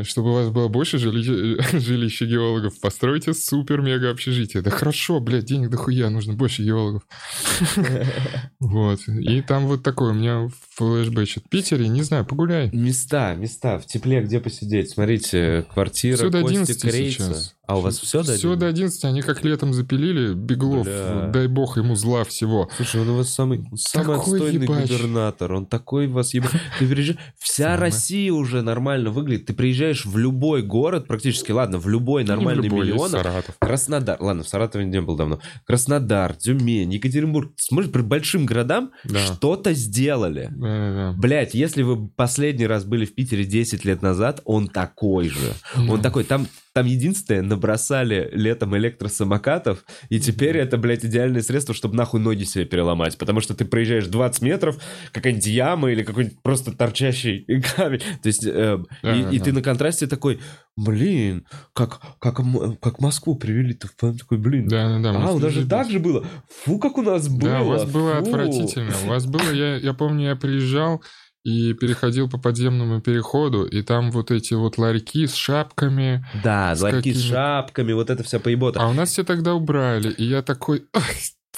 Чтобы у вас было больше жили- жилищ и геологов, постройте супер-мега общежитие. Да хорошо, блядь, денег дохуя, нужно больше геологов. Вот. И там вот такой у меня флешбэч от Питере, не знаю, погуляй. Места, места, в тепле, где посидеть. Смотрите, квартира до Кости 11 Крейца. сейчас. А у вас все до Все до 11, они как летом запилили, Беглов, Бля. дай бог ему зла всего. Слушай, он у вас самый, самый Такой отстойный ебач. губернатор. Он такой вас ебать. Ты приезжаешь... Вся Самый. Россия уже нормально выглядит. Ты приезжаешь в любой город, практически, ладно, в любой нормальный Ну, любой миллион. Саратов. Краснодар, ладно, в Саратове не был давно. Краснодар, Тюмень, Екатеринбург. Смотришь, при большим городам Да. что-то сделали. Да, да, да. Блять, если вы последний раз были в Питере 10 лет назад, он такой же. Он Ну. такой, там, там единственное, набросали летом электросамокатов, и теперь это, блядь, идеальное средство, чтобы нахуй ноги себе переломать. Потому что ты проезжаешь 20 метров, какая-нибудь яма или какой-нибудь просто торчащий камень. То есть, э, Да, и, да, и да. ты на контрасте такой, блин, как, как, как Москву привели-то. Такой, блин, Да, да, да. а, у нас же служили. так же было. Фу, как у нас было. Да, у вас было фу. отвратительно. У вас было, я, я помню, я приезжал и переходил по подземному переходу, и там вот эти вот ларьки с шапками. Да, С ларьки с шапками, вот это вся поебота. А у нас все тогда убрали, и я такой...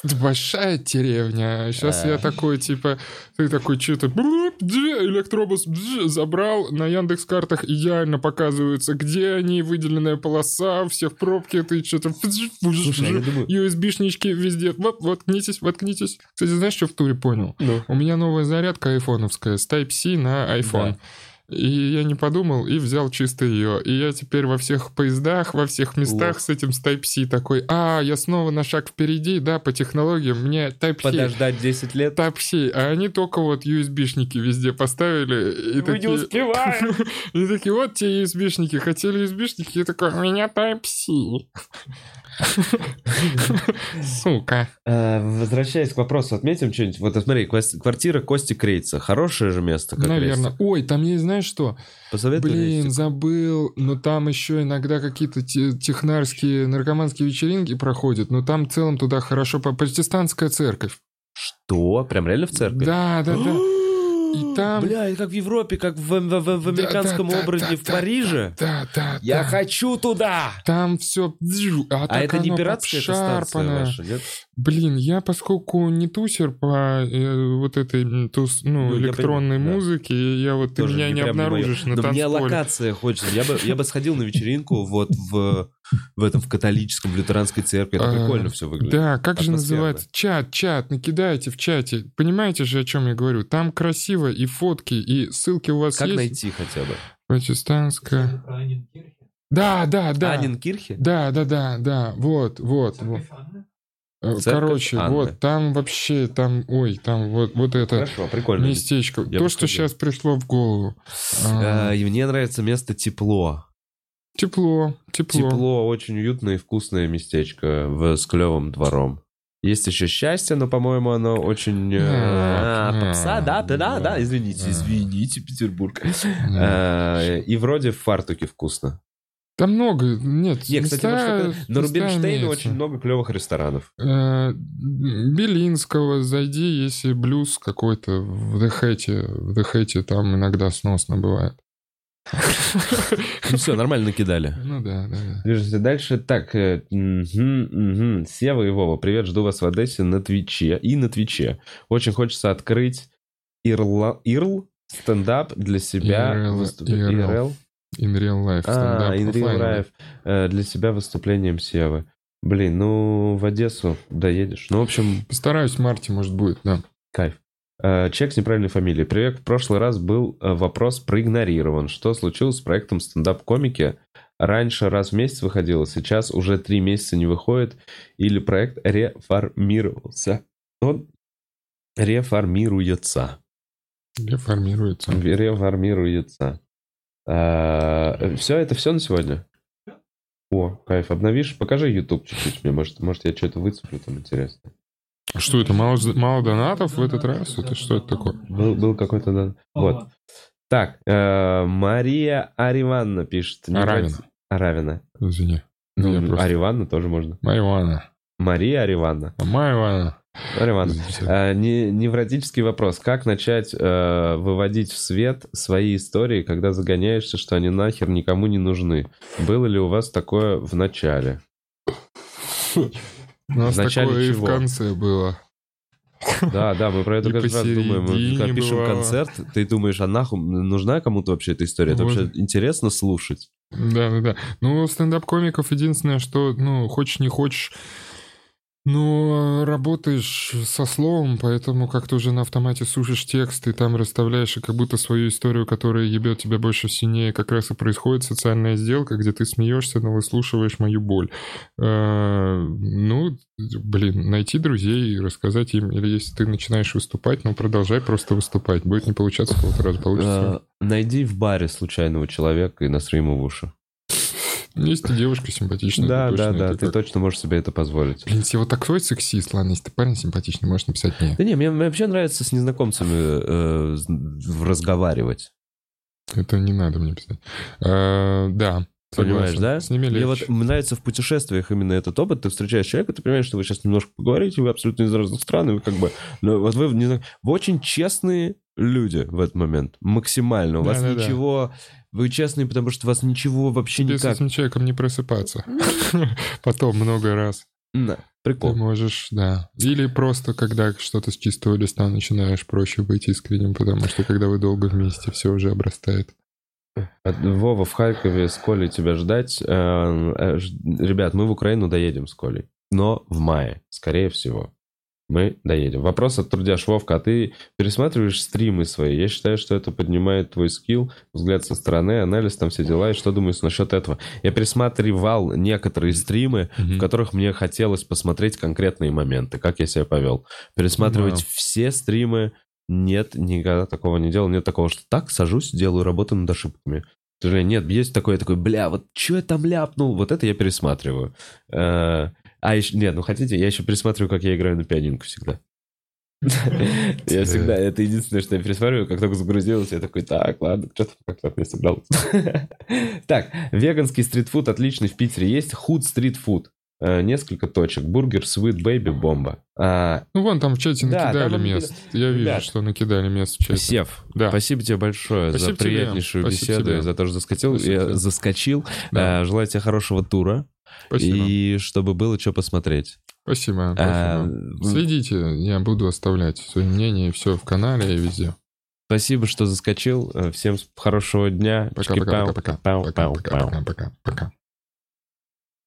«Ой, тут большая деревня. Сейчас А. я такой, типа, ты такой, что-то электробус забрал, на Яндекс картах идеально показывается, где они, выделенная полоса, все в пробке, ты что-то... Слушай, а USB-шнички везде. Вот, воткнитесь, воткнитесь. Кстати, знаешь, что в туре понял? ну, У меня новая зарядка айфоновская с Type-C на iPhone. И я не подумал и взял чисто ее. И я теперь во всех поездах, во всех местах Лох. с этим с Type-C такой, а, я снова на шаг впереди, да, по технологиям, мне Type-C. подождать 10 лет. Type-C, а они только вот USB-шники везде поставили. И Мы такие, не успеваем. И такие, вот те USB-шники, хотели USB-шники, я такой, у меня Type-C. Сука. Э, Возвращаясь к вопросу, отметим что-нибудь. Вот смотри, квартира Кости Крейца. Хорошее же место, как Наверное. Ой, там есть, знаешь что? Посоветуй Блин, забыл. Но там еще иногда какие-то те- технарские, наркоманские вечеринки проходят. Но там в целом туда хорошо... Протестантская церковь. Что? Прям реально в церкви? Да, да, да. И там- Бля, это как в Европе, как в, в- в- в американском Да, да, да, образе да, в да, Париже. Да, да, Я да. хочу туда! Там все... А, А это не пиратская станция ваша, нет? Блин, я поскольку не тусер по э, вот этой тус, ну, Ну, я электронной да. музыке, я вот ты Тоже меня не, моё. обнаружишь на Но мне локация хочется. Я бы, я бы сходил на вечеринку вот в, в этом, в католическом, в лютеранской церкви. Это А, прикольно все выглядит. Да, как же называется? Чат, чат, накидайте в чате. Понимаете же, о чем я говорю? Там красиво, и фотки, и ссылки у вас Как есть. найти хотя бы? Протестантская. Да, да, да. Анненкирхе? Да, да, да, да. Вот, вот. вот. Э, Церковь Короче, Анны. вот там вообще, там, ой, там вот, вот это Хорошо, прикольно. местечко. Я То, что сейчас пришло в голову. А, Э, И мне нравится место тепло. Тепло, тепло. Тепло, очень уютное и вкусное местечко в, с клевым двором. Есть еще счастье, но, по-моему, оно очень... э, А, попса, да, да, да, да. извините, извините, Петербург. Э, И вроде в фартуке вкусно. Там много, нет, Не, кстати, места- вот что-то- на Рубинштейне очень много клевых ресторанов. Э, Белинского зайди, если блюз какой-то в Дехете. В Дехете там иногда сносно бывает. Ну все, нормально накидали. Ну да, да, да. Движемся дальше. Так, э. Сева и Вова, привет, жду вас в Одессе на Твиче и на Твиче. Очень хочется открыть Ирла... Ирл стендап для себя. IRL, выступ- IRL. In real life. А, стендап in real life. Э, Для себя выступлением Севы. Блин, ну в Одессу доедешь. Ну, в общем, Постараюсь в марте, может, будет, да. кайф. Э, Человек с неправильной фамилией. Привет, в прошлый раз был э, вопрос проигнорирован. Что случилось с проектом стендап-комики? Раньше раз в месяц выходило, сейчас уже три месяца не выходит. Или проект реформировался? Он реформируется. Реформируется. Реформируется. Все, это все на сегодня? О, кайф, обновишь? Покажи YouTube чуть-чуть мне, может, может я что-то выцеплю там интересно. А Что это, мало, мало донатов в этот раз? Это что это такое? Был, был какой-то... дан- Вот. Так, э, Мария Ариванна пишет. Не Аравина. врать- Аравина. Извини. Ну, Я просто- Ариванна тоже можно. Майвана. Мария Ариванна. Майвана. Ариванна. Извините. Э, не- невротический вопрос. Как начать э, выводить в свет свои истории, когда загоняешься, что они нахер никому не нужны? Было ли у вас такое в начале? У нас В начале такое и в чего? конце было. Да, да, мы про это И каждый раз думаем. Мы когда пишем бывало. концерт, ты думаешь, а нахуй нужна кому-то вообще эта история? Это Вот. вообще интересно слушать? Да, да, да. Ну, стендап-комиков единственное, что, ну, хочешь не хочешь, ну, работаешь со словом, поэтому как-то уже на автомате сушишь текст, и там расставляешь, и как будто свою историю, которая ебет тебя больше сильнее, как раз и происходит социальная сделка, где ты смеешься, но выслушиваешь мою боль. Э, Ну, блин, найти друзей и рассказать им, или если ты начинаешь выступать, ну, продолжай просто выступать. Будет не получаться, кого-то раз получится. Э, Найди в баре случайного человека и насри ему в уши. Есть и девушка симпатичная. Да, да, да, ты точно можешь себе это позволить. Блин, если вот такой сексист, ладно, если ты парень симпатичный, можешь написать мне. Да не, мне, вообще нравится с незнакомцами э, разговаривать. Это не надо мне писать. А, да. Понимаешь, согласен. да? С ними Мне вот нравится в путешествиях именно этот опыт. Ты встречаешь человека, ты понимаешь, что вы сейчас немножко поговорите, вы абсолютно из разных стран, и вы как бы... Ну, вот вы, не знаю, вы очень честные люди в этот момент. Максимально. У вас Да-да-да. ничего... Вы честные, потому что у вас ничего вообще Тебе с никак... этим человеком не просыпаться. Потом много раз. Да, Ты прикол. можешь, да. Или просто, когда что-то с чистого листа начинаешь проще быть искренним, потому что когда вы долго вместе, все уже обрастает. От- Вова, в Харькове с Колей тебя ждать. Э, э, Ребят, мы в Украину доедем с Колей. Но в мае, скорее всего. Мы доедем. Вопрос от трудяш Вовка. А ты пересматриваешь стримы свои? Я считаю, что это поднимает твой скилл, взгляд со стороны, анализ, там все дела. И что думаешь насчет этого? Я пересматривал некоторые стримы, в которых мне хотелось посмотреть конкретные моменты, как я себя повел. Пересматривать Понимаю. все стримы нет, никогда такого не делал. Нет такого, что так, сажусь, делаю работу над ошибками. К сожалению, нет, есть такое, такой, бля, вот что я там ляпнул? Вот это я пересматриваю. А еще, нет, ну хотите, я еще пересматриваю, как я играю на пианинку всегда. Я всегда, это единственное, что я пересматриваю, как только загрузилось, я такой, так, ладно, что-то как-то не собрал. Так, веганский стритфуд отличный в Питере есть, худ стритфуд. Э, Несколько точек. Бургер, sweet, baby, бомба. А, Ну, вон там в чате Да, накидали там мест. Я вижу, Ребят. что накидали мест в чате. Сев, Да. спасибо тебе большое Спасибо за приятнейшую беседу за то, что заскочил. Спасибо Я тебе. заскочил. Да. Э, Желаю тебе хорошего тура. Спасибо. И чтобы было что посмотреть. Спасибо. А, спасибо. Следите, я буду оставлять свои мнения, все в канале и везде. Спасибо, что заскочил. Э, Всем хорошего дня. Пау-пау-пау. Пока-пока-пока-пока.